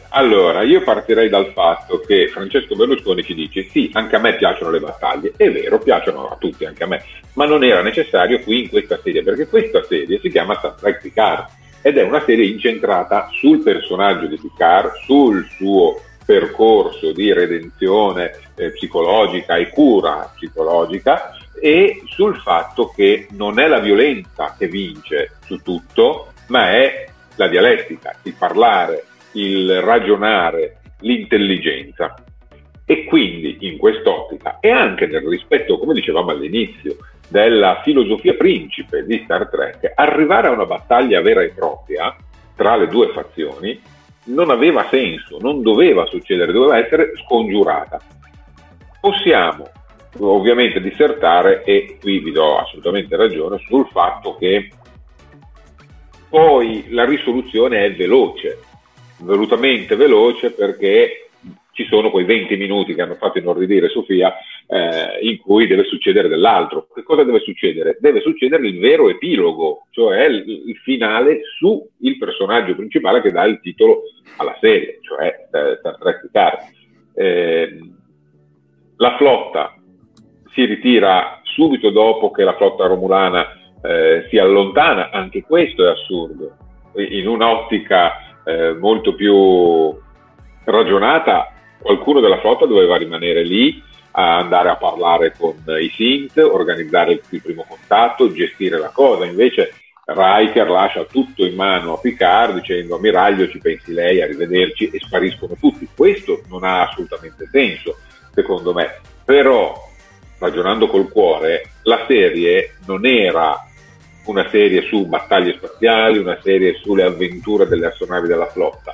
Allora, io partirei dal fatto che Francesco Berlusconi ci dice sì, anche a me piacciono le battaglie, è vero, piacciono a tutti, anche a me, ma non era necessario qui in questa serie, perché questa serie si chiama Star Trek Picard ed è una serie incentrata sul personaggio di Picard, sul suo percorso di redenzione eh, psicologica e cura psicologica e sul fatto che non è la violenza che vince su tutto, ma è la dialettica, il parlare, il ragionare, l'intelligenza. E quindi in quest'ottica e anche nel rispetto, come dicevamo all'inizio, della filosofia principe di Star Trek, arrivare a una battaglia vera e propria tra le due fazioni non aveva senso, non doveva succedere, doveva essere scongiurata. Possiamo ovviamente dissertare, e qui vi do assolutamente ragione, sul fatto che poi la risoluzione è veloce, volutamente veloce perché ci sono quei 20 minuti che hanno fatto inorridire Sofia eh, in cui deve succedere dell'altro. Che cosa deve succedere? Deve succedere il vero epilogo, cioè il, il finale su il personaggio principale che dà il titolo alla serie, cioè eh, Star Trek Picard. Eh, la flotta si ritira subito dopo che la flotta romulana eh, si allontana, anche questo è assurdo, in un'ottica eh, molto più ragionata qualcuno della flotta doveva rimanere lì andare a parlare con i Synth, organizzare il, il primo contatto, gestire la cosa. Invece Riker lascia tutto in mano a Picard dicendo ammiraglio ci pensi lei, arrivederci e spariscono tutti. Questo non ha assolutamente senso, secondo me. Però, ragionando col cuore, la serie non era una serie su battaglie spaziali, una serie sulle avventure delle astronavi della flotta,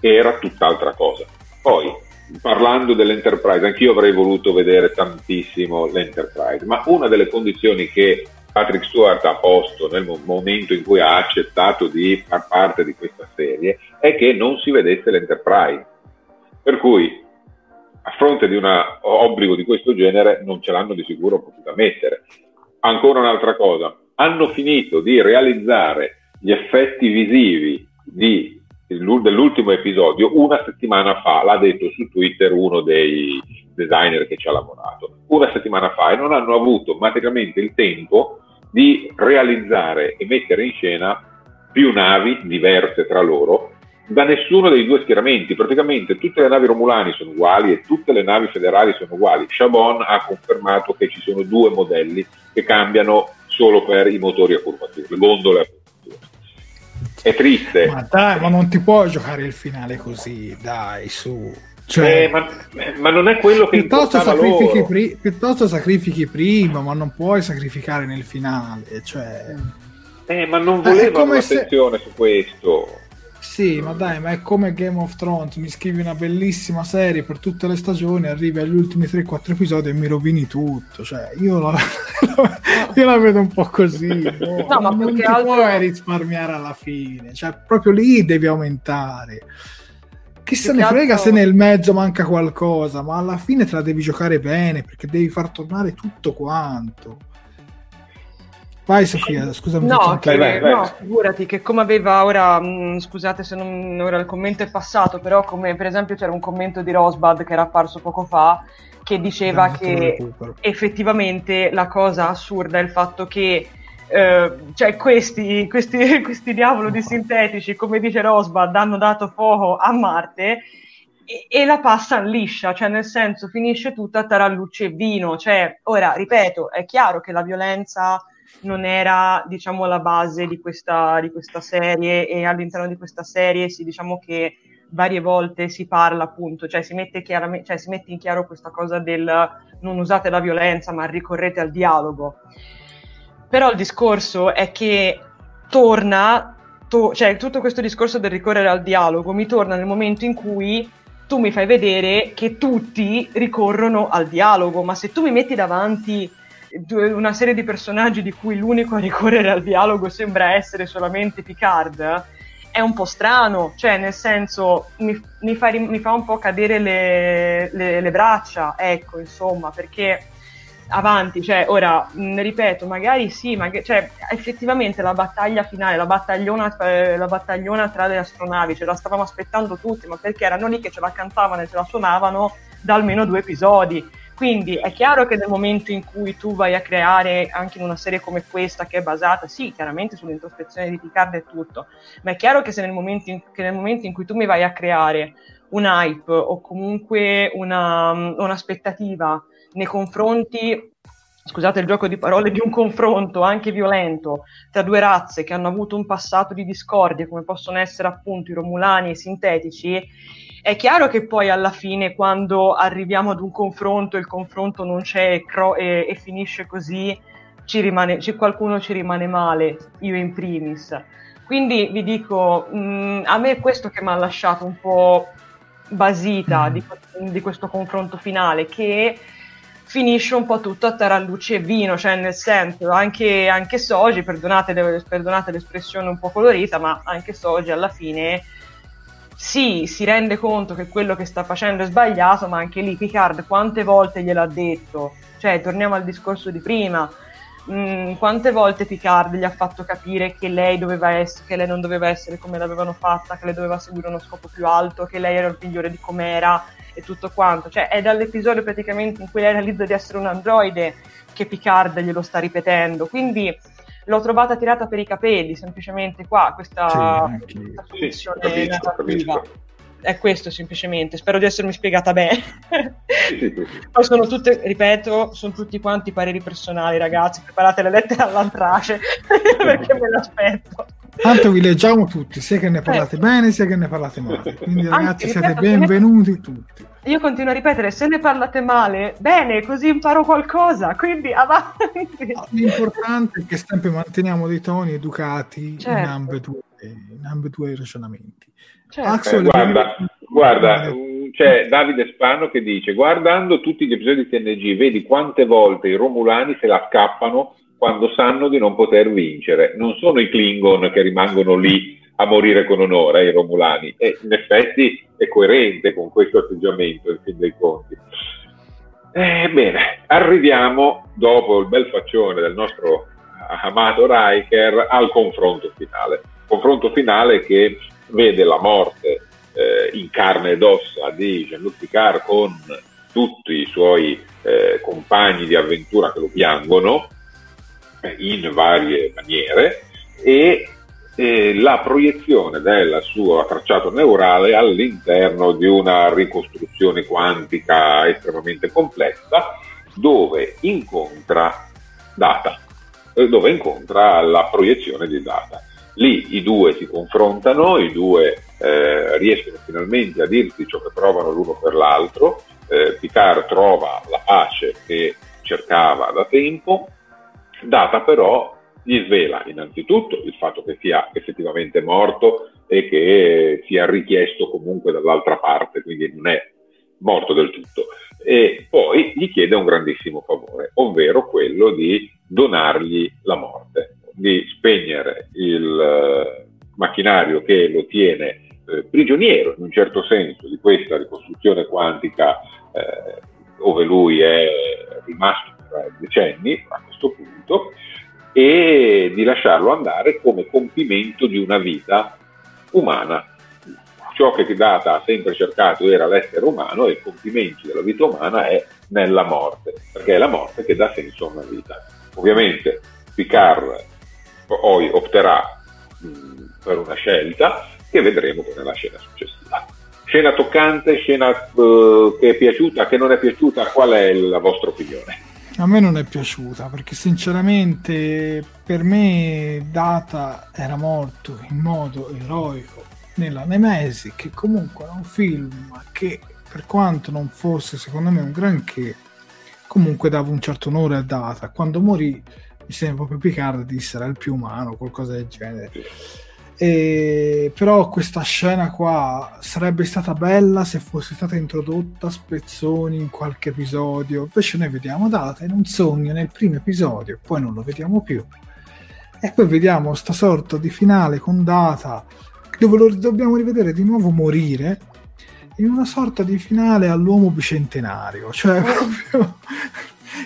era tutt'altra cosa. Poi, parlando dell'Enterprise, anch'io avrei voluto vedere tantissimo l'Enterprise, ma una delle condizioni che Patrick Stewart ha posto nel momento in cui ha accettato di far parte di questa serie è che non si vedesse l'Enterprise. Per cui, a fronte di un obbligo di questo genere, non ce l'hanno di sicuro potuta mettere. Ancora un'altra cosa, hanno finito di realizzare gli effetti visivi di, dell'ultimo episodio una settimana fa, l'ha detto su Twitter uno dei designer che ci ha lavorato, una settimana fa e non hanno avuto materialmente il tempo di realizzare e mettere in scena più navi diverse tra loro da nessuno dei due schieramenti. Praticamente tutte le navi romulani sono uguali e tutte le navi federali sono uguali. Chabon ha confermato che ci sono due modelli che cambiano solo per i motori a curvatura, le gondole a curvatura. È triste. Ma dai, ma non ti puoi giocare il finale così, dai, su. Cioè, eh, ma, ma, non è quello che piuttosto sacrifichi, pri- piuttosto sacrifichi prima, ma non puoi sacrificare nel finale. Cioè... Eh, ma non volevano eh, attenzione se... su questo. Sì, ma dai, ma è come Game of Thrones, mi scrivi una bellissima serie per tutte le stagioni, arrivi agli ultimi 3-4 episodi e mi rovini tutto, cioè io la, (laughs) io la vedo un po' così, no, (laughs) no ma non ti altro... puoi risparmiare alla fine, cioè proprio lì devi aumentare. Chi se ne frega altro... se nel mezzo manca qualcosa, ma alla fine te la devi giocare bene perché devi far tornare tutto quanto. Vai Sofia, scusami. No, che, vai, vai, no figurati che come aveva ora, mh, mm, scusate se non, ora il commento è passato, però come per esempio c'era un commento di Rosbad che era apparso poco fa che diceva che effettivamente la cosa assurda è il fatto che eh, cioè questi, questi, (laughs) questi diavolo di sintetici, come dice Rosbad, hanno dato fuoco a Marte e, e la passano liscia, cioè nel senso finisce tutta a tarallucce e vino. Cioè, ora, ripeto, è chiaro che la violenza non era diciamo la base di questa, di questa serie e all'interno di questa serie si diciamo che varie volte si parla appunto, cioè si mette, cioè si mette in chiaro questa cosa del non usate la violenza ma ricorrete al dialogo. Però il discorso è che torna, to- cioè tutto questo discorso del ricorrere al dialogo mi torna nel momento in cui tu mi fai vedere che tutti ricorrono al dialogo, ma se tu mi metti davanti una serie di personaggi di cui l'unico (laughs) a ricorrere al dialogo sembra essere solamente Picard, è un po' strano, cioè nel senso mi, mi, fa, mi fa, un po' cadere le, le, le, braccia, ecco, insomma, perché avanti, cioè ora, ne ripeto, magari sì, ma cioè, effettivamente la battaglia finale, la battagliona, eh, la battagliona tra le astronavi, ce la stavamo aspettando tutti, ma perché erano lì che ce la cantavano e ce la suonavano da almeno due episodi quindi è chiaro che nel momento in cui tu vai a creare anche in una serie come questa, che è basata, sì, chiaramente sull'introspezione di Picard e tutto, ma è chiaro che se nel momento in, nel momento in cui tu mi vai a creare un hype o comunque una, un'aspettativa nei confronti scusate il gioco di parole, di un confronto anche violento tra due razze che hanno avuto un passato di discordia, come possono essere appunto i romulani e i sintetici, è chiaro che poi alla fine, quando arriviamo ad un confronto, il confronto non c'è e, cro- e, e finisce così, ci rimane, ci, qualcuno ci rimane male, io in primis. Quindi vi dico, mh, mm, a me è questo che mi ha lasciato un po' basita mm. di, di, questo confronto finale, che finisce un po' tutto a taralluce e vino, cioè nel senso, anche, anche Soji, perdonate, perdonate l'espressione un po' colorita, ma anche Soji alla fine sì, si rende conto che quello che sta facendo è sbagliato, ma anche lì Picard quante volte gliel'ha detto? Cioè, torniamo al discorso di prima. Mm, quante volte Picard gli ha fatto capire che lei, doveva essere, che lei non doveva essere come l'avevano fatta, che lei doveva seguire uno scopo più alto, che lei era il migliore di com'era e tutto quanto. Cioè, è dall'episodio praticamente in cui lei realizza di essere un androide che Picard glielo sta ripetendo. Quindi l'ho trovata tirata per i capelli, semplicemente qua, questa, sì, questa posizione sì, narrativa. È questo semplicemente, spero di essermi spiegata bene. Poi sono tutte, ripeto, sono tutti quanti pareri personali, ragazzi. Preparate le lettere all'antrace (laughs) perché me l'aspetto. Tanto vi leggiamo tutti, sia che ne parlate eh. bene sia che ne parlate male. Quindi, ragazzi, Anzi, siete benvenuti tutti io continuo a ripetere, se ne parlate male, bene, così imparo qualcosa, quindi avanti. L'importante è che sempre manteniamo dei toni educati certo. in, ambedue, in ambedue i ragionamenti. Certo. Axel, eh, guarda, guarda mm, c'è Davide Spano che dice, guardando tutti gli episodi di TNG, vedi quante volte i Romulani se la scappano quando sanno di non poter vincere. Non sono i Klingon che rimangono lì a morire con onore, i Romulani, e in effetti è coerente con questo atteggiamento, in fin dei conti. Eh, bene, arriviamo dopo il bel faccione del nostro amato Riker al confronto finale. Confronto finale che vede la morte eh, in carne ed ossa di Jean-Luc Picard con tutti i suoi eh, compagni di avventura che lo piangono eh, in varie maniere e eh, la proiezione del suo tracciato neurale all'interno di una ricostruzione quantica estremamente complessa dove incontra data, eh, dove incontra la proiezione di data. Lì i due si confrontano, i due eh, riescono finalmente a dirsi ciò che provano l'uno per l'altro, eh, Picard trova la pace che cercava da tempo, Data però gli svela innanzitutto il fatto che sia effettivamente morto e che sia richiesto comunque dall'altra parte, quindi non è morto del tutto. E poi gli chiede un grandissimo favore, ovvero quello di donargli la morte, di spegnere il eh, macchinario che lo tiene eh, prigioniero in un certo senso di questa ricostruzione quantica eh, dove lui è rimasto decenni a questo punto e di lasciarlo andare come compimento di una vita umana. Ciò che Data ha sempre cercato era l'essere umano e il compimento della vita umana è nella morte, perché è la morte che dà senso a una vita. Ovviamente Picard poi opterà per una scelta che vedremo nella scena successiva. Scena toccante, scena uh, che è piaciuta, che non è piaciuta, qual è la vostra opinione? A me non è piaciuta perché sinceramente per me Data era morto in modo eroico nella Nemesi, che comunque è un film che per quanto non fosse secondo me un granché, comunque dava un certo onore a Data. Quando morì mi sembra proprio Picard disse era il più umano, qualcosa del genere. E, però questa scena qua sarebbe stata bella se fosse stata introdotta a spezzoni in qualche episodio. Invece noi vediamo Data in un sogno nel primo episodio, poi non lo vediamo più. E poi vediamo sta sorta di finale con Data dove lo dobbiamo rivedere di nuovo morire in una sorta di finale all'uomo bicentenario. Cioè, proprio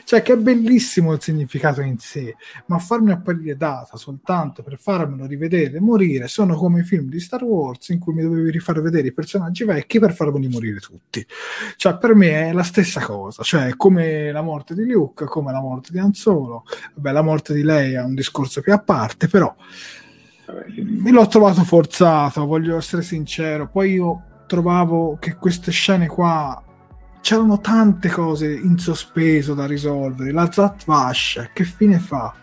cioè, che è bellissimo il significato in sé, ma farmi apparire data soltanto per farmelo rivedere e morire sono come i film di Star Wars in cui mi dovevi rifare vedere i personaggi vecchi per farmeli morire tutti. Cioè, per me è la stessa cosa, cioè, come la morte di Luke, come la morte di Han Solo. Vabbè, la morte di lei è un discorso più a parte, però me l'ho trovato forzato, voglio essere sincero. Poi io trovavo che queste scene qua c'erano tante cose in sospeso da risolvere. La Zat Vash, che fine fa?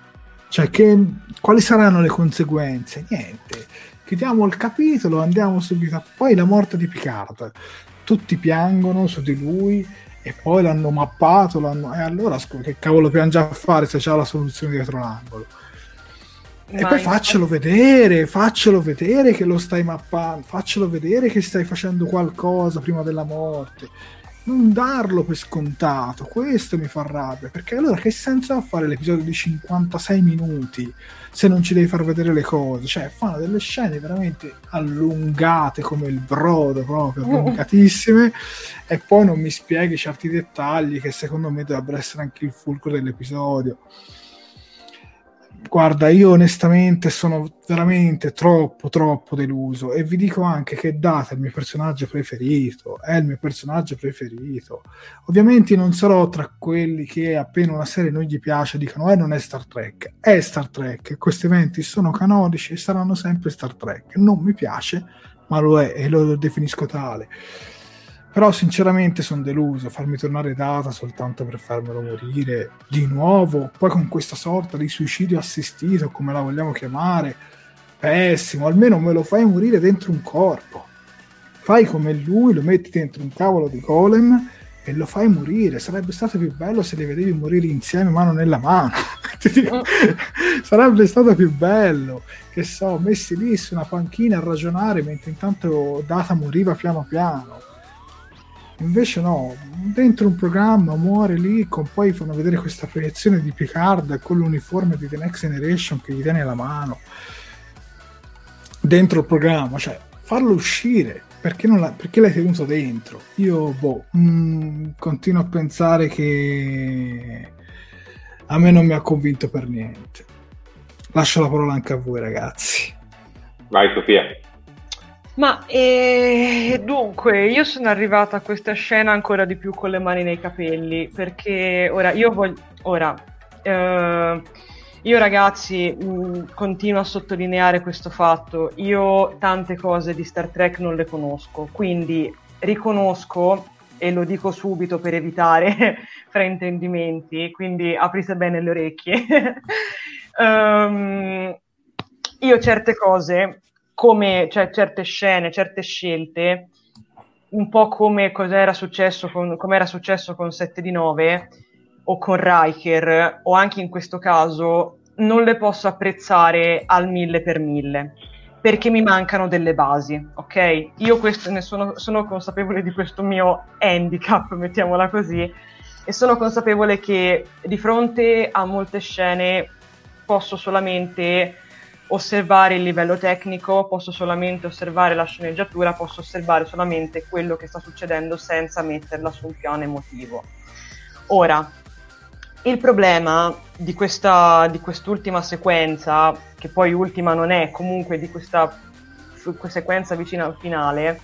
Cioè, che, quali saranno le conseguenze? Niente. Chiudiamo il capitolo, andiamo subito a... Poi la morte di Picard. Tutti piangono su di lui e poi l'hanno mappato, l'hanno... e allora che cavolo piange a fare se c'è la soluzione dietro l'angolo? E poi faccelo vedere, faccelo vedere che lo stai mappando, faccelo vedere che stai facendo qualcosa prima della morte non darlo per scontato, questo mi fa rabbia, perché allora che senso ha fare l'episodio di 56 minuti se non ci devi far vedere le cose? Cioè, fanno delle scene veramente allungate come il brodo, proprio allungatissime, e poi non mi spieghi certi dettagli che secondo me dovrebbero essere anche il fulcro dell'episodio. Guarda, io onestamente sono veramente troppo, troppo deluso e vi dico anche che Data è il mio personaggio preferito, è il mio personaggio preferito. Ovviamente non sarò tra quelli che appena una serie non gli piace dicono eh non è Star Trek, è Star Trek, questi eventi sono canonici e saranno sempre Star Trek. Non mi piace, ma lo è e lo definisco tale. Però sinceramente sono deluso, farmi tornare data soltanto per farmelo morire di nuovo, poi con questa sorta di suicidio assistito, come la vogliamo chiamare, pessimo, almeno me lo fai morire dentro un corpo. Fai come lui, lo metti dentro un cavolo di golem e lo fai morire. Sarebbe stato più bello se li vedevi morire insieme mano nella mano. (laughs) (laughs) Sarebbe stato più bello, che so, messi lì su una panchina a ragionare mentre intanto Data moriva piano piano Invece no, dentro un programma muore lì, con poi fanno vedere questa proiezione di Picard con l'uniforme di The Next Generation che gli tiene la mano. Dentro il programma, cioè farlo uscire, perché, non perché l'hai tenuto dentro? Io, boh, mh, mm, continuo a pensare che a me non mi ha convinto per niente. lascio la parola anche a voi ragazzi. Vai Sofia. Ma eh, dunque, io sono arrivata a questa scena ancora di più con le mani nei capelli, perché ora io voglio... Ora, eh, io ragazzi mm, continuo a sottolineare questo fatto, io tante cose di Star Trek non le conosco, quindi riconosco, e lo dico subito per evitare (laughs) fraintendimenti, quindi aprite bene le orecchie. um, (laughs) io certe cose, come cioè, certe scene, certe scelte, un po' come era successo con, come era successo con 7 di 9 o con Riker, o anche in questo caso, non le posso apprezzare al mille per mille perché mi mancano delle basi, ok? Io questo, ne sono, sono consapevole di questo mio handicap, mettiamola così, e sono consapevole che di fronte a molte scene posso solamente osservare il livello tecnico, posso solamente osservare la sceneggiatura, posso osservare solamente quello che sta succedendo senza metterla su un piano emotivo. Ora, il problema di, questa, di quest'ultima sequenza, che poi ultima non è, comunque di questa sequenza vicina al finale,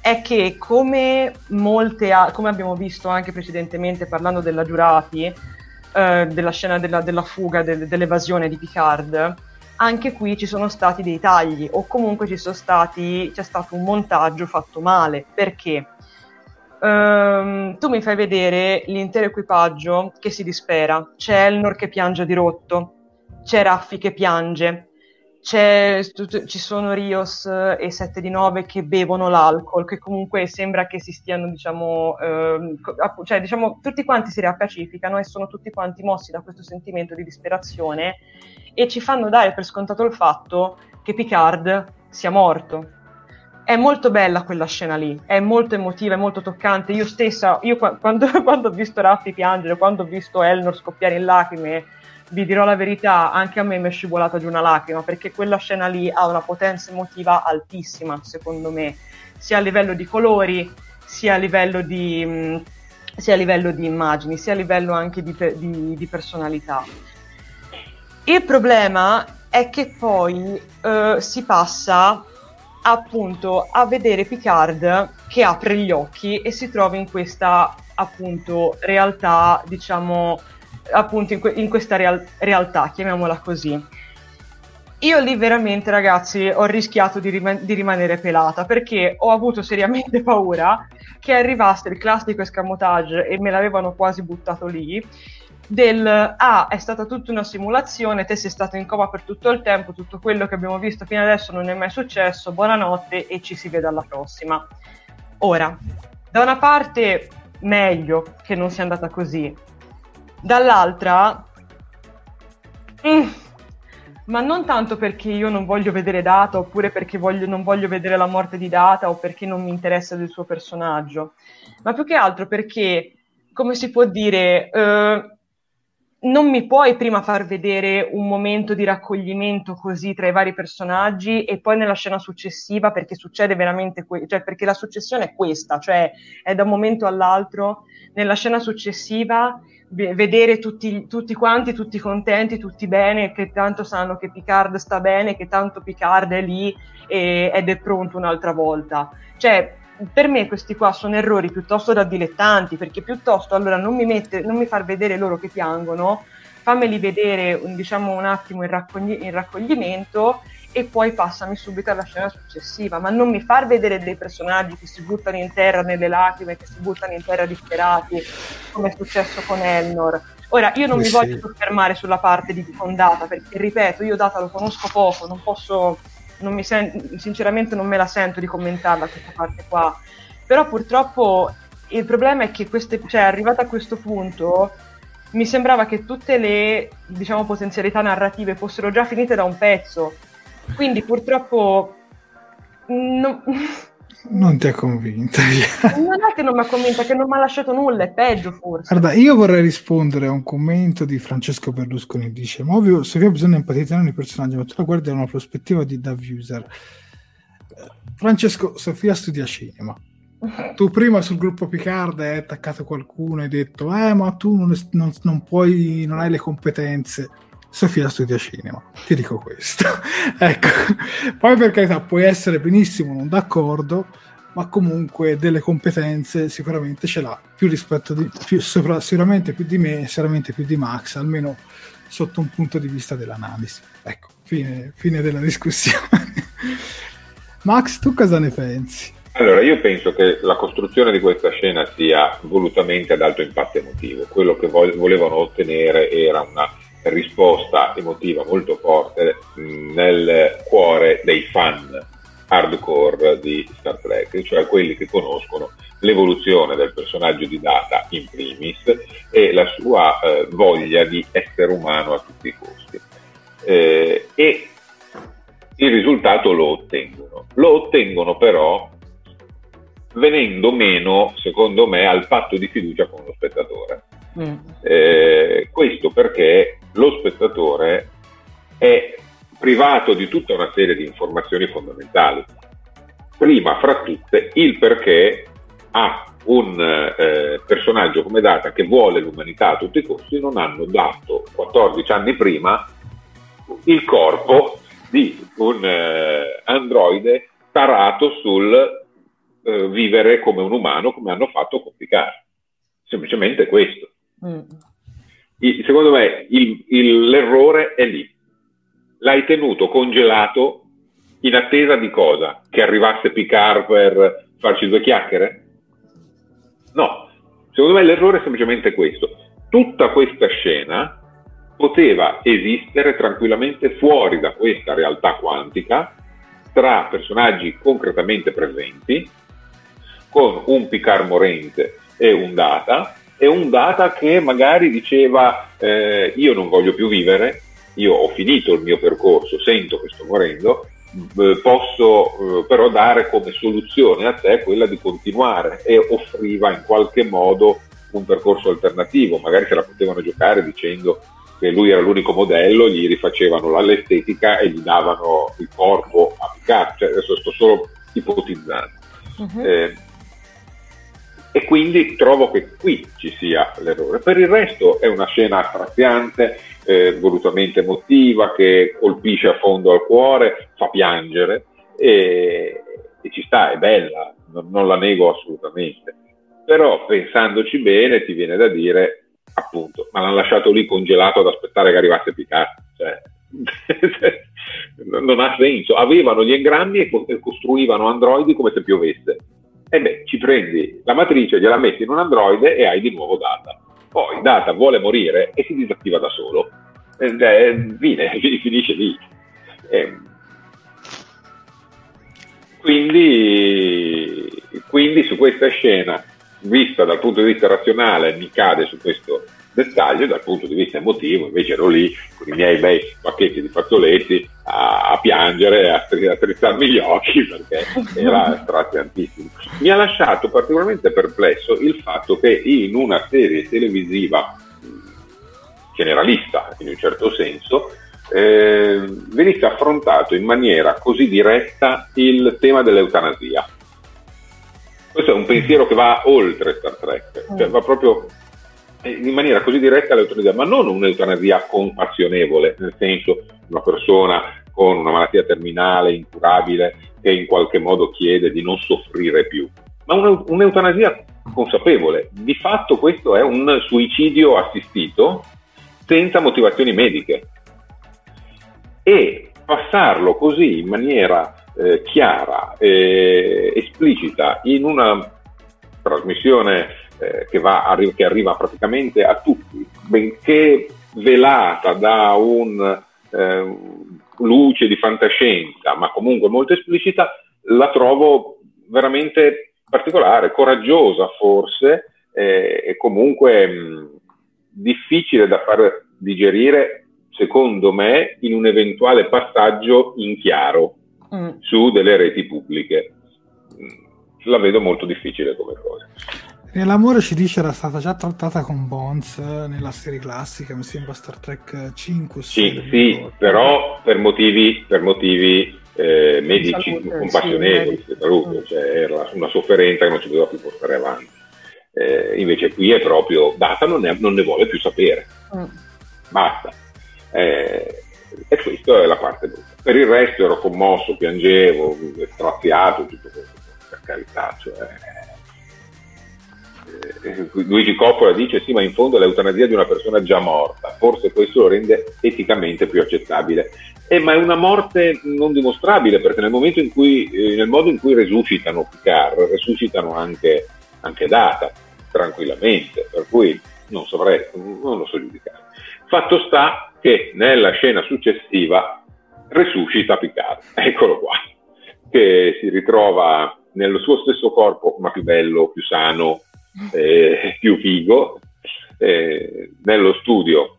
è che come molte, come abbiamo visto anche precedentemente parlando della Giurati, eh, della scena della, della fuga, del, dell'evasione di Picard, anche qui ci sono stati dei tagli o comunque stati, c'è stato un montaggio fatto male. Perché? Um, tu mi fai vedere l'intero equipaggio che si dispera. C'è Elnor che piange di rotto, c'è Raffi che piange, ci sono Rios e 7 di 9 che bevono l'alcol, che comunque sembra che si stiano, diciamo, ehm, cioè, diciamo, tutti quanti si riappacificano e sono tutti quanti mossi da questo sentimento di disperazione e ci fanno dare per scontato il fatto che Picard sia morto. È molto bella quella scena lì, è molto emotiva, è molto toccante. Io stessa, io (laughs) quando, quando ho visto Raffi piangere, quando ho visto Elnor scoppiare in lacrime, vi dirò la verità, anche a me mi è scivolata giù una lacrima, perché quella scena lì ha una potenza emotiva altissima, secondo me, sia a livello di colori, sia a livello di, mh, sia a livello di immagini, sia a livello anche di, di, di personalità. Il problema è che poi eh, si passa appunto a vedere Picard che apre gli occhi e si trova in questa appunto realtà, diciamo, appunto in, que- in questa real- realtà, chiamiamola così. Io lì veramente, ragazzi, ho rischiato di, rim- di, rimanere pelata perché ho avuto seriamente (laughs) paura che arrivasse il classico escamotage e me l'avevano quasi buttato lì del ah, è stata tutta una simulazione, te sei stato in coma per tutto il tempo, tutto quello che abbiamo visto fino adesso non è mai successo, buonanotte e ci si vede alla prossima. Ora, da una parte meglio che non sia andata così, dall'altra mm, ma non tanto perché io non voglio vedere Data oppure perché voglio, non voglio vedere la morte di Data o perché non mi interessa del suo personaggio, ma più che altro perché, come si può dire, eh, non mi puoi prima far vedere un momento di raccoglimento così tra i vari personaggi e poi nella scena successiva perché succede veramente que- cioè perché la successione è questa, cioè è da un momento all'altro nella scena successiva v- vedere tutti, tutti, quanti, tutti contenti, tutti bene, che tanto sanno che Picard sta bene, che tanto Picard è lì e- ed è pronto un'altra volta. Cioè, per me questi qua sono errori piuttosto da dilettanti, perché piuttosto allora non mi, mette, non mi far vedere loro che piangono, fammeli vedere diciamo un attimo in, raccogli- in raccoglimento e poi passami subito alla scena successiva, ma non mi far vedere dei personaggi che si buttano in terra nelle lacrime, che si buttano in terra disperati, come è successo con Elnor. Ora, io non eh mi sì. voglio soffermare sulla parte di Fondata, perché ripeto, io Data lo conosco poco, non posso non sen- sinceramente non me la sento di commentarla questa parte qua. Però purtroppo il problema è che queste, cioè, arrivata a questo punto mi sembrava che tutte le diciamo, potenzialità narrative fossero già finite da un pezzo. Quindi purtroppo no, (laughs) non ti ha convinta. (laughs) non è che non mi ha convinta, che non mi ha lasciato nulla, è peggio forse. Guarda, io vorrei rispondere a un commento di Francesco Berlusconi. Dice: Ma ovvio, vi bisogna empatizzare nei personaggi, ma tu la guardi da una prospettiva di da user. Eh, Francesco, Sofia studia cinema. Tu prima sul gruppo Picard hai attaccato qualcuno e hai detto: Eh, ma tu non, non, non puoi, non hai le competenze. Sofia studia cinema, ti dico questo. (laughs) ecco, poi per carità puoi essere benissimo non d'accordo, ma comunque delle competenze sicuramente ce l'ha, più rispetto di, più, sopra, sicuramente più di me, sicuramente più di Max, almeno sotto un punto di vista dell'analisi. Ecco, fine, fine della discussione. (laughs) Max, tu cosa ne pensi? Allora, io penso che la costruzione di questa scena sia volutamente ad alto impatto emotivo. Quello che volevano ottenere era una risposta emotiva molto forte nel cuore dei fan hardcore di Star Trek, cioè quelli che conoscono l'evoluzione del personaggio di Data in primis e la sua eh, voglia di essere umano a tutti i costi. Eh, e il risultato lo ottengono. Lo ottengono però venendo meno, secondo me, al patto di fiducia con lo spettatore. Mm. Eh, questo perché lo spettatore è privato di tutta una serie di informazioni fondamentali. Prima fra tutte il perché ha un eh, personaggio come Data che vuole l'umanità a tutti i costi non hanno dato 14 anni prima il corpo di un eh, androide tarato sul eh, vivere come un umano come hanno fatto con Picard. Semplicemente questo. Mm. Secondo me il, il, l'errore è lì. L'hai tenuto congelato in attesa di cosa? Che arrivasse Picard per farci due chiacchiere? No, secondo me l'errore è semplicemente questo. Tutta questa scena poteva esistere tranquillamente fuori da questa realtà quantica tra personaggi concretamente presenti con un Picard morente e un Data e un Data che magari diceva eh, io non voglio più vivere, io ho finito il mio percorso, sento che sto morendo, eh, posso eh, però dare come soluzione a te quella di continuare e offriva in qualche modo un percorso alternativo, magari se la potevano giocare dicendo che lui era l'unico modello, gli rifacevano l'estetica e gli davano il corpo a Picard, cioè, adesso sto solo ipotizzando. Uh-huh. E quindi trovo che qui ci sia l'errore. Per il resto è una scena straziante, eh, volutamente emotiva, che colpisce a fondo al cuore, fa piangere e, e ci sta, è bella, non, non, la nego assolutamente. Però pensandoci bene ti viene da dire, appunto, ma l'hanno lasciato lì congelato ad aspettare che arrivasse Picard. Cioè, (laughs) non ha senso. Avevano gli engrammi e costruivano androidi come se piovesse e beh, ci prendi la matrice, gliela metti in un androide e hai di nuovo data. Poi data vuole morire e si disattiva da solo. Eh, fine, (laughs) finisce lì. Eh, quindi, quindi su questa scena, vista dal punto di vista razionale, mi cade su questo dettaglio dal punto di vista emotivo, invece ero lì con i miei bei pacchetti di fazzoletti a, a piangere, a, a strizzarmi gli occhi perché era (laughs) straziantissimo. Mi ha lasciato particolarmente perplesso il fatto che in una serie televisiva generalista in un certo senso eh, venisse affrontato in maniera così diretta il tema dell'eutanasia. Questo è un pensiero che va oltre Star Trek, cioè va proprio in maniera così diretta l'eutanasia, ma non un'eutanasia compassionevole, nel senso una persona con una malattia terminale, incurabile, che in qualche modo chiede di non soffrire più, ma un'eutanasia consapevole. Di fatto questo è un suicidio assistito senza motivazioni mediche. E passarlo così in maniera eh, chiara e esplicita in una trasmissione eh, che, va, che, arriva praticamente a tutti, benché velata da un eh, luce di fantascienza, ma comunque molto esplicita, la trovo veramente particolare, coraggiosa forse, eh, e comunque mh, difficile da far digerire, secondo me, in un eventuale passaggio in chiaro mm. su delle reti pubbliche. La vedo molto difficile come cosa. Nell'amore ci dice era stata già trattata con Bones nella serie classica, mi sembra Star Trek 5. Sì, sì però per motivi, per motivi eh, medici salute, compassionevoli, sì, salute, cioè era una sofferenza che non si poteva più portare avanti. Eh, invece qui è proprio data, non ne, non ne vuole più sapere. Mm. Basta. Eh, e questa è la parte brutta. Per il resto ero commosso, piangevo, straziato, tutto questo, per carità. Cioè, eh, Luigi Coppola dice sì, ma in fondo è l'eutanasia di una persona già morta, forse questo lo rende eticamente più accettabile. Eh, ma è una morte non dimostrabile perché nel, cui, eh, nel modo in cui resuscitano Picard, resuscitano anche, anche Data tranquillamente, per cui non, saprei, non lo so giudicare. Fatto sta che nella scena successiva resuscita Picard, (laughs) eccolo qua, che si ritrova nel suo stesso corpo, ma più bello, più sano, (laughs) eh, più figo, eh, nello studio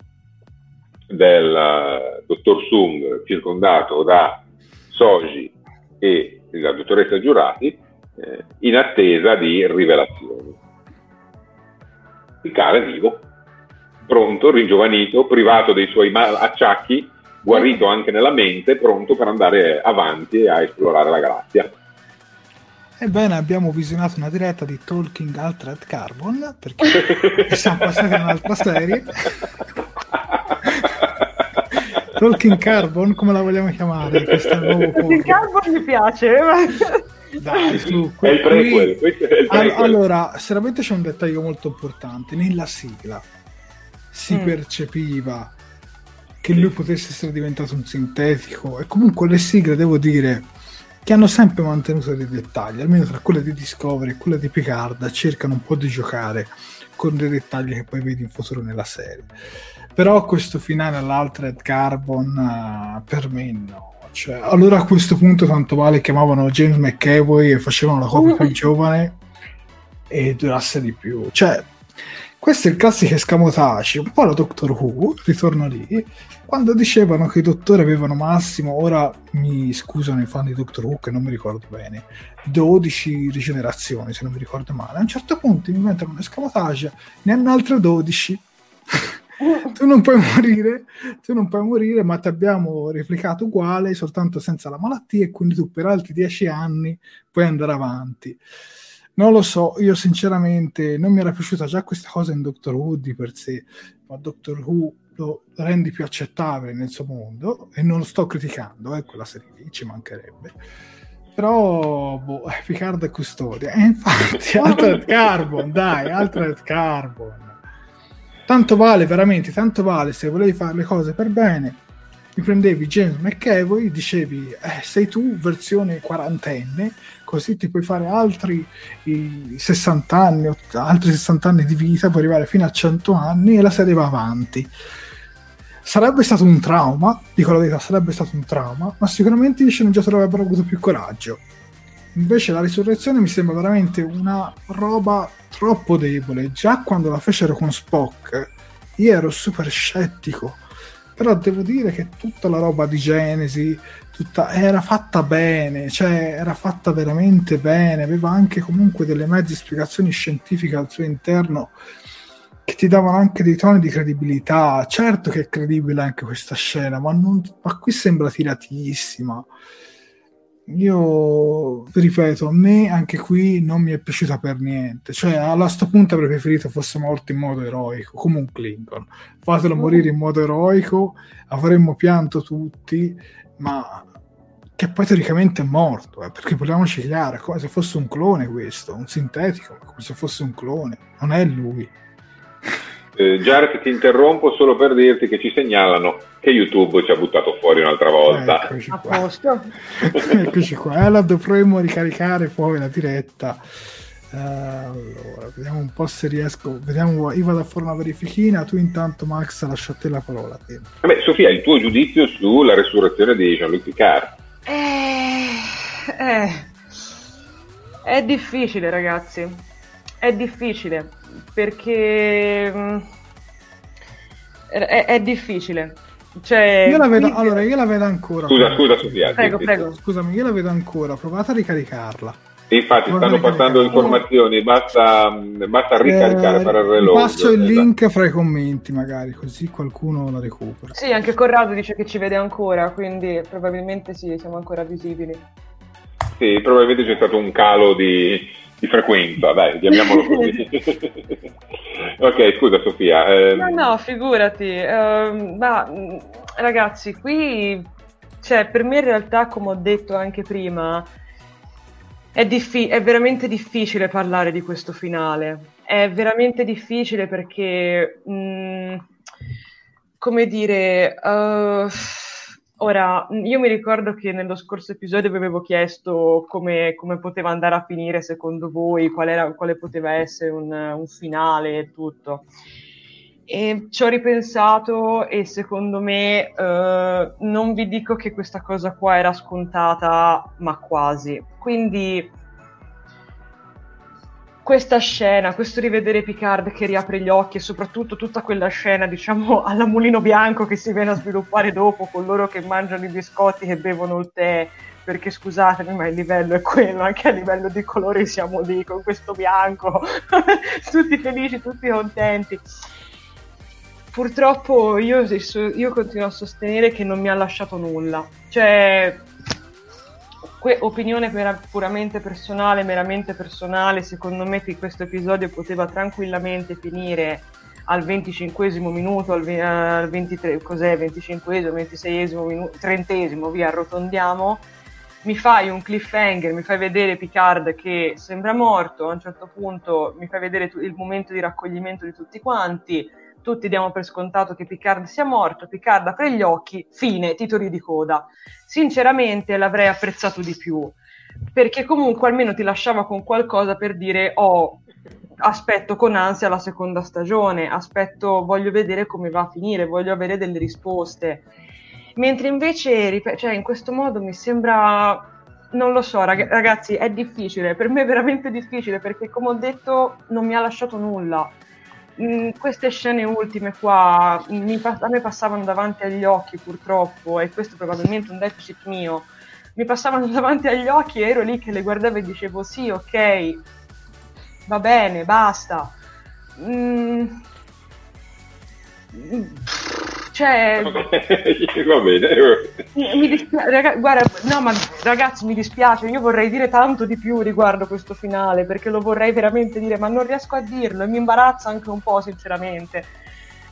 del uh, dottor Sung, circondato da Soji e la dottoressa Giurati, eh, in attesa di rivelazioni. Picard è vivo, pronto, ringiovanito, privato dei suoi acciacchi, guarito anche nella mente, pronto per andare avanti a esplorare la galassia. Ebbene, abbiamo visionato una diretta di Talking Altered Carbon perché (laughs) siamo passati a un'altra serie. (laughs) Talking Carbon, come la vogliamo chiamare? Talking Carbon mi piace. Dai, su, è il prequel, qui... è il prequel. Allora, seriamente c'è un dettaglio molto importante. Nella sigla si mm. percepiva che lui potesse essere diventato un sintetico e comunque le sigle, devo dire, che hanno sempre mantenuto dei dettagli, almeno tra quelle di Discovery e quelle di Picard, cercano un po' di giocare con dei dettagli che poi vedi in futuro nella serie. Però questo finale all'Altered Carbon uh, per me no. Cioè, allora a questo punto tanto vale chiamavano James McAvoy e facevano la copia più (laughs) giovane e durasse di più. Cioè, questo è il classico escamotage, un po' la Doctor Who, ritorno lì, quando dicevano che i dottori avevano massimo, ora mi scusano i fan di Doctor Who che non mi ricordo bene, 12 rigenerazioni se non mi ricordo male, a un certo punto mi inventano un escamotage, ne hanno altre 12. (laughs) tu non puoi morire, tu non puoi morire, ma ti abbiamo replicato uguale, soltanto senza la malattia, e quindi tu per altri 10 anni puoi andare avanti. Non lo so, io sinceramente non mi era piaciuta già questa cosa in Doctor Who di per sé, ma Doctor Who lo rendi più accettabile nel suo mondo e non lo sto criticando, eh, quella serie lì ci mancherebbe. Però, boh, Picard è custodia. E infatti, (laughs) Altered Carbon, dai, Altered Carbon. Tanto vale, veramente, tanto vale, se volevi fare le cose per bene, mi prendevi James McAvoy, dicevi, eh, sei tu versione quarantenne, così ti puoi fare altri 60 anni, altri 60 anni di vita, puoi arrivare fino a 100 anni e la serie va avanti sarebbe stato un trauma, dico la verità, sarebbe stato un trauma, ma sicuramente i sceneggiatori avrebbero avuto più coraggio. Invece la risurrezione mi sembra veramente una roba troppo debole. Già quando la fecero con Spock, io ero super scettico. Però devo dire che tutta la roba di Genesi tutta, era fatta bene, cioè era fatta veramente bene, aveva anche comunque delle mezze spiegazioni scientifiche al suo interno che ti davano anche dei toni di credibilità. Certo che è credibile anche questa scena, ma, non, ma qui sembra tiratissima. Io ripeto, a me anche qui non mi è piaciuta per niente. Cioè, a sto punto avrei preferito fosse morto in modo eroico, come un Klingon. Fatelo mm. morire in modo eroico, avremmo pianto tutti, ma che poi teoricamente è morto, eh, perché parliamoci chiaro, come se fosse un clone questo, un sintetico, come se fosse un clone, non è lui. Eh, Jared ti interrompo solo per dirti che ci segnalano che YouTube ci ha buttato fuori un'altra volta. (laughs) Eccoci qua. Eccoci qua. Allora dovremmo ricaricare poi la diretta. Uh, allora, vediamo un po' se riesco. Vediamo, io vado a fare una verifichina. Tu intanto, Max, lascia a te la parola. Vabbè, Sofia, il tuo giudizio sulla resurrezione di Jean-Luc Picard? Eh, eh, è difficile, ragazzi. È difficile perché mm, è, è difficile. Cioè, io la vedo, allora, io la vedo ancora. Scusa, scusa, Sofia. Prego, prego. Scusami, io la vedo ancora. Provate a ricaricarla. Infatti, stanno passando informazioni. Basta, basta ricaricare eh, per il reloj. Passo il esatto. link fra i commenti, magari, così qualcuno la recupera. Sì, anche Corrado dice che ci vede ancora, quindi probabilmente sì, siamo ancora visibili. Sì, probabilmente c'è stato un calo di, di frequenza, dai, chiamiamolo così. (laughs) ok, scusa Sofia. Ehm... No, no, figurati. Uh, ma ragazzi, qui, cioè, per me in realtà, come ho detto anche prima, è, diffi- è veramente difficile parlare di questo finale. È veramente difficile perché, mh, come dire... Uh, Ora, io mi ricordo che nello scorso episodio vi avevo chiesto come, come poteva andare a finire secondo voi, qual era, quale poteva essere un, un finale e tutto. E ci ho ripensato e secondo me eh, non vi dico che questa cosa qua era scontata, ma quasi. Quindi questa scena, questo rivedere Picard che riapre gli occhi e soprattutto tutta quella scena, diciamo, (laughs) alla mulino bianco che si viene a sviluppare dopo con loro che mangiano i biscotti e bevono il tè, perché scusatemi, ma il livello è quello, anche a livello di colori siamo lì con questo bianco, (laughs) tutti felici, tutti contenti. Purtroppo io, io continuo a sostenere che non mi ha lasciato nulla. Cioè, que- opinione per- puramente personale, meramente personale, secondo me che questo episodio poteva tranquillamente finire al 25 minuto, al, ve- al 23, cos'è, 25 26 minuto, 30 via, arrotondiamo, mi fai un cliffhanger, mi fai vedere Picard che sembra morto, a un certo punto mi fai vedere tu- il momento di raccoglimento di tutti quanti, tutti diamo per scontato che Picard sia morto, Picard apre gli occhi, fine, titoli di coda. Sinceramente l'avrei apprezzato di più, perché comunque almeno ti lasciava con qualcosa per dire oh, aspetto con ansia la seconda stagione, aspetto, voglio vedere come va a finire, voglio avere delle risposte. Mentre invece, cioè, in questo modo mi sembra non lo so, rag- ragazzi, è difficile, per me è veramente difficile perché come ho detto non mi ha lasciato nulla mm, queste scene ultime qua mi, a me passavano davanti agli occhi purtroppo e questo è probabilmente un deficit mio. Mi passavano (laughs) davanti agli occhi e ero lì che le guardavo e dicevo sì ok va bene basta. Mm, cioè, va bene. Mi dispiace, raga, guarda, no, ma ragazzi, mi dispiace. Io vorrei dire tanto di più riguardo questo finale perché lo vorrei veramente dire, ma non riesco a dirlo e mi imbarazza anche un po', sinceramente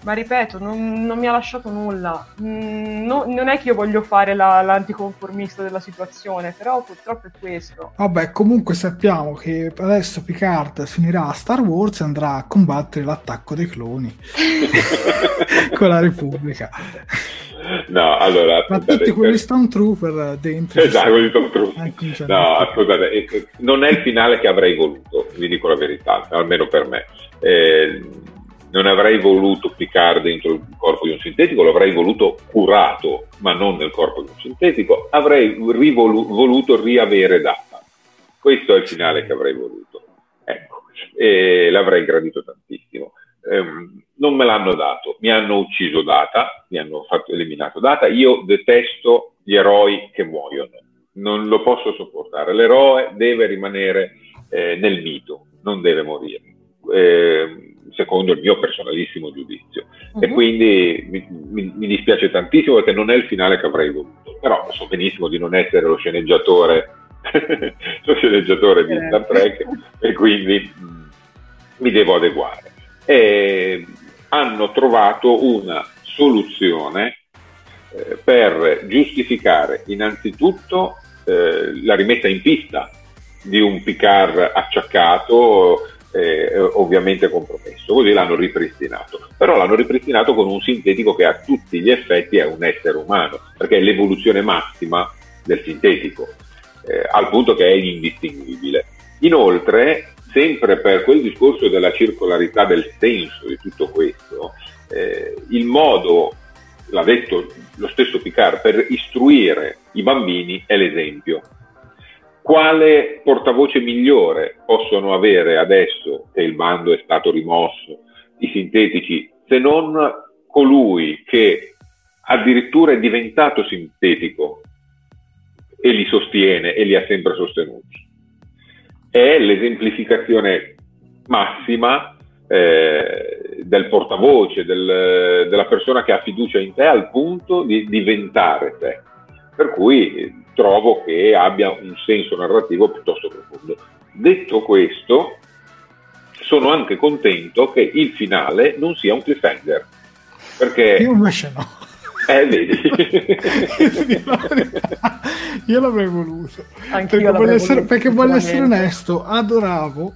ma ripeto, non, non, mi ha lasciato nulla. Mm, no, non è che io voglio fare la, l'anticonformista della situazione, però purtroppo è questo. Vabbè, comunque sappiamo che adesso Picard finirà a Star Wars e andrà a combattere l'attacco dei cloni (laughs) con la Repubblica. No, allora... Ma tutti quelli Stormtrooper dentro... Esatto, quelli Stormtrooper. No, scusate, eh, non è il finale che avrei voluto, vi dico la verità, almeno per me. Eh, non avrei voluto Picard dentro il corpo di un sintetico, l'avrei voluto curato, ma non nel corpo di un sintetico, avrei rivolu- voluto riavere Data. Questo è il finale che avrei voluto. Ecco, e l'avrei gradito tantissimo. Um, non me l'hanno dato, mi hanno ucciso Data, mi hanno fatto eliminato Data. Io detesto gli eroi che muoiono, non lo posso sopportare. L'eroe deve rimanere eh, nel mito, non deve morire. Eh, secondo il mio personalissimo giudizio. Uh-huh. E mhm. quindi mi, mi, mi, dispiace tantissimo perché non è il finale che avrei voluto, però so benissimo di non essere lo sceneggiatore, (laughs) lo sceneggiatore di Star Trek e quindi mm, mi devo adeguare. E hanno trovato una soluzione eh, per giustificare innanzitutto eh, la rimessa in pista di un Picard acciaccato eh, ovviamente compromesso, così l'hanno ripristinato, però l'hanno ripristinato con un sintetico che a tutti gli effetti è un essere umano, perché è l'evoluzione massima del sintetico, eh, al punto che è indistinguibile. Inoltre, sempre per quel discorso della circolarità del senso di tutto questo, eh, il modo, l'ha detto lo stesso Picard, per istruire i bambini è l'esempio quale portavoce migliore possono avere adesso che il bando è stato rimosso i sintetici se non colui che addirittura è diventato sintetico e li sostiene e li ha sempre sostenuti. È l'esemplificazione massima eh, del portavoce, del, della persona che ha fiducia in te al punto di diventare te. Per cui trovo che abbia un senso narrativo piuttosto profondo. Detto questo, sono anche contento che il finale non sia un cliffhanger. Perché... Io invece no. Eh, vedi. (laughs) io l'avrei voluto. Anch'io perché, voglio essere, perché voglio essere onesto, adoravo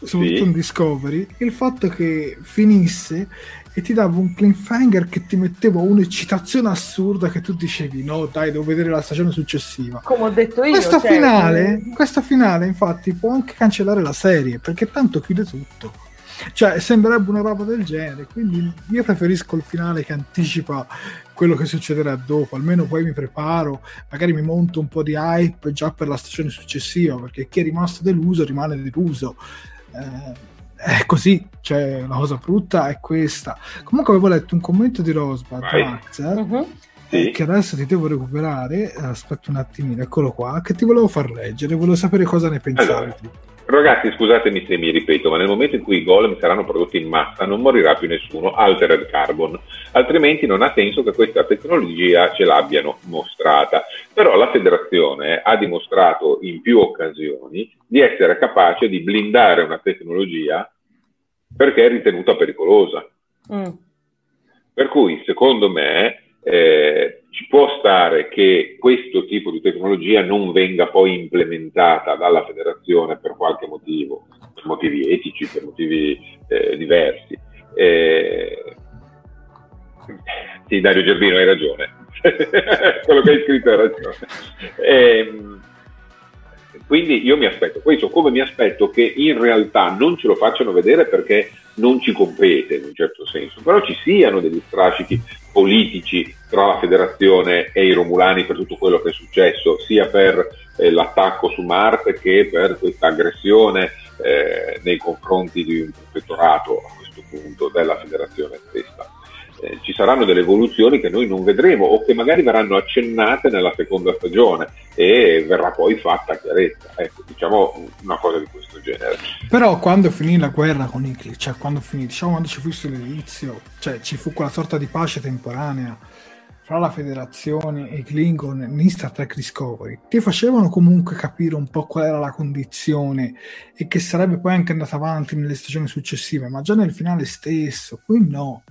soprattutto sì. in Discovery il fatto che finisse e ti dava un cliffhanger che ti metteva un'eccitazione assurda che tu dicevi no dai devo vedere la stagione successiva. Come ho detto io questa cioè... finale questa finale infatti può anche cancellare la serie perché tanto chiude tutto. Cioè sembrerebbe una roba del genere quindi io preferisco il finale che anticipa quello che succederà dopo. Almeno poi mi preparo magari mi monto un po' di hype già per la stagione successiva perché chi è rimasto deluso rimane deluso. Eh, è così, cioè la cosa brutta è questa. Comunque avevo letto un commento di eh, uh-huh. sì. che adesso ti devo recuperare, aspetta un attimino, eccolo qua, che ti volevo far leggere, volevo sapere cosa ne pensavi. Allora, ragazzi, scusatemi se mi ripeto, ma nel momento in cui i golem saranno prodotti in massa non morirà più nessuno, altered carbon, altrimenti non ha senso che questa tecnologia ce l'abbiano mostrata. Però la federazione ha dimostrato in più occasioni di essere capace di blindare una tecnologia perché è ritenuta pericolosa. Mm. Per cui, secondo me, eh, ci può stare che questo tipo di tecnologia non venga poi implementata dalla federazione per qualche motivo, per motivi etici, per motivi eh, diversi. Eh, sì, Dario Gerbino, hai ragione. (laughs) quello che hai scritto ha ragione. E, ehm, quindi io mi aspetto questo, come mi aspetto che in realtà non ce lo facciano vedere perché non ci compete in un certo senso, però ci siano degli strascichi politici tra la federazione e i romulani per tutto quello che è successo, sia per eh, l'attacco su Marte che per questa aggressione eh, nei confronti di un protettorato a questo punto della federazione stessa eh, ci saranno delle evoluzioni che noi non vedremo o che magari verranno accennate nella seconda stagione e verrà poi fatta chiarezza. Ecco, diciamo una cosa di questo genere. Però quando finì la guerra con Icli, cioè quando finì, diciamo quando ci fu l'inizio, cioè ci fu quella sorta di pace temporanea fra la federazione e Klingon in Star Trek Discovery, ti facevano comunque capire un po' qual era la condizione e che sarebbe poi anche andata avanti nelle stagioni successive, ma già nel finale stesso, qui no.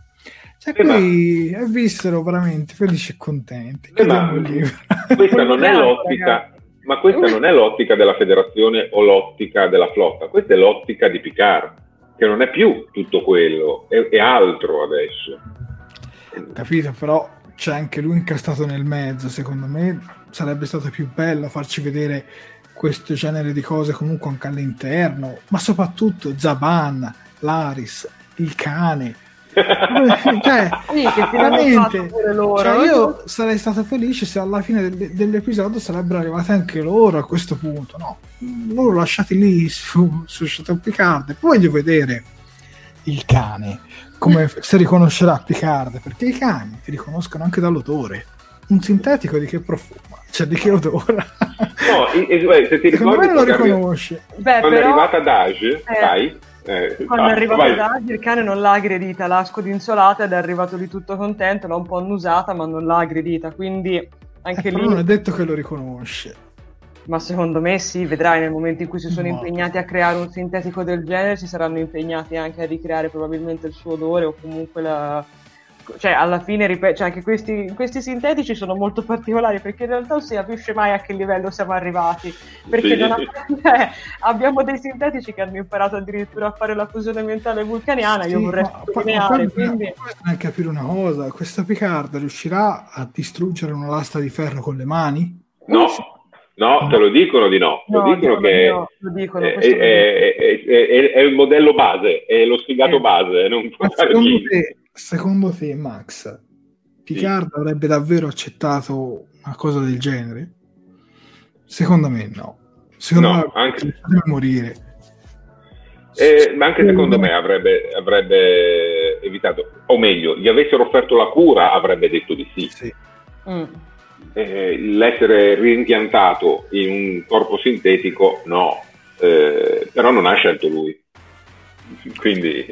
Cioè, qui eh, vissero veramente felici e contenti. Ma, questa non è l'ottica, ma questa non è l'ottica della federazione o l'ottica della flotta, questa è l'ottica di Picard, che non è più tutto quello, è, è altro adesso. Capito, però c'è anche lui incastrato nel mezzo, secondo me sarebbe stato più bello farci vedere questo genere di cose comunque anche all'interno, ma soprattutto Zaban, Laris, il cane, (laughs) cioè, sì, veramente, cioè, io sarei stato felice se alla fine del, dell'episodio sarebbero arrivati anche loro a questo punto. No, loro lasciati lì su, su Chateau Picard. Poi voglio vedere il cane come (laughs) si riconoscerà Picard perché i cani ti riconoscono anche dall'odore. Un sintetico di che profuma, cioè di che odora. No, se ti ricordi, lo riconosce. Beh, quando però... è arrivata Dage, eh. dai eh, Quando è arrivato vai. da il cane non l'ha aggredita, l'ha scodinzolata ed è arrivato lì tutto contento, l'ha un po' annusata ma non l'ha aggredita, quindi anche eh, lì... non è detto che lo riconosce. Ma secondo me sì, vedrai nel momento in cui si sono no. impegnati a creare un sintetico del genere, si saranno impegnati anche a ricreare probabilmente il suo odore o comunque la, cioè alla fine ripeto, cioè anche questi, questi, sintetici sono molto particolari perché in realtà non si capisce mai a che livello siamo arrivati perché sì. ha, (laughs) cioè, abbiamo dei sintetici che hanno imparato addirittura a fare la fusione mentale vulcaniana sì, io vorrei sottolineare quindi... capire una cosa questo Picard riuscirà a distruggere una lasta di ferro con le mani? no No, te lo dicono di no. no lo dicono che no, lo dicono, è, è, è, è, il modello base, è lo sfigato eh. base. Non può secondo, te, secondo te, Max, Picard sì. avrebbe davvero accettato una cosa del genere? Secondo me no. Secondo no, me anche... deve morire. Eh, ma anche secondo me avrebbe, avrebbe, evitato, o meglio, gli avessero offerto la cura, avrebbe detto di sì. sì. Mm. Eh, l'essere rimpiantato in un corpo sintetico, no, eh, però non ha scelto lui. Quindi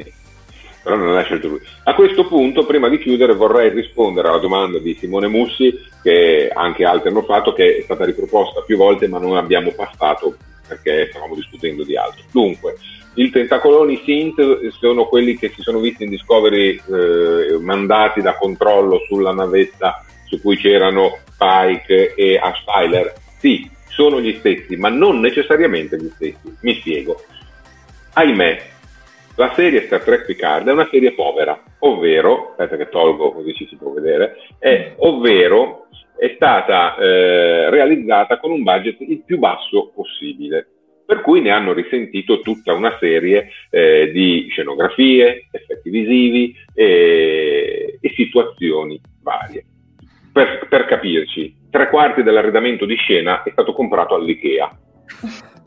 però non l'ha scelto lui. A questo punto, prima di chiudere, vorrei rispondere alla domanda di Simone Mussi, che anche altri hanno fatto, che è stata riproposta più volte, ma non abbiamo passato perché stavamo discutendo di altro. Dunque, i tentacoloni Synth sono quelli che si sono visti in Discovery eh, mandati da controllo sulla navetta su cui c'erano Pike e Ash Tyler. Sì, sono gli stessi, ma non necessariamente gli stessi. Mi spiego. Ahimè, la serie Star Trek Picard è una serie povera, ovvero, aspetta che tolgo così ci si può vedere, è, ovvero è stata eh, realizzata con un budget il più basso possibile, per cui ne hanno risentito tutta una serie eh, di scenografie, effetti visivi e, e situazioni varie. Per, per capirci, tre quarti dell'arredamento di scena è stato comprato all'IKEA. (laughs)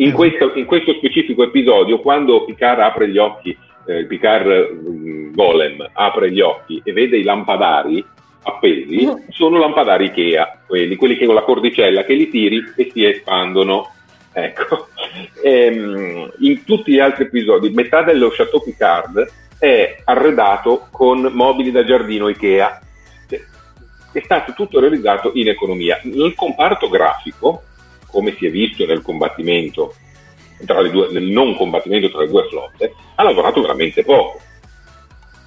In questo, in questo, specifico episodio, quando Picard apre gli occhi, eh, Picard um, Golem apre gli occhi e vede i lampadari appesi, mm. sono lampadari Ikea, quelli, quelli che con la cordicella che li tiri e si espandono. Ecco. (laughs) E, um, in tutti gli altri episodi, metà dello Chateau Picard è arredato con mobili da giardino Ikea. È stato tutto realizzato in economia. Nel comparto grafico, come si è visto nel combattimento, due, nel non combattimento tra le due flotte, ha lavorato veramente poco.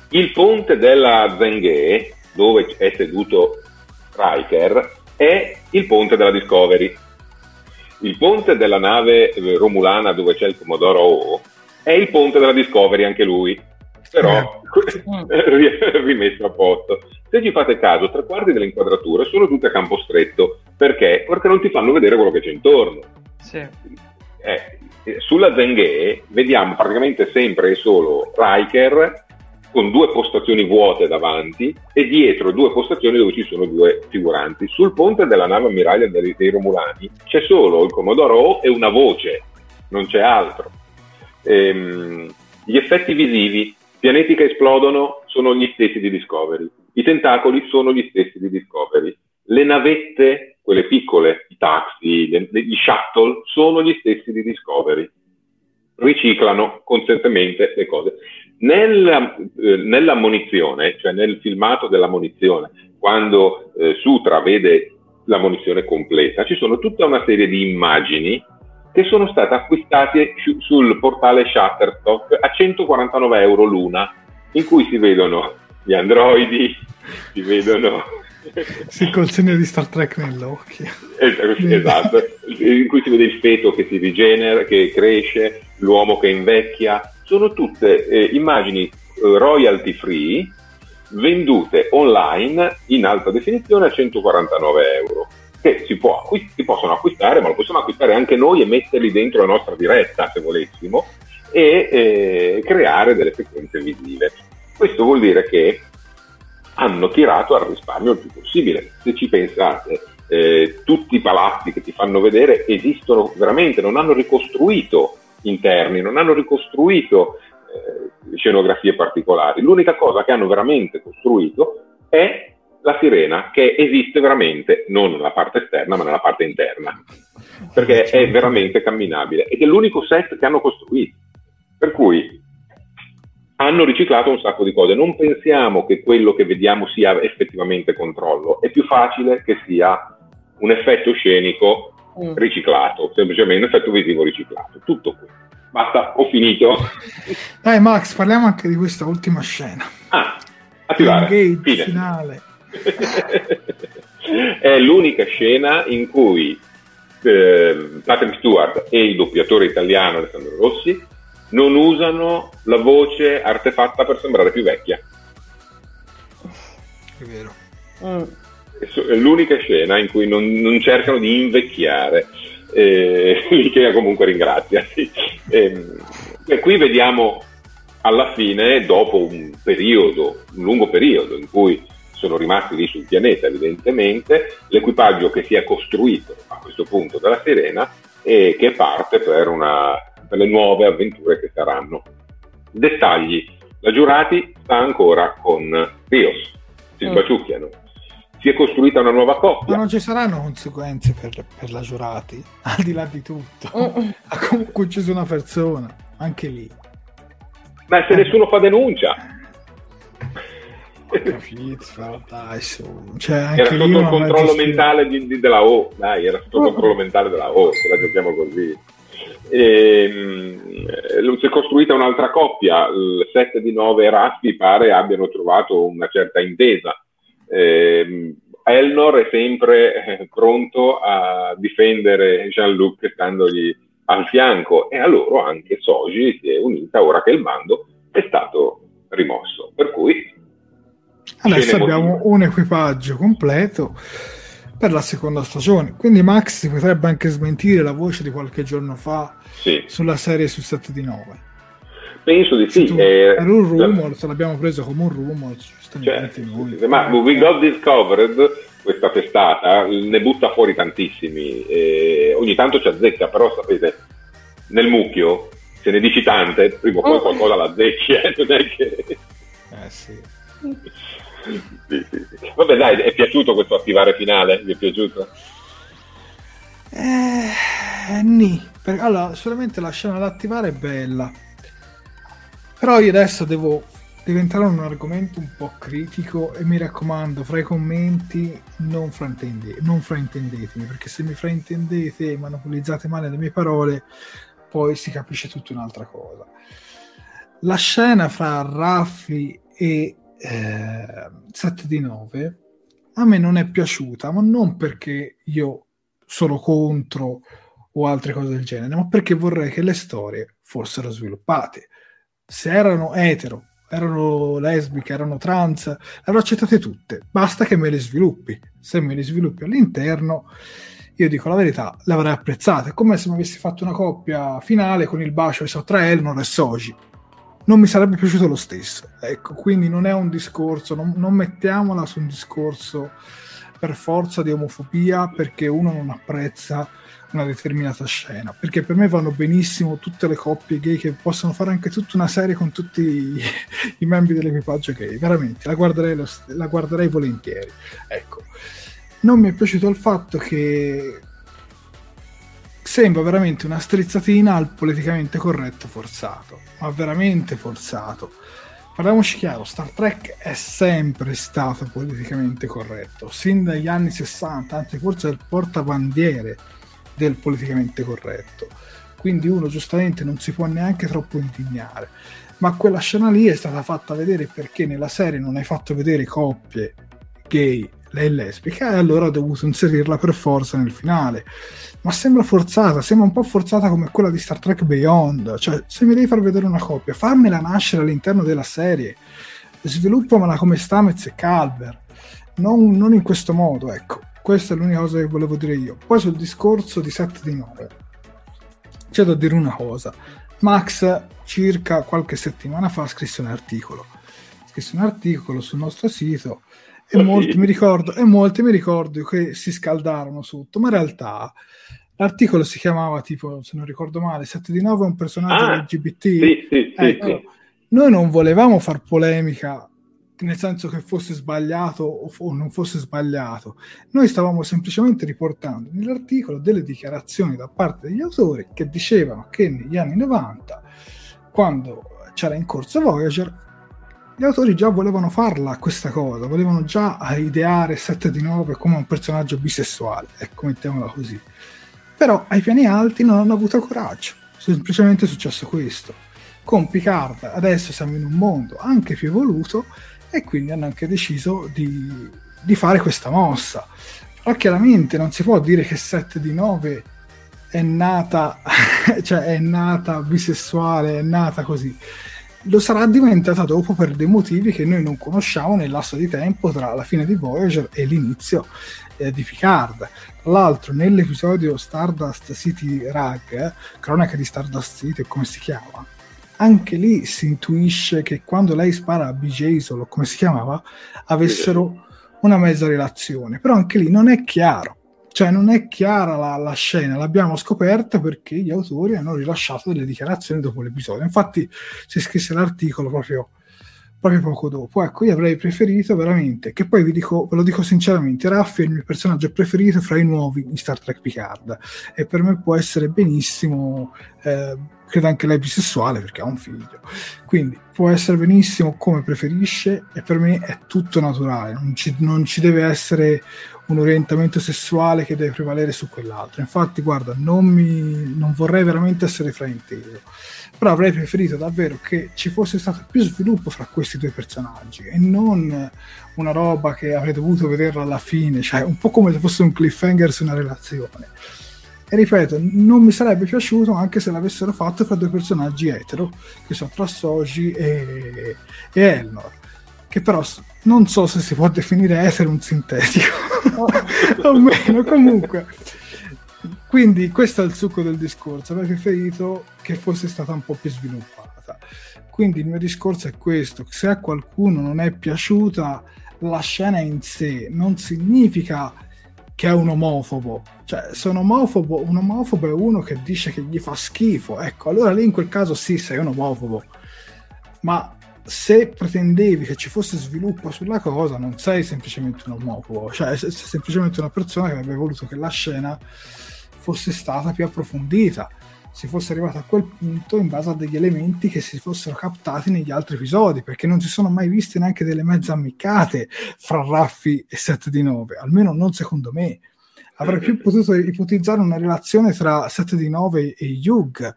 Il ponte della Zenghe, dove è seduto Riker, è il ponte della Discovery. Il ponte della nave romulana dove c'è il Commodoro O è il ponte della Discovery anche lui, però eh. (laughs) rimesso a posto. Se ci fate caso, tre quarti delle inquadrature sono tutte a campo stretto. Perché? Perché non ti fanno vedere quello che c'è intorno. Sì. Eh, sulla Zenghe vediamo praticamente sempre e solo Riker con due postazioni vuote davanti e dietro due postazioni dove ci sono due figuranti. Sul ponte della nave ammiraglia dei, Romulani c'è solo il Commodoro O e una voce, non c'è altro. Ehm, gli effetti visivi pianeti che esplodono sono gli stessi di Discovery, i tentacoli sono gli stessi di Discovery, le navette, quelle piccole, i taxi, gli shuttle, sono gli stessi di Discovery. Riciclano costantemente le cose. Nella, eh, nella munizione, cioè nel filmato della munizione, quando eh, Sutra vede la munizione completa, ci sono tutta una serie di immagini che sono state acquistate sul portale Shutterstock a 149 euro l'una, in cui si vedono gli androidi, si vedono... Sì, col segno di Star Trek nell'occhio. esatto, in cui si vede il feto che si rigenera, che cresce, l'uomo che invecchia. Sono tutte eh, immagini eh, royalty free vendute online in alta definizione a 149 euro che si, può, si, possono acquistare, ma lo possiamo acquistare anche noi e metterli dentro la nostra diretta se volessimo e eh, creare delle sequenze visive. Questo vuol dire che hanno tirato al risparmio il più possibile. Se ci pensate, eh, tutti i palazzi che ti fanno vedere esistono veramente, non hanno ricostruito interni, non hanno ricostruito eh, scenografie particolari. L'unica cosa che hanno veramente costruito è la sirena che esiste veramente, non nella parte esterna, ma nella parte interna, perché è veramente camminabile ed è l'unico set che hanno costruito. Per cui hanno riciclato un sacco di cose. Non pensiamo che quello che vediamo sia effettivamente controllo, è più facile che sia un effetto scenico mm. riciclato, semplicemente un effetto visivo riciclato. Tutto qui. Basta, ho finito. (laughs) Dai Max, parliamo anche di questa ultima scena. Ah, attivare. Fine. finale (laughs) è l'unica scena in cui eh, Patrick Stewart e il doppiatore italiano Alessandro Rossi non usano la voce artefatta per sembrare più vecchia. È vero. Mm. È l'unica scena in cui non, non cercano di invecchiare, eh, (laughs) comunque ringrazia. Sì. Eh, e qui vediamo alla fine, dopo un periodo, un lungo periodo in cui sono rimasti lì sul pianeta evidentemente, l'equipaggio che si è costruito a questo punto dalla Serena e che parte per, una, per le nuove avventure che saranno. Dettagli, la Giurati sta ancora con Rios, si mm. sbaciucchiano. Si è costruita una nuova coppia. Ma non ci saranno conseguenze per, per la Giurati, (laughs) al di là di tutto. Mm. Ha comunque ucciso una persona, anche lì. Ma se nessuno fa denuncia capito, dai, su. Cioè, anche era sotto lì il una controllo mentale di- di- della O, dai, era sotto il Oh. controllo mentale della O, se la giochiamo così. Ehm, eh, si è costruita un'altra coppia, il 7 di 9 e Raspi pare abbiano trovato una certa intesa. Ehm, Elnor è sempre eh, pronto a difendere Jean-Luc standogli al fianco e a loro anche Soji si è unita ora che il mando è stato rimosso. Per cui Adesso abbiamo un equipaggio completo per la seconda stagione. Quindi Max si potrebbe anche smentire la voce di qualche giorno fa sì, sulla serie su 7 di 9. penso di sì. Tu- eh, era un rumor, se l'abbiamo preso come un rumor, Cioè, giustamente noi. ma We Got Discovered, questa testata, ne butta fuori tantissimi. e ogni tanto ci azzecca, però sapete, nel mucchio, se ne dici tante, prima o poi Oh. qualcosa la azzecchi, eh, non è che... Eh sì. Sì, sì, sì. Vabbè dai, è piaciuto questo attivare finale? Vi è piaciuto? Eh, nì. Allora, solamente la scena da attivare è bella. Però io adesso devo, in un argomento un po' critico e mi raccomando, fra i commenti non, fraintende- non fraintendetemi, perché se mi fraintendete e monopolizzate male le mie parole, poi si capisce tutta un'altra cosa. La scena fra Raffi e eh, 7 di 9 a me non è piaciuta, ma non perché io sono contro o altre cose del genere, ma perché vorrei che le storie fossero sviluppate. Se erano etero, erano lesbiche, erano trans, le avrò accettate tutte, basta che me le sviluppi. Se me le sviluppi all'interno, io dico la verità, le avrei apprezzate. È come se mi avessi fatto una coppia finale con il bacio so, tra Elnor e Soji. Non mi sarebbe piaciuto lo stesso. Ecco, quindi non è un discorso, non, non mettiamola su un discorso per forza di omofobia perché uno non apprezza una determinata scena. Perché per me vanno benissimo tutte le coppie gay che possono fare anche tutta una serie con tutti i, (laughs) i membri dell'equipaggio gay. Veramente, la guarderei, la guarderei volentieri. Ecco. Non mi è piaciuto il fatto che sembra veramente una strizzatina al politicamente corretto forzato, ma veramente forzato. Parliamoci chiaro, Star Trek è sempre stato politicamente corretto, sin dagli anni 60, anzi forse è il portabandiere del politicamente corretto. Quindi uno giustamente non si può neanche troppo indignare. Ma quella scena lì è stata fatta vedere perché nella serie non hai fatto vedere coppie gay lei è lesbica e allora ho dovuto inserirla per forza nel finale. Ma sembra forzata, sembra un po' forzata come quella di Star Trek Beyond. Cioè, se mi devi far vedere una coppia, farmela nascere all'interno della serie, sviluppamela come Stamez e Calver, non, non in questo modo, ecco. Questa è l'unica cosa che volevo dire io. Poi sul discorso di 7 di 9, c'è da dire una cosa. Max circa qualche settimana fa scrisse un articolo. Scrisse un articolo sul nostro sito e molti sì? mi ricordo e molti mi ricordo che si scaldarono sotto, ma in realtà l'articolo si chiamava tipo, se non ricordo male, 7 di 9 è un personaggio Ah, LGBT. Sì, sì, sì. Ecco, noi non volevamo far polemica nel senso che fosse sbagliato o, fo- o non fosse sbagliato. Noi stavamo semplicemente riportando nell'articolo delle dichiarazioni da parte degli autori che dicevano che negli anni 90, quando c'era in corso Voyager, gli autori già volevano farla questa cosa, volevano già ideare 7 di 9 come un personaggio bisessuale, ecco, mettiamola così. Però ai piani alti non hanno avuto coraggio, semplicemente è successo questo. Con Picard adesso siamo in un mondo anche più evoluto e quindi hanno anche deciso di, di fare questa mossa. Però chiaramente non si può dire che 7 di 9 è nata, (laughs) cioè è nata bisessuale, è nata così. Lo sarà diventata dopo per dei motivi che noi non conosciamo nel lasso di tempo tra la fine di Voyager e l'inizio eh, di Picard. Tra l'altro, nell'episodio Stardust City Rag, cronaca di Stardust City, come si chiama? Anche lì si intuisce che quando lei spara a BJ solo, come si chiamava, avessero una mezza relazione. Però anche lì non è chiaro. Cioè, non è chiara la, la scena, l'abbiamo scoperta perché gli autori hanno rilasciato delle dichiarazioni dopo l'episodio. Infatti, si scrisse l'articolo proprio proprio poco dopo. Ecco, io avrei preferito veramente, che poi vi dico, ve lo dico sinceramente, Raffi è il mio personaggio preferito fra i nuovi in Star Trek Picard e per me può essere benissimo, eh, credo anche lei bisessuale perché ha un figlio, quindi può essere benissimo come preferisce e per me è tutto naturale, non ci, non ci deve essere un orientamento sessuale che deve prevalere su quell'altro. Infatti, guarda, non, mi, non vorrei veramente essere frainteso però avrei preferito davvero che ci fosse stato più sviluppo fra questi due personaggi e non una roba che avrei dovuto vederla alla fine, cioè un po' come se fosse un cliffhanger su una relazione. E ripeto, non mi sarebbe piaciuto anche se l'avessero fatto fra due personaggi etero, che sono tra Soji e, e Elnor, che però non so se si può definire etero un sintetico, (laughs) o meno, comunque quindi questo è il succo del discorso. Avrei preferito che fosse stata un po' più sviluppata. Quindi il mio discorso è questo: se a qualcuno non è piaciuta la scena in sé, non significa che è un omofobo. Cioè, se un omofobo, un omofobo è uno che dice che gli fa schifo. Ecco, allora lì in quel caso sì, sei un omofobo. Ma se pretendevi che ci fosse sviluppo sulla cosa, non sei semplicemente un omofobo, cioè sei semplicemente una persona che avrebbe voluto che la scena fosse stata più approfondita, si fosse arrivata a quel punto in base a degli elementi che si fossero captati negli altri episodi, perché non si sono mai viste neanche delle mezze ammiccate fra Raffi e 7 di 9, almeno non secondo me. Avrei più potuto ipotizzare una relazione tra 7 di 9 e Hugh,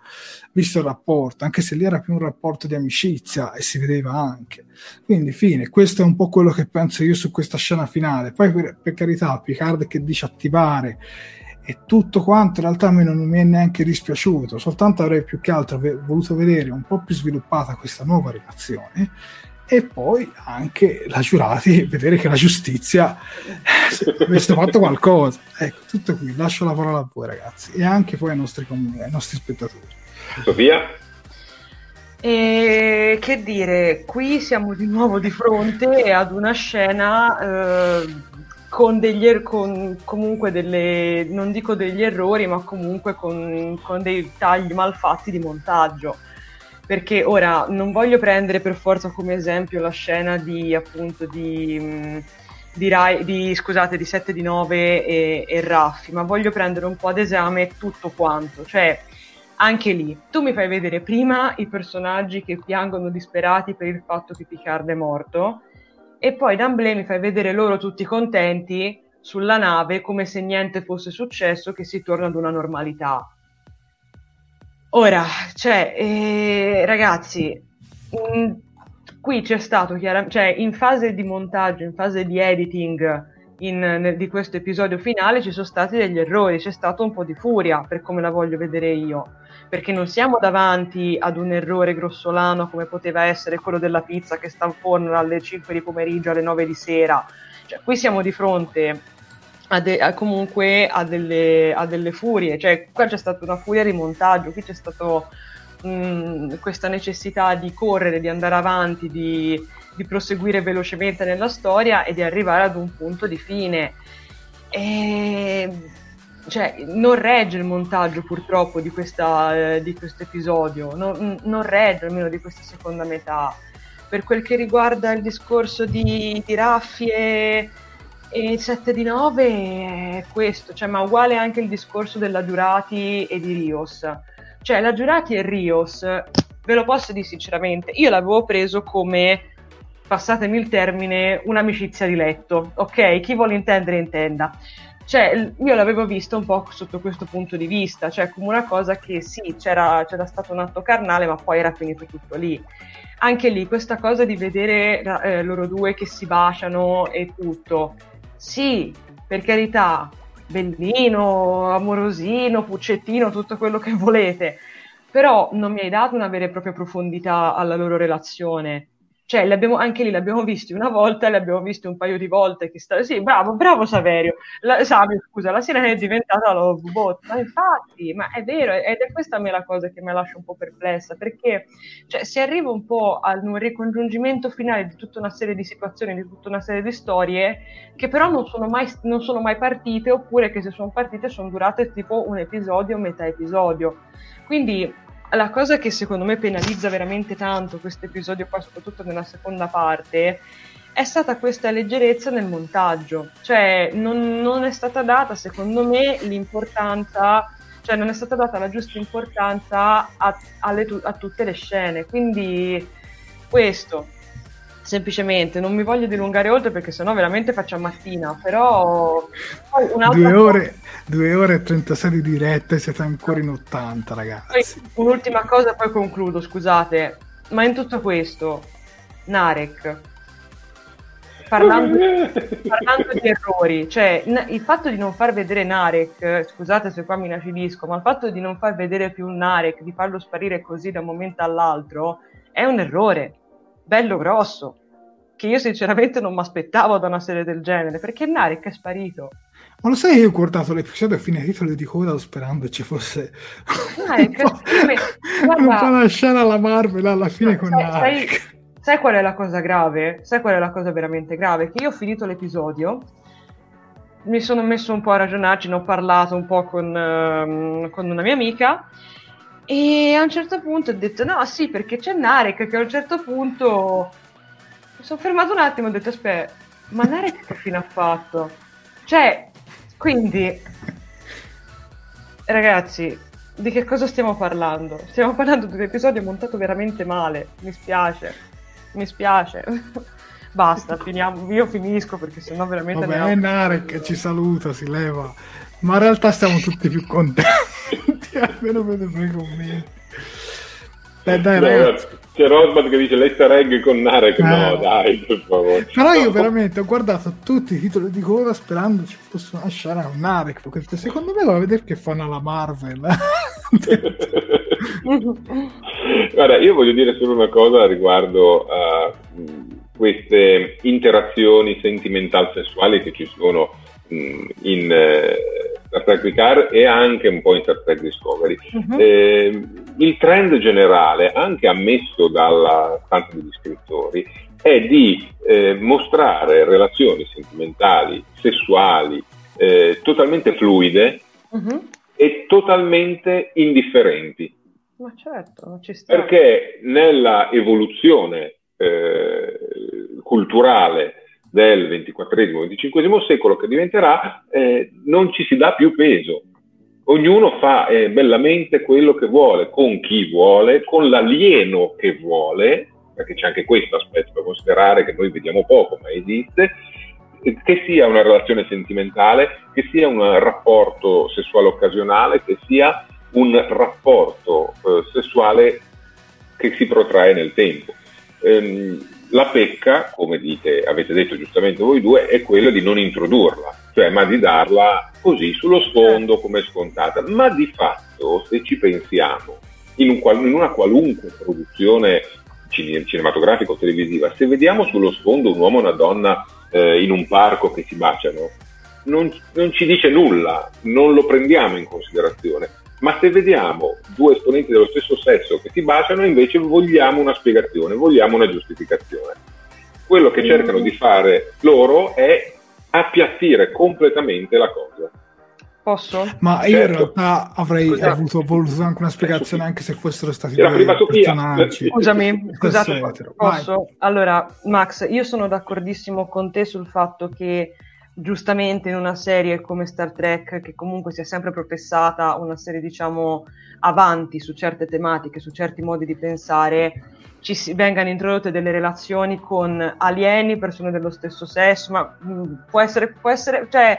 visto il rapporto, anche se lì era più un rapporto di amicizia e si vedeva anche. Quindi, fine, questo è un po' quello che penso io su questa scena finale. Poi, per, per carità, Picard che dice attivare e tutto quanto in realtà a me non mi è neanche dispiaciuto, soltanto avrei più che altro voluto vedere un po' più sviluppata questa nuova relazione e poi anche la giurati vedere che la giustizia avesse fatto qualcosa. Ecco, tutto qui, lascio la parola a voi ragazzi e anche poi ai nostri, ai nostri spettatori. Sofia? E che dire, qui siamo di nuovo di fronte ad una scena eh, con degli er- con comunque delle, non dico degli errori, ma comunque con, con dei tagli malfatti di montaggio. Perché ora non voglio prendere per forza come esempio la scena di appunto di, di, Rai, di scusate, di 7 di 9 e, e Raffi, ma voglio prendere un po' ad esame tutto quanto. Cioè, anche lì, tu mi fai vedere prima i personaggi che piangono disperati per il fatto che Picard è morto, e poi D'Amblè mi fai vedere loro tutti contenti sulla nave come se niente fosse successo, che si torna ad una normalità. Ora, cioè, eh, ragazzi, mh, mm, qui c'è stato chiaramente, cioè in fase di montaggio, in fase di editing in, nel, di questo episodio finale ci sono stati degli errori, c'è stato un po' di furia per come la voglio vedere io perché non siamo davanti ad un errore grossolano come poteva essere quello della pizza che sta in forno dalle 5 di pomeriggio alle 9 di sera. Cioè, qui siamo di fronte a de- a comunque a delle, a delle, furie, cioè qua c'è stata una furia di montaggio, qui c'è stata questa necessità di correre, di andare avanti, di, di proseguire velocemente nella storia e di arrivare ad un punto di fine. E cioè, non regge il montaggio purtroppo di, eh, di questo episodio, non, non, regge almeno di questa seconda metà. Per quel che riguarda il discorso di, di Raffi e, e 7 di 9 è questo, cioè, ma uguale anche il discorso della Giurati e di Rios. Cioè, la Giurati e Rios, ve lo posso dire sinceramente, io l'avevo preso come, passatemi il termine, un'amicizia di letto, ok? Chi vuole intendere intenda cioè, io l'avevo visto un po' sotto questo punto di vista, cioè come una cosa che sì, c'era, c'era stato un atto carnale, ma poi era finito tutto lì. Anche lì, questa cosa di vedere eh, loro due che si baciano e tutto, sì, per carità, bellino, amorosino, puccettino, tutto quello che volete, però non mi hai dato una vera e propria profondità alla loro relazione cioè, anche lì l'abbiamo visti una volta, l'abbiamo visti un paio di volte. Sta... Sì, bravo, bravo Saverio. La, Savio, scusa, la sirena è diventata la bot. Ma infatti, ma è vero, ed è questa me la cosa che mi lascia un po' perplessa, perché cioè, si arriva un po' a un ricongiungimento finale di tutta una serie di situazioni, di tutta una serie di storie, che però non sono mai, non sono mai partite, oppure che se sono partite sono durate tipo un episodio, metà episodio. Quindi la cosa che secondo me penalizza veramente tanto questo episodio qua, soprattutto nella seconda parte, è stata questa leggerezza nel montaggio. Cioè, non, non è stata data, secondo me, l'importanza cioè non è stata data la giusta importanza a, alle, a tutte le scene. Quindi questo, semplicemente, non mi voglio dilungare oltre perché sennò veramente faccio mattina, però... Due ore, due ore e 36 di diretta e siete ancora in 80 ragazzi. Poi, un'ultima cosa poi concludo, scusate, ma in tutto questo, Narek parlando, (laughs) parlando di errori, cioè n- il fatto di non far vedere Narek, scusate se qua mi inacidisco, ma il fatto di non far vedere più Narek, di farlo sparire così da un momento all'altro, è un errore, bello grosso, che io sinceramente non mi aspettavo da una serie del genere, perché Narek è sparito. Ma lo sai, io ho guardato l'episodio a fine titolo di coda sperando ci fosse Narek, (laughs) un, po', un po' una scena alla Marvel alla fine con sai, Narek. Sai, Sai qual è la cosa grave? Sai qual è la cosa veramente grave? Che io ho finito l'episodio, mi sono messo un po' a ragionarci, ne ho parlato un po' con, uh, con una mia amica e a un certo punto ho detto no sì perché c'è Narek che a un certo punto mi sono fermato un attimo e ho detto aspetta ma Narek che fine ha fatto? Cioè quindi ragazzi di che cosa stiamo parlando? Stiamo parlando di un episodio montato veramente male mi spiace mi spiace. (laughs) Basta, finiamo. io finisco perché sennò veramente... Vabbè, è Narek ci saluta, si leva. Ma in realtà siamo tutti più contenti, (laughs) almeno per i commenti. Beh, dai, no, ragazzi. C'è Rosbad che dice l'easter egg con Narek, eh. no dai, per favore. Però io veramente ho guardato tutti i titoli di coda sperando ci fosse una scena un Narek, perché secondo me va a vedere che fanno alla Marvel. (laughs) Guarda, io voglio dire solo una cosa riguardo a queste interazioni sentimental sessuali che ci sono in eh, Star Trek Picard e anche un po' in Star Trek Discovery. Uh-huh. Eh, il trend generale, anche ammesso dalla stanza degli scrittori, è di eh, mostrare relazioni sentimentali, sessuali, eh, totalmente fluide uh-huh. e totalmente indifferenti. Ma certo, non ci sta. Perché nella evoluzione eh, culturale del XXIV-XXV secolo che diventerà, eh, non ci si dà più peso. Ognuno fa eh, bellamente quello che vuole, con chi vuole, con l'alieno che vuole, perché c'è anche questo aspetto da considerare che noi vediamo poco, ma esiste, che sia una relazione sentimentale, che sia un rapporto sessuale occasionale, che sia un rapporto eh, sessuale che si protrae nel tempo. Ehm, la pecca, come dite, avete detto giustamente voi due, è quella di non introdurla, cioè ma di darla così sullo sfondo come scontata. Ma di fatto, se ci pensiamo, in, un, in una qualunque produzione cinematografica o televisiva, se vediamo sullo sfondo un uomo e una donna eh, in un parco che si baciano, non, non ci dice nulla, non lo prendiamo in considerazione ma se vediamo due esponenti dello stesso sesso che si baciano, invece vogliamo una spiegazione, vogliamo una giustificazione. Quello che cercano di fare loro è appiattire completamente la cosa. Posso? Ma io certo. in realtà avrei avuto voluto anche una spiegazione, anche se fossero stati Era prima personaggi. Scusami, scusate, posso? Allora, Max, io sono d'accordissimo con te sul fatto che giustamente in una serie come Star Trek, che comunque si è sempre professata una serie, diciamo, avanti su certe tematiche, su certi modi di pensare, ci si, vengano introdotte delle relazioni con alieni, persone dello stesso sesso, ma mh, mm, può essere, può essere, cioè,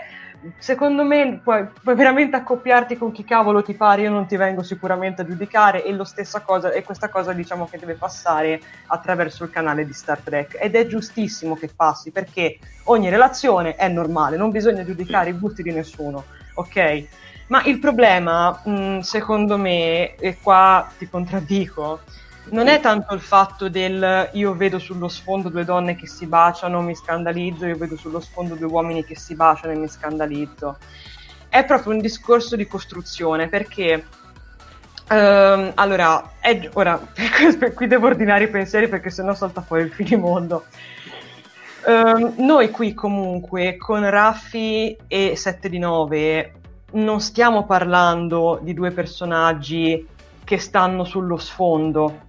secondo me puoi, puoi, veramente accoppiarti con chi cavolo ti pare, io non ti vengo sicuramente a giudicare e cosa, e questa cosa diciamo che deve passare attraverso il canale di Star Trek ed è giustissimo che passi perché ogni relazione è normale, non bisogna giudicare i gusti di nessuno, ok? Ma il problema, mh, secondo me, e qua ti contraddico, non è tanto il fatto del io vedo sullo sfondo due donne che si baciano, mi scandalizzo, io vedo sullo sfondo due uomini che si baciano e mi scandalizzo. È proprio un discorso di costruzione perché Um, allora, è, ora, (laughs) qui devo ordinare i pensieri perché sennò salta fuori il finimondo. Um, noi qui comunque con Raffi e 7 di 9 non stiamo parlando di due personaggi che stanno sullo sfondo,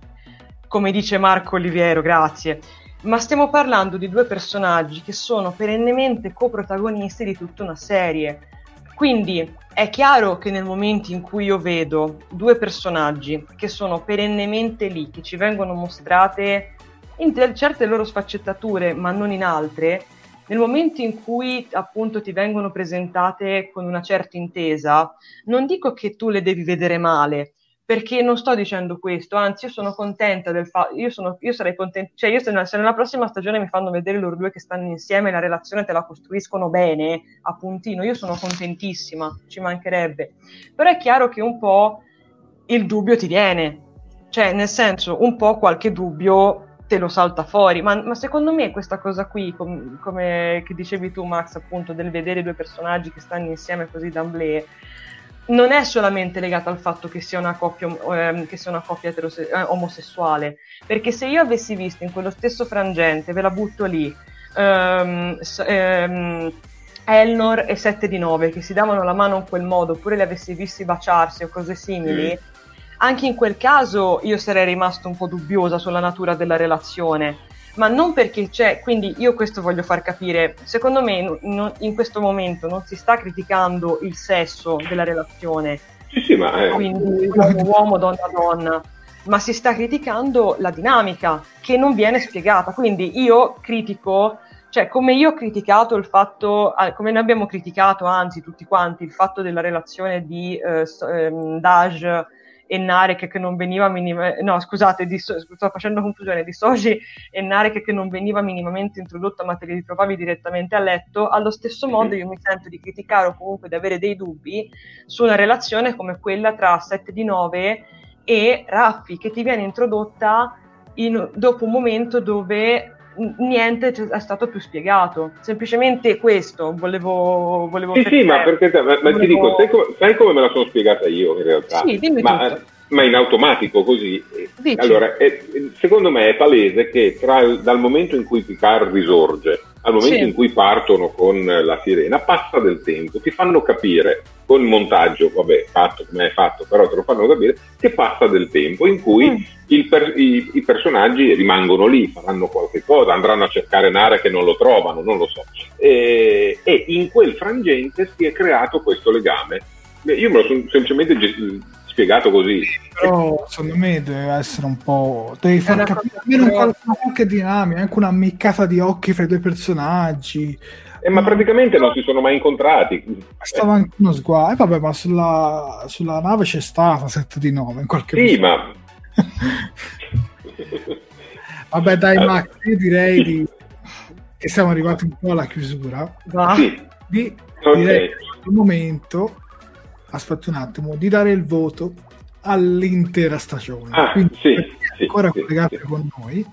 come dice Marco Oliviero, grazie, ma stiamo parlando di due personaggi che sono perennemente coprotagonisti di tutta una serie. Quindi è chiaro che nel momento in cui io vedo due personaggi che sono perennemente lì, che ci vengono mostrate in certe loro sfaccettature, ma non in altre, nel momento in cui appunto ti vengono presentate con una certa intesa, non dico che tu le devi vedere male, perché non sto dicendo questo, anzi io sono contenta del fatto, io, io, sarei contenta, cioè io se, se, nella prossima stagione mi fanno vedere loro due che stanno insieme, la relazione te la costruiscono bene, a puntino, io sono contentissima, ci mancherebbe, però è chiaro che un po' il dubbio ti viene, cioè nel senso un po' qualche dubbio te lo salta fuori, ma, ma secondo me questa cosa qui, com, come dicevi tu Max appunto, del vedere due personaggi che stanno insieme così d'amblè, non è solamente legata al fatto che sia una coppia, ehm, che sia una coppia eterose- eh, omosessuale, perché se io avessi visto in quello stesso frangente, ve la butto lì, ehm, ehm, Elnor e 7 di 9 che si davano la mano in quel modo, oppure li avessi visti baciarsi o cose simili, mm. anche in quel caso io sarei rimasto un po' dubbiosa sulla natura della relazione ma non perché c'è, quindi io questo voglio far capire, secondo me no, in questo momento non si sta criticando il sesso della relazione, sì, sì, ma è... quindi uomo, donna, donna, ma si sta criticando la dinamica che non viene spiegata, quindi io critico cioè come io ho criticato il fatto, come noi abbiamo criticato anzi tutti quanti il fatto della relazione di eh, ehm, E Narek che non veniva minimamente, no scusate, di, sto facendo confusione, di Soji e Narek che non veniva minimamente introdotto ma te li ritrovavi direttamente a letto, allo stesso modo io mi sento di criticare o comunque di avere dei dubbi su una relazione come quella tra 7 di 9 e Raffi che ti viene introdotta in, dopo un momento dove niente è stato più spiegato. Semplicemente questo volevo. volevo sì, sì, ma perché ma, ma volevo... ti dico, sai come, sai come, me la sono spiegata io in realtà? Sì, dimmi ma, tutto. ma in automatico così. Dici. Allora, è, secondo me è palese che tra, dal momento in cui Picard risorge al momento sì. in cui partono con la sirena, passa del tempo, ti fanno capire con il montaggio, vabbè, fatto come è fatto, però te lo fanno capire, che passa del tempo in cui mm. per, i, i, personaggi rimangono lì, faranno qualche cosa, andranno a cercare Nara che non lo trovano, non lo so. E, e in quel frangente si è creato questo legame. Io me lo sono semplicemente spiegato così. Però secondo me deve essere un po'. Devi far capire almeno qualche, dinamica, anche una miccata di occhi fra i due personaggi. Eh, ma praticamente non si sono mai incontrati. Stava anche uno sguardo. Eh, vabbè, ma sulla, sulla nave c'è stata 7 di 9 in qualche modo. Sì, ma. (laughs) vabbè, dai, eh. Max, io direi di... che siamo arrivati un po' alla chiusura. Va. Sì. Di, okay. direi il momento aspetta un attimo, di dare il voto all'intera stagione. Ah, Quindi, sì, sì, ancora sì, collegate con noi,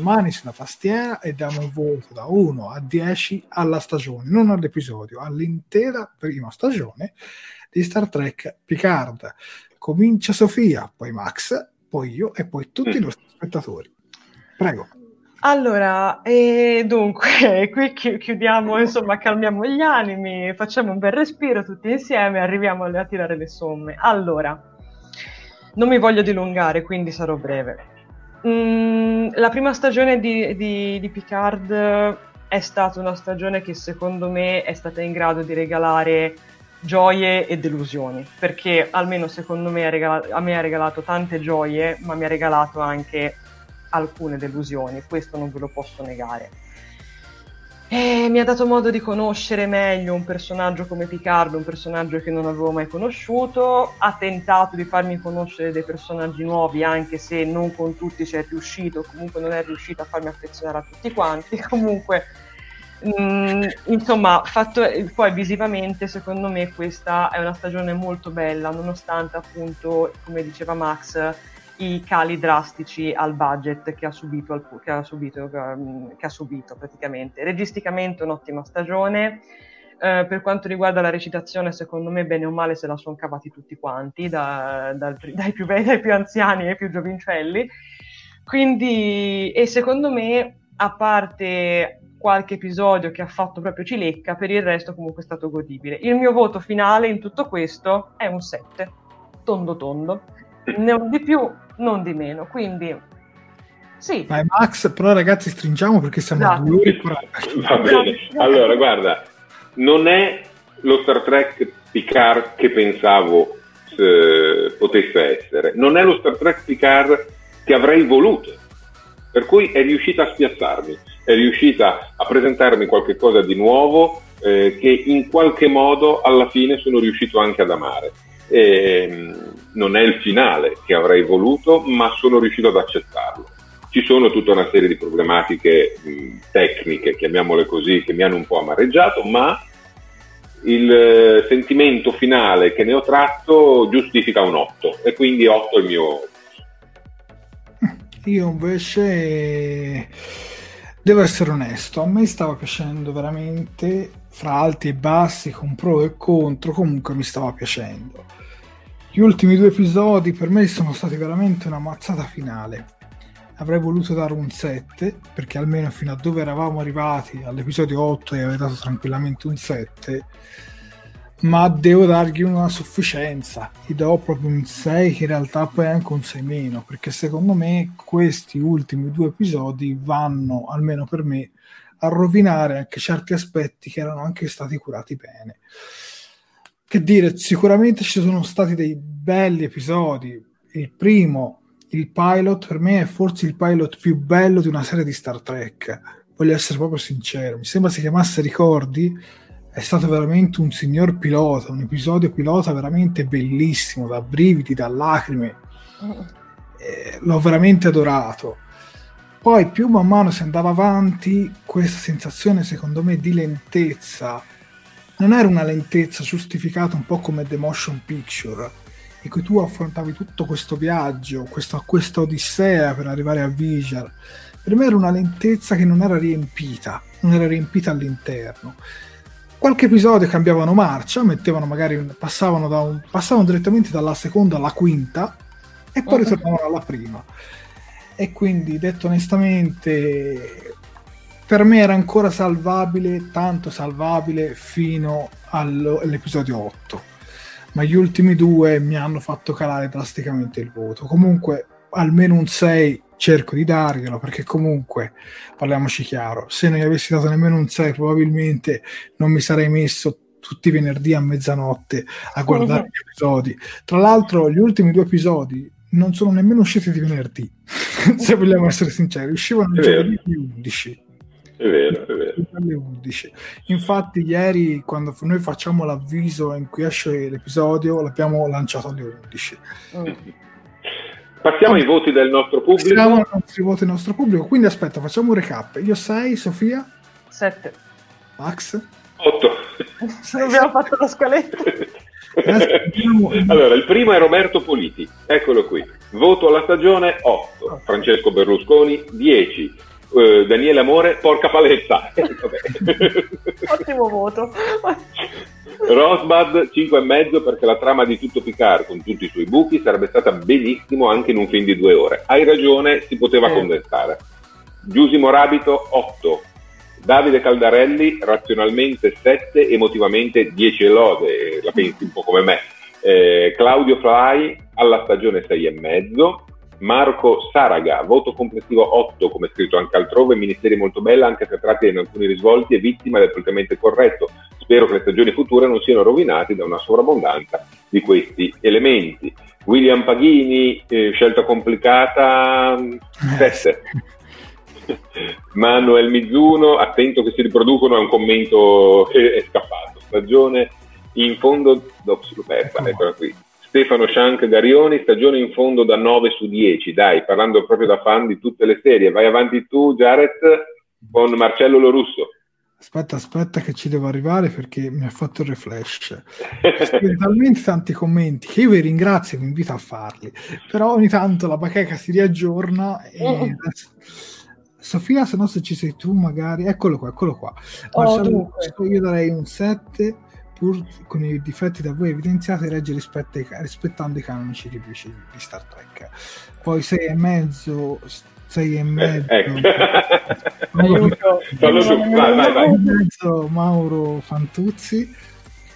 mani sulla tastiera e diamo il voto da 1 a 10 alla stagione, non all'episodio, all'intera prima stagione di Star Trek Picard. Comincia Sofia, poi Max, poi io e poi tutti i nostri spettatori. Prego. Allora, e dunque, (laughs) qui chiudiamo, insomma, calmiamo gli animi, facciamo un bel respiro tutti insieme e arriviamo a tirare le somme. Allora, non mi voglio dilungare, quindi sarò breve. Mm, la prima stagione di, di, di, Picard è stata una stagione che secondo me è stata in grado di regalare gioie e delusioni, perché almeno secondo me regalato, a me ha regalato tante gioie, ma mi ha regalato anche alcune delusioni, questo non ve lo posso negare. E mi ha dato modo di conoscere meglio un personaggio come Picard, un personaggio che non avevo mai conosciuto, ha tentato di farmi conoscere dei personaggi nuovi, anche se non con tutti ci è riuscito, comunque non è riuscito a farmi affezionare a tutti quanti, (laughs) comunque mm, insomma, fatto, poi visivamente secondo me questa è una stagione molto bella, nonostante appunto, come diceva Max, i cali drastici al budget che ha subito, che ha subito, ehm, che ha subito praticamente. Registicamente un'ottima stagione. Uh, per quanto riguarda la recitazione, secondo me, bene o male, se la sono cavati tutti quanti, da, da, dai, più, (laughs) dai, più, anziani ai più giovincelli. Quindi, e secondo me, a parte qualche episodio che ha fatto proprio cilecca, per il resto comunque è stato godibile. Il mio voto finale in tutto questo è un 7, tondo tondo. non di più, non di meno. Quindi sì. Vai Max, però ragazzi stringiamo perché siamo esatto. a due ore Va bene. Allora, guarda, non è lo Star Trek Picard che pensavo eh, potesse essere, non è lo Star Trek Picard che avrei voluto, per cui è riuscita a spiazzarmi, è riuscita a presentarmi qualcosa di nuovo eh, che in qualche modo alla fine sono riuscito anche ad amare. E, ehm, non è il finale che avrei voluto, ma sono riuscito ad accettarlo. Ci sono tutta una serie di problematiche mh, tecniche, chiamiamole così, che mi hanno un po' amareggiato, ma il eh, sentimento finale che ne ho tratto giustifica un 8 e quindi 8 è il mio io invece devo essere onesto a me stava piacendo veramente fra alti e bassi con pro e contro comunque mi stava piacendo gli ultimi due episodi per me sono stati veramente una mazzata finale. Avrei voluto dare un 7 perché almeno fino a dove eravamo arrivati all'episodio 8 e avrei dato tranquillamente un 7 ma devo dargli una sufficienza. Gli do proprio un 6 che in realtà poi è anche un 6 meno perché secondo me questi ultimi due episodi vanno almeno per me a rovinare anche certi aspetti che erano anche stati curati bene che dire sicuramente ci sono stati dei belli episodi il primo il pilot per me è forse il pilot più bello di una serie di Star Trek. Voglio essere proprio sincero. Mi sembra si chiamasse Ricordi. È stato veramente un signor pilota, un episodio pilota veramente bellissimo, da brividi, da lacrime. Eh, l'ho veramente adorato. Poi più man mano si andava avanti, questa sensazione secondo me di lentezza non era una lentezza giustificata un po' come The Motion Picture, in cui tu affrontavi tutto questo viaggio, questa, questa odissea per arrivare a Vijar, per me era una lentezza che non era riempita, non era riempita all'interno. Qualche episodio cambiavano marcia, mettevano magari, passavano, da un, passavano direttamente dalla seconda alla quinta e poi ritornavano alla prima. E quindi, detto onestamente, per me era ancora salvabile, tanto salvabile, fino all'episodio 8 ma gli ultimi due mi hanno fatto calare drasticamente il voto. Comunque, almeno un 6 cerco di darglielo perché comunque parliamoci chiaro se non gli avessi dato nemmeno un 6 probabilmente non mi sarei messo tutti i venerdì a mezzanotte a guardare gli episodi. Tra l'altro gli ultimi due episodi non sono nemmeno usciti di venerdì (laughs) se vogliamo essere sinceri. Uscivano giovedì 11 è vero, è vero. Alle 11. Infatti, ieri, quando noi facciamo l'avviso in cui esce l'episodio, l'abbiamo lanciato alle 11. Mm. Passiamo ai voti del nostro pubblico. Passiamo ai nostri voti del nostro pubblico. Quindi, aspetta, facciamo un recap. Io 6, Sofia? 7. Max? 8. Non abbiamo fatto la scaletta. allora, il primo è Roberto Politi, eccolo qui. Voto alla stagione 8, Francesco Berlusconi 10, Uh, Daniele Amore, porca paletta. (laughs) Ottimo voto. Rosbud 5,5 perché la trama di tutto Picard con tutti i suoi buchi sarebbe stata benissimo anche in un film di due ore. Hai ragione, si poteva eh. condensare. Giusimo Rabito 8. Davide Caldarelli razionalmente 7, emotivamente 10 lode, la pensi un po' come me. Eh, Claudio Fly alla stagione 6,5. Marco Saraga, voto complessivo 8, come scritto anche altrove, ministeri molto bella, anche se tratti in alcuni risvolti e vittima del politicamente corretto. Spero che le stagioni future non siano rovinate da una sovrabbondanza di questi elementi. William Paghini, eh, scelta complicata, 7. (laughs) Manuel Mizuno, attento che si riproducono, è un commento che è scappato. Stagione in fondo, dopo scoperta, eccola qui. Stefano Shank Garioni, stagione in fondo da 9 su 10, dai, parlando proprio da fan di tutte le serie. Vai avanti tu, Jared, con Marcello Lorusso. Aspetta, aspetta che ci devo arrivare perché mi ha fatto il reflash. (laughs) talmente tanti commenti che io vi ringrazio e vi invito a farli, però ogni tanto la bacheca si riaggiorna e... Oh. Sofia, se no se ci sei tu magari... Eccolo qua, eccolo qua. Oh, Marcello, io darei un 7 pur con i difetti da voi evidenziati, regge rispettando i canonici tipici di Star Trek. Poi 6 e mezzo, 6 e mezzo, eh, ecco. (laughs) Mauro, vai, vai, vai. Mezzo, Mauro Fantuzzi.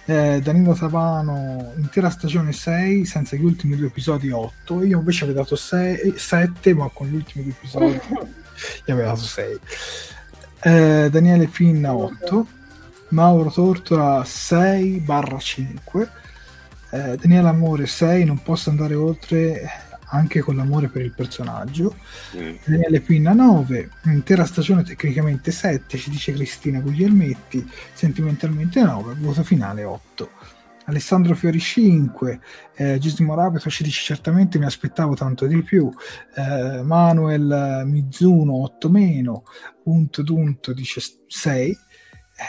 eh, Danilo Tavano intera stagione 6 senza gli ultimi due episodi 8 io invece avevo dato 6, 7 ma con gli ultimi due episodi (laughs) gli avevo dato 6 eh, Daniele Finna 8 Mauro Tortora 6 barra 5 eh, Daniele Amore 6 non posso andare oltre anche con l'amore per il personaggio. Mm. Daniele Pinna 9, intera stagione tecnicamente 7, ci dice Cristina Guglielmetti, sentimentalmente 9, voto finale 8. Alessandro Fiori 5, eh, Gisimo Rabeto ci dice certamente mi aspettavo tanto di più, eh, Manuel Mizuno 8 meno, Unto Dunto dice 6, eh,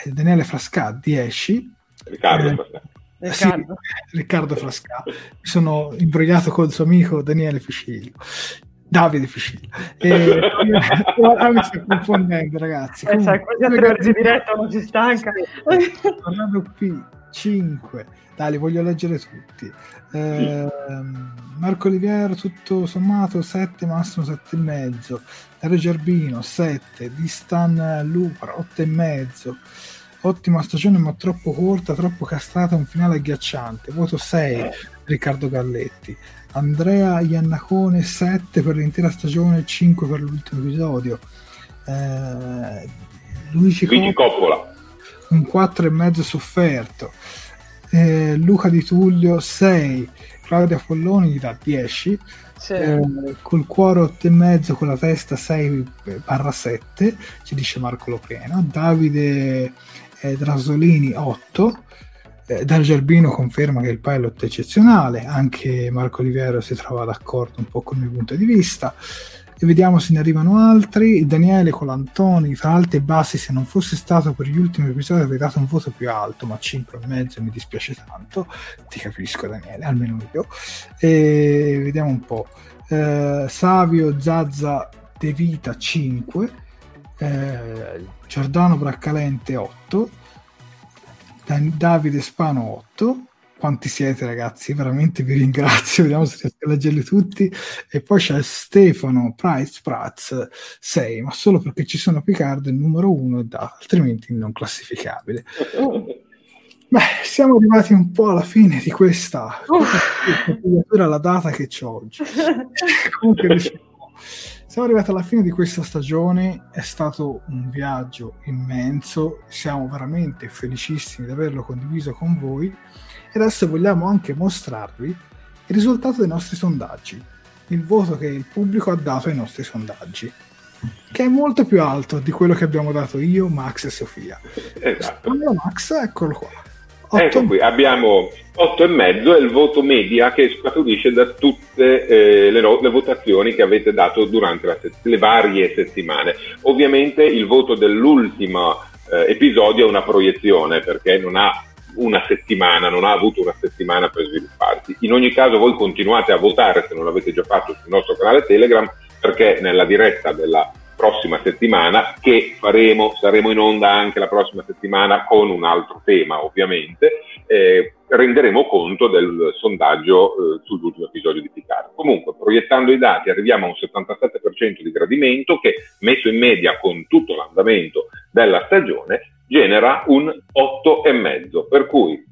Daniele Frasca 10, Riccardo eh, Frasca. Riccardo. Sì, Riccardo (laughs) Frasca. Mi sono imbrogliato col suo amico Daniele Ficillo. Davide Ficillo. E, (laughs) ora mi sto confondendo, ragazzi. Eh, sai, quasi a tre ore di diretta non si stanca. Tornado P 5. Dai, li voglio leggere tutti. Eh, Marco Oliviero, tutto sommato 7, massimo 7 e mezzo. Dario Gerbino 7. Di Stan Lupa 8 e mezzo. Ottima stagione ma troppo corta, troppo castrata, un finale agghiacciante. Voto 6 Riccardo Galletti. Andrea Iannacone 7 per l'intera stagione, 5 per l'ultimo episodio. Eh, Luigi, Luigi Coppola un 4 e mezzo sofferto. Eh, Luca Di Tullio 6. Claudia Polloni gli dà 10. Sì. Eh, col cuore 8 e mezzo, con la testa 6 barra 7, ci dice Marco Lopreno. Davide eh, Drasolini 8. Eh, Dal Gerbino conferma che il pilot è eccezionale, anche Marco Oliviero si trova d'accordo un po' con il mio punto di vista. E vediamo se ne arrivano altri. Daniele Colantoni, tra alti e bassi, se non fosse stato per gli ultimi episodi avrei dato un voto più alto, ma 5 e mezzo mi dispiace tanto. Ti capisco Daniele, almeno io. E vediamo un po'. Eh, Savio Zazza De Vita 5 eh, Giordano Braccalente 8, Davide Spano 8. Quanti siete ragazzi? Veramente vi ringrazio, vediamo se riesco a leggerli tutti. E poi c'è Stefano Price Prats 6, ma solo perché ci sono Picardo il numero 1 altrimenti non classificabile. (laughs) Beh, siamo arrivati un po' alla fine di questa (laughs) uh. la data che c'è oggi. (laughs) Comunque diciamo, siamo arrivati alla fine di questa stagione, è stato un viaggio immenso, siamo veramente felicissimi di averlo condiviso con voi e adesso vogliamo anche mostrarvi il risultato dei nostri sondaggi, il voto che il pubblico ha dato ai nostri sondaggi, che è molto più alto di quello che abbiamo dato io, Max e Sofia. Esatto. Max, eccolo qua. Ecco qui, abbiamo 8,5 è il voto media che scaturisce da tutte eh, le, le, votazioni che avete dato durante set- le varie settimane. Ovviamente il voto dell'ultimo eh, episodio è una proiezione perché non ha una settimana, non ha avuto una settimana per svilupparsi. In ogni caso voi continuate a votare se non l'avete già fatto sul nostro canale Telegram perché nella diretta della prossima settimana che faremo, saremo in onda anche la prossima settimana con un altro tema ovviamente, eh, renderemo conto del sondaggio eh, sull'ultimo episodio di Picard. Comunque, proiettando i dati arriviamo a un 77% di gradimento che messo in media con tutto l'andamento della stagione genera un 8,5, per cui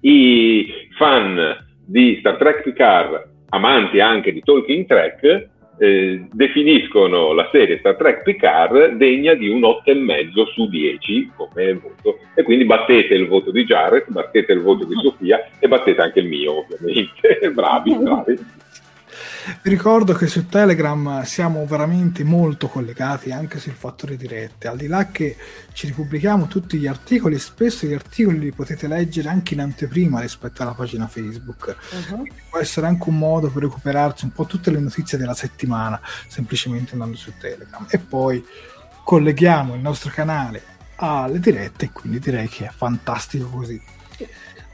i fan di Star Trek Picard, amanti anche di Talking Trek, eh, definiscono la serie Star Trek Picard degna di un 8,5 su 10 come voto. E quindi battete il voto di Jared, battete il voto di Sofia e battete anche il mio ovviamente, (laughs) bravi, bravi. Vi ricordo che su Telegram siamo veramente molto collegati anche sul fattore dirette, al di là che ci ripubblichiamo tutti gli articoli, spesso gli articoli li potete leggere anche in anteprima rispetto alla pagina Facebook. Uh-huh. Può essere anche un modo per recuperarci un po' tutte le notizie della settimana, semplicemente andando su Telegram. E poi colleghiamo il nostro canale alle dirette, quindi direi che è fantastico così.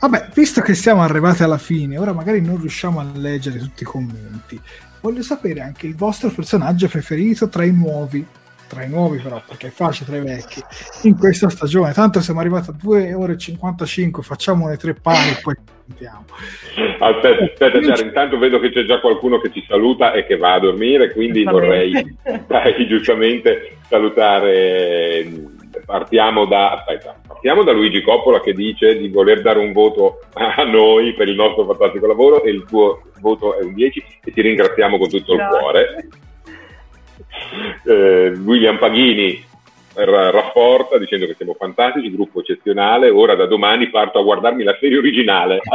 Vabbè, visto che siamo arrivati alla fine, ora magari non riusciamo a leggere tutti i commenti. Voglio sapere anche il vostro personaggio preferito tra i nuovi. Tra i nuovi, però, perché è facile tra i vecchi. In questa stagione, tanto siamo arrivati a 2 ore e 55, facciamo le tre pari e poi sentiamo. Aspetta, aspetta, Già, intanto vedo che c'è già qualcuno che ci saluta e che va a dormire, quindi vorrei dai, giustamente salutare partiamo da, aspetta, partiamo da Luigi Coppola che dice di voler dare un voto a noi per il nostro fantastico lavoro e il tuo voto è un 10 e ti ringraziamo con tutto Grazie. il cuore. Eh, William Paghini rafforza dicendo che siamo fantastici, gruppo eccezionale, ora da domani parto a guardarmi la serie originale. (laughs)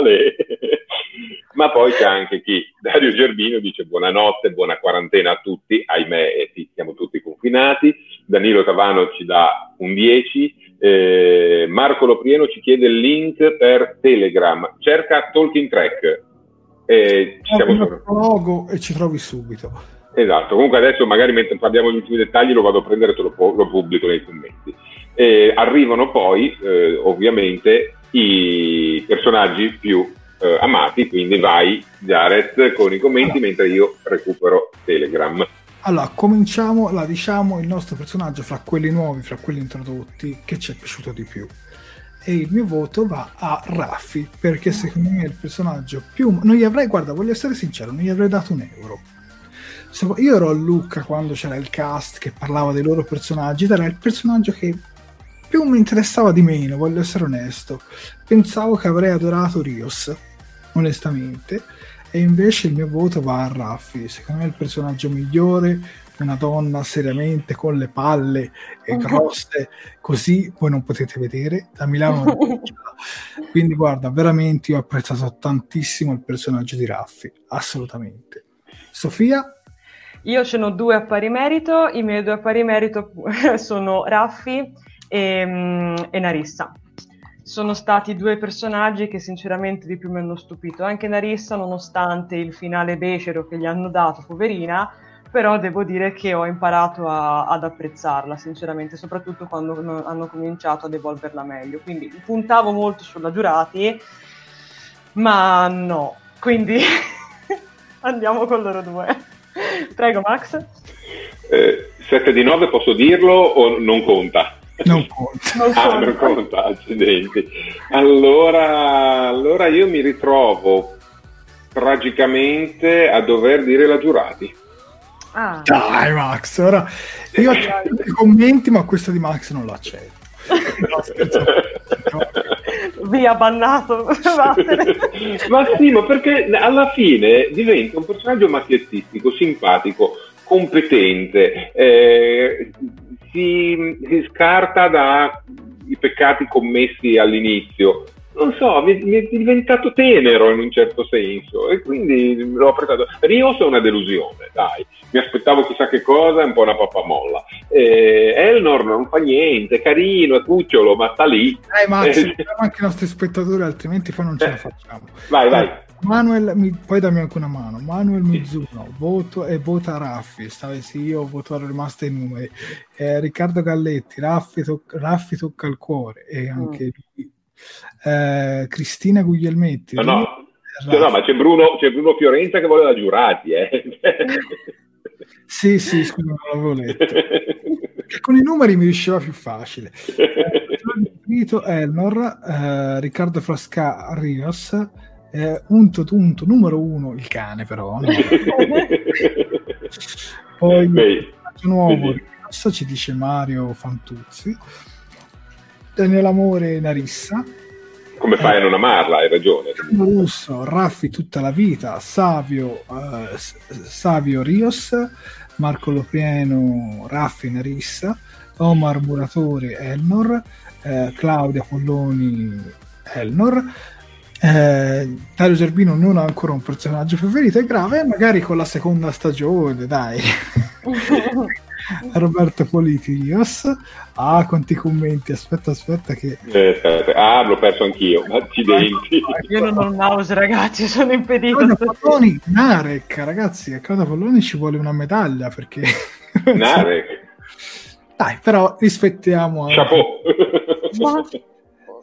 Ma poi c'è anche chi, Dario Gerbino, dice buonanotte, buona quarantena a tutti, ahimè sì, siamo tutti confinati, Danilo Tavano ci dà un 10, eh, Marco Loprieno ci chiede il link per Telegram, cerca Talking Track. Eh, ci siamo... logo e ci trovi subito. Esatto, comunque adesso magari mentre parliamo di ultimi dettagli lo vado a prendere e te lo, lo pubblico nei commenti. Eh, arrivano poi eh, ovviamente i personaggi più eh, amati, quindi vai Jared con i commenti allora. mentre io recupero Telegram. Allora, cominciamo, la diciamo, il nostro personaggio fra quelli nuovi, fra quelli introdotti, che ci è piaciuto di più. E il mio voto va a Raffi, perché secondo me è il personaggio più... Non gli avrei, guarda, voglio essere sincero, non gli avrei dato un euro io ero a Lucca quando c'era il cast che parlava dei loro personaggi ed era il personaggio che più mi interessava di meno, voglio essere onesto. Pensavo che avrei adorato Rios, onestamente, e invece il mio voto va a Raffi. Secondo me è il personaggio migliore, una donna seriamente con le palle e (laughs) grosse, così voi non potete vedere da Milano. (laughs) Quindi guarda, veramente io ho apprezzato tantissimo il personaggio di Raffi, assolutamente. Sofia? Io ce n'ho due a pari merito, i miei due a pari merito (laughs) sono Raffi e, mm, e Narissa. Sono stati due personaggi che sinceramente di più mi hanno stupito. Anche Narissa, nonostante il finale becero che gli hanno dato, poverina, però devo dire che ho imparato a, ad apprezzarla, sinceramente, soprattutto quando hanno cominciato ad evolverla meglio. Quindi puntavo molto sulla Giurati, ma no. Quindi (laughs) andiamo con loro due. Prego, Max. Eh, 7 di 9 posso dirlo o non conta? Non (laughs) conta. ah, non conta, accidenti. Allora, allora io mi ritrovo tragicamente a dover dire la giurati. Ah. Dai Max, ora io accetto i commenti ma questo di Max non lo accetto. Via bannato, (laughs) ma sì, ma perché alla fine diventa un personaggio macchiettistico, simpatico, competente, eh, si, si scarta dai peccati commessi all'inizio, non so, mi, mi, è diventato tenero in un certo senso e quindi l'ho apprezzato. Rios è una delusione, dai, mi aspettavo chissà che cosa, è un po' una pappamolla. Eh, Elnor non fa niente, è carino, è cucciolo, ma sta lì. Dai Max, eh, (laughs) anche i nostri spettatori, altrimenti poi non ce la facciamo. Vai, vai. Manuel, mi, poi dammi anche una mano. Manuel Mizuno, voto e vota Raffi. Stavo sì, io voto rimasto i numeri. Eh, Riccardo Galletti, Raffi, to- Raffi tocca il cuore e anche mm eh, Cristina Guglielmetti. No, no. no, ma c'è Bruno, c'è Bruno Fiorenza che vuole la giurati. Eh. (laughs) sì, sì, scusa, non l'avevo letto. con i numeri mi riusciva più facile. Eh, Elnor, eh, Riccardo Frasca Rios, eh, unto tunto numero uno, il cane però. No? (laughs) Poi Beh, nuovo Rios, ci dice Mario Fantuzzi. Daniel Amore Narissa. Come fai eh, a non amarla? Hai ragione. Russo, Raffi tutta la vita, Savio, uh, Savio Rios, Marco Lopieno, Raffi Narissa, Omar Muratore Elnor, eh, Claudia Polloni Elnor. Eh, Dario Gerbino non ha ancora un personaggio preferito, è grave, magari con la seconda stagione, dai. (laughs) Roberto Politilios. Ah, quanti commenti! Aspetta, aspetta che... Eh, ah, l'ho perso anch'io, accidenti. Io non ho il mouse, ragazzi, sono impedito. Polloni, Narek, ragazzi, a Claudio Polloni ci vuole una medaglia perché... Narek. Dai, però rispettiamo... Chapeau!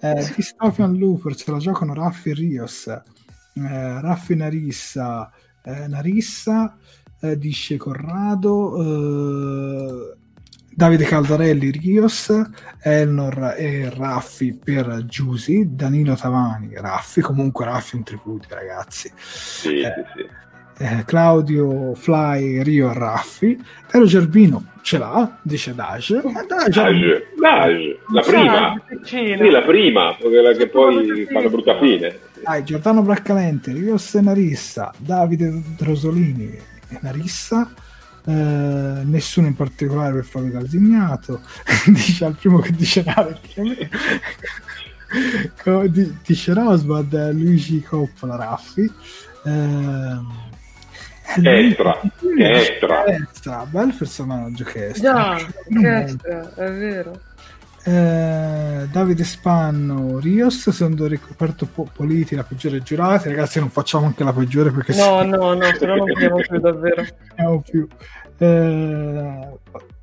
Eh, Dystopian Looper ce la giocano Raffi Rios, eh, Raffi Narissa, eh, Narissa eh, dice Corrado, eh, Davide Caldarelli, Rios, Elnor e Raffi per Giusi, Danilo Tavani, Raffi, comunque Raffi un tributo ragazzi. Sì, eh, sì, sì. Eh, Claudio, Fly, Rio e Raffi. Tero Gerbino ce l'ha, dice Dash. Eh, Dash, Dash, la prima. Sì, la prima, quella che poi fa una brutta fine. Dai, Giordano Braccalente, Rio Narissa, Davide Rosolini e Narissa. Eh, nessuno in particolare per Flavio Calzignato (laughs) dice al primo che dice Nave dice Rosbad Luigi Coppola Raffi eh, Estra, Estra. Estra, bel personaggio che è Già, Estra, è vero. Eh, Davide Spanno, Rios, secondo ricoperto po- Politi, la peggiore giurata. Ragazzi, non facciamo anche la peggiore perché no, se... no, no, se no non vediamo più davvero. (laughs) Non più. Eh,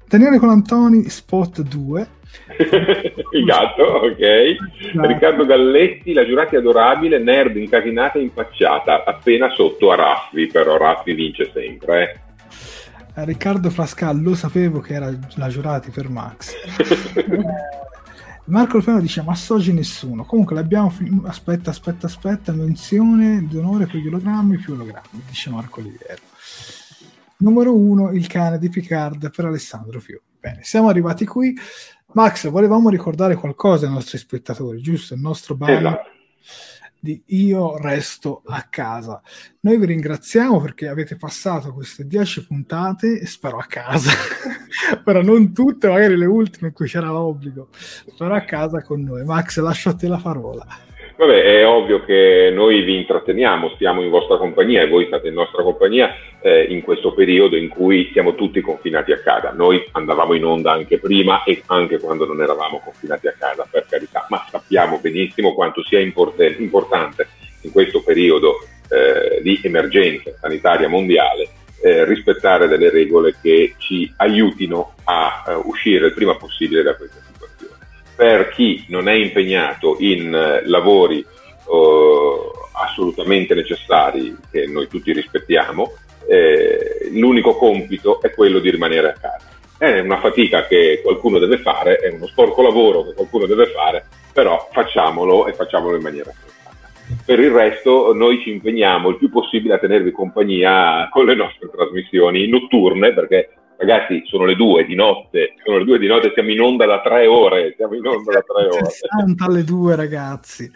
Daniele Colantoni, Spot 2. (laughs) Il gatto, ok. Esatto. Riccardo Galletti, la giurata adorabile, nerd incasinata e impacciata, appena sotto a Raffi, però Raffi vince sempre. Eh. Riccardo Frascal, lo sapevo che era la giurati per Max. (laughs) Marco Alfano dice ma soci nessuno comunque l'abbiamo fin- aspetta aspetta aspetta menzione d'onore per gli ologrammi più ologrammi dice Marco Oliviero numero uno il cane di Picard per Alessandro Fio bene siamo arrivati qui Max, volevamo ricordare qualcosa ai nostri spettatori, giusto? Il nostro banner esatto. di Io resto a casa. Noi vi ringraziamo perché avete passato queste dieci puntate e spero a casa. (laughs) Ora non tutte, magari le ultime in cui c'era l'obbligo, spero a casa con noi. Max, lascio a te la parola. Vabbè, è ovvio che noi vi intratteniamo, stiamo in vostra compagnia e voi state in nostra compagnia eh, in questo periodo in cui siamo tutti confinati a casa. Noi andavamo in onda anche prima e anche quando non eravamo confinati a casa, per carità, ma sappiamo benissimo quanto sia import- importante in questo periodo eh, di emergenza sanitaria mondiale eh, rispettare delle regole che ci aiutino a uh, uscire il prima possibile da questa situazione per chi non è impegnato in eh, lavori eh, assolutamente necessari che noi tutti rispettiamo, eh, l'unico compito è quello di rimanere a casa. È una fatica che qualcuno deve fare, è uno sporco lavoro che qualcuno deve fare, però facciamolo e facciamolo in maniera sensata. Per il resto noi ci impegniamo il più possibile a tenervi compagnia con le nostre trasmissioni notturne, perché Ragazzi, sono le due di notte, sono le due di notte, siamo in onda da tre ore, siamo in onda da tre ore. Santa alle due, ragazzi.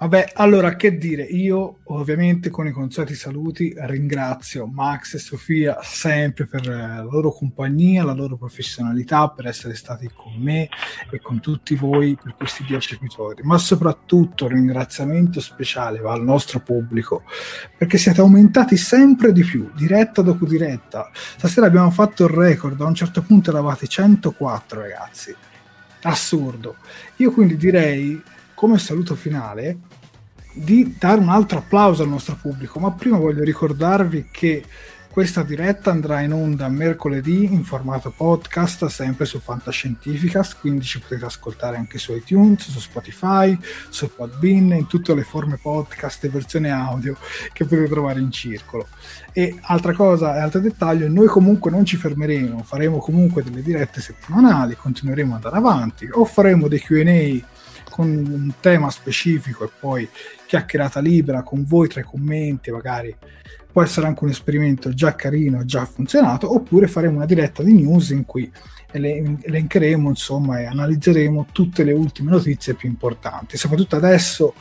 Vabbè, allora che dire, io ovviamente con i consueti saluti ringrazio Max e Sofia sempre per la loro compagnia, la loro professionalità, per essere stati con me e con tutti voi per questi dieci episodi, ma soprattutto un ringraziamento speciale va al nostro pubblico perché siete aumentati sempre di più, diretta dopo diretta. Stasera abbiamo fatto il record, a un certo punto eravate 104 ragazzi, assurdo. Io quindi direi come saluto finale di dare un altro applauso al nostro pubblico, ma prima voglio ricordarvi che questa diretta andrà in onda mercoledì in formato podcast, sempre su Fantascientificast, quindi ci potete ascoltare anche su iTunes, su Spotify, su Podbean, in tutte le forme podcast e versione audio che potete trovare in circolo. E altra cosa, altro dettaglio, noi comunque non ci fermeremo, faremo comunque delle dirette settimanali, continueremo ad andare avanti, o faremo dei Q&A con un tema specifico e poi chiacchierata libera con voi tra i commenti, magari può essere anche un esperimento già carino, già funzionato, oppure faremo una diretta di news in cui elencheremo insomma e analizzeremo tutte le ultime notizie più importanti. Soprattutto adesso,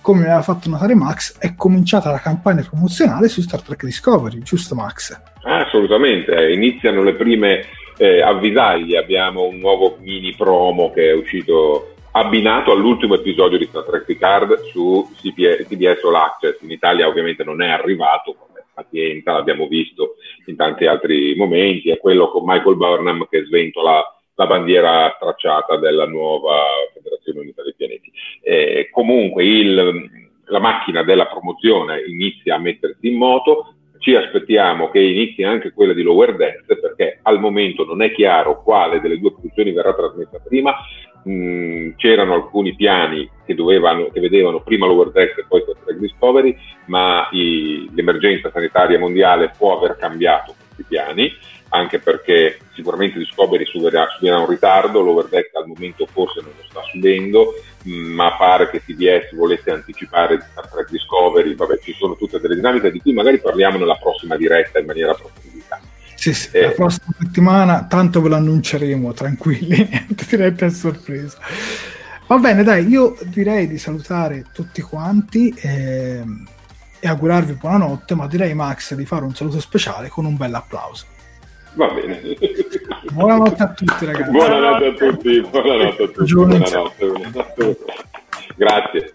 come aveva fatto notare Max, è cominciata la campagna promozionale su Star Trek Discovery, giusto Max? Assolutamente, iniziano le prime eh, avvisaglie, abbiamo un nuovo mini promo che è uscito abbinato all'ultimo episodio di Star Trek Picard su CBS All Access. In Italia ovviamente non è arrivato, come pazienza, l'abbiamo visto in tanti altri momenti, è quello con Michael Burnham che sventola la bandiera tracciata della nuova Federazione Unita dei Pianeti. Eh, comunque il, la macchina della promozione inizia a mettersi in moto, ci aspettiamo che inizi anche quella di Lower Decks perché al momento non è chiaro quale delle due produzioni verrà trasmessa prima mh, c'erano alcuni piani che, dovevano, che vedevano prima l'Over Deck e poi Star Trek Discovery, ma i, l'emergenza sanitaria mondiale può aver cambiato questi piani, anche perché sicuramente Discovery subirà, subirà un ritardo, l'Overdeck al momento forse non lo sta subendo, ma pare che CBS volesse anticipare Star Trek Discovery, vabbè ci sono tutte delle dinamiche di cui magari parliamo nella prossima diretta in maniera approfondita. Sì, sì, eh, la prossima settimana tanto ve lo annunceremo, tranquilli, (laughs) dirette a sorpresa. Va bene, dai, io direi di salutare tutti quanti e, e augurarvi buonanotte, ma direi Max di fare un saluto speciale con un bel applauso. Va bene. Buonanotte a tutti ragazzi. Buonanotte a tutti, buonanotte a tutti. Buonanotte, buonanotte. Grazie.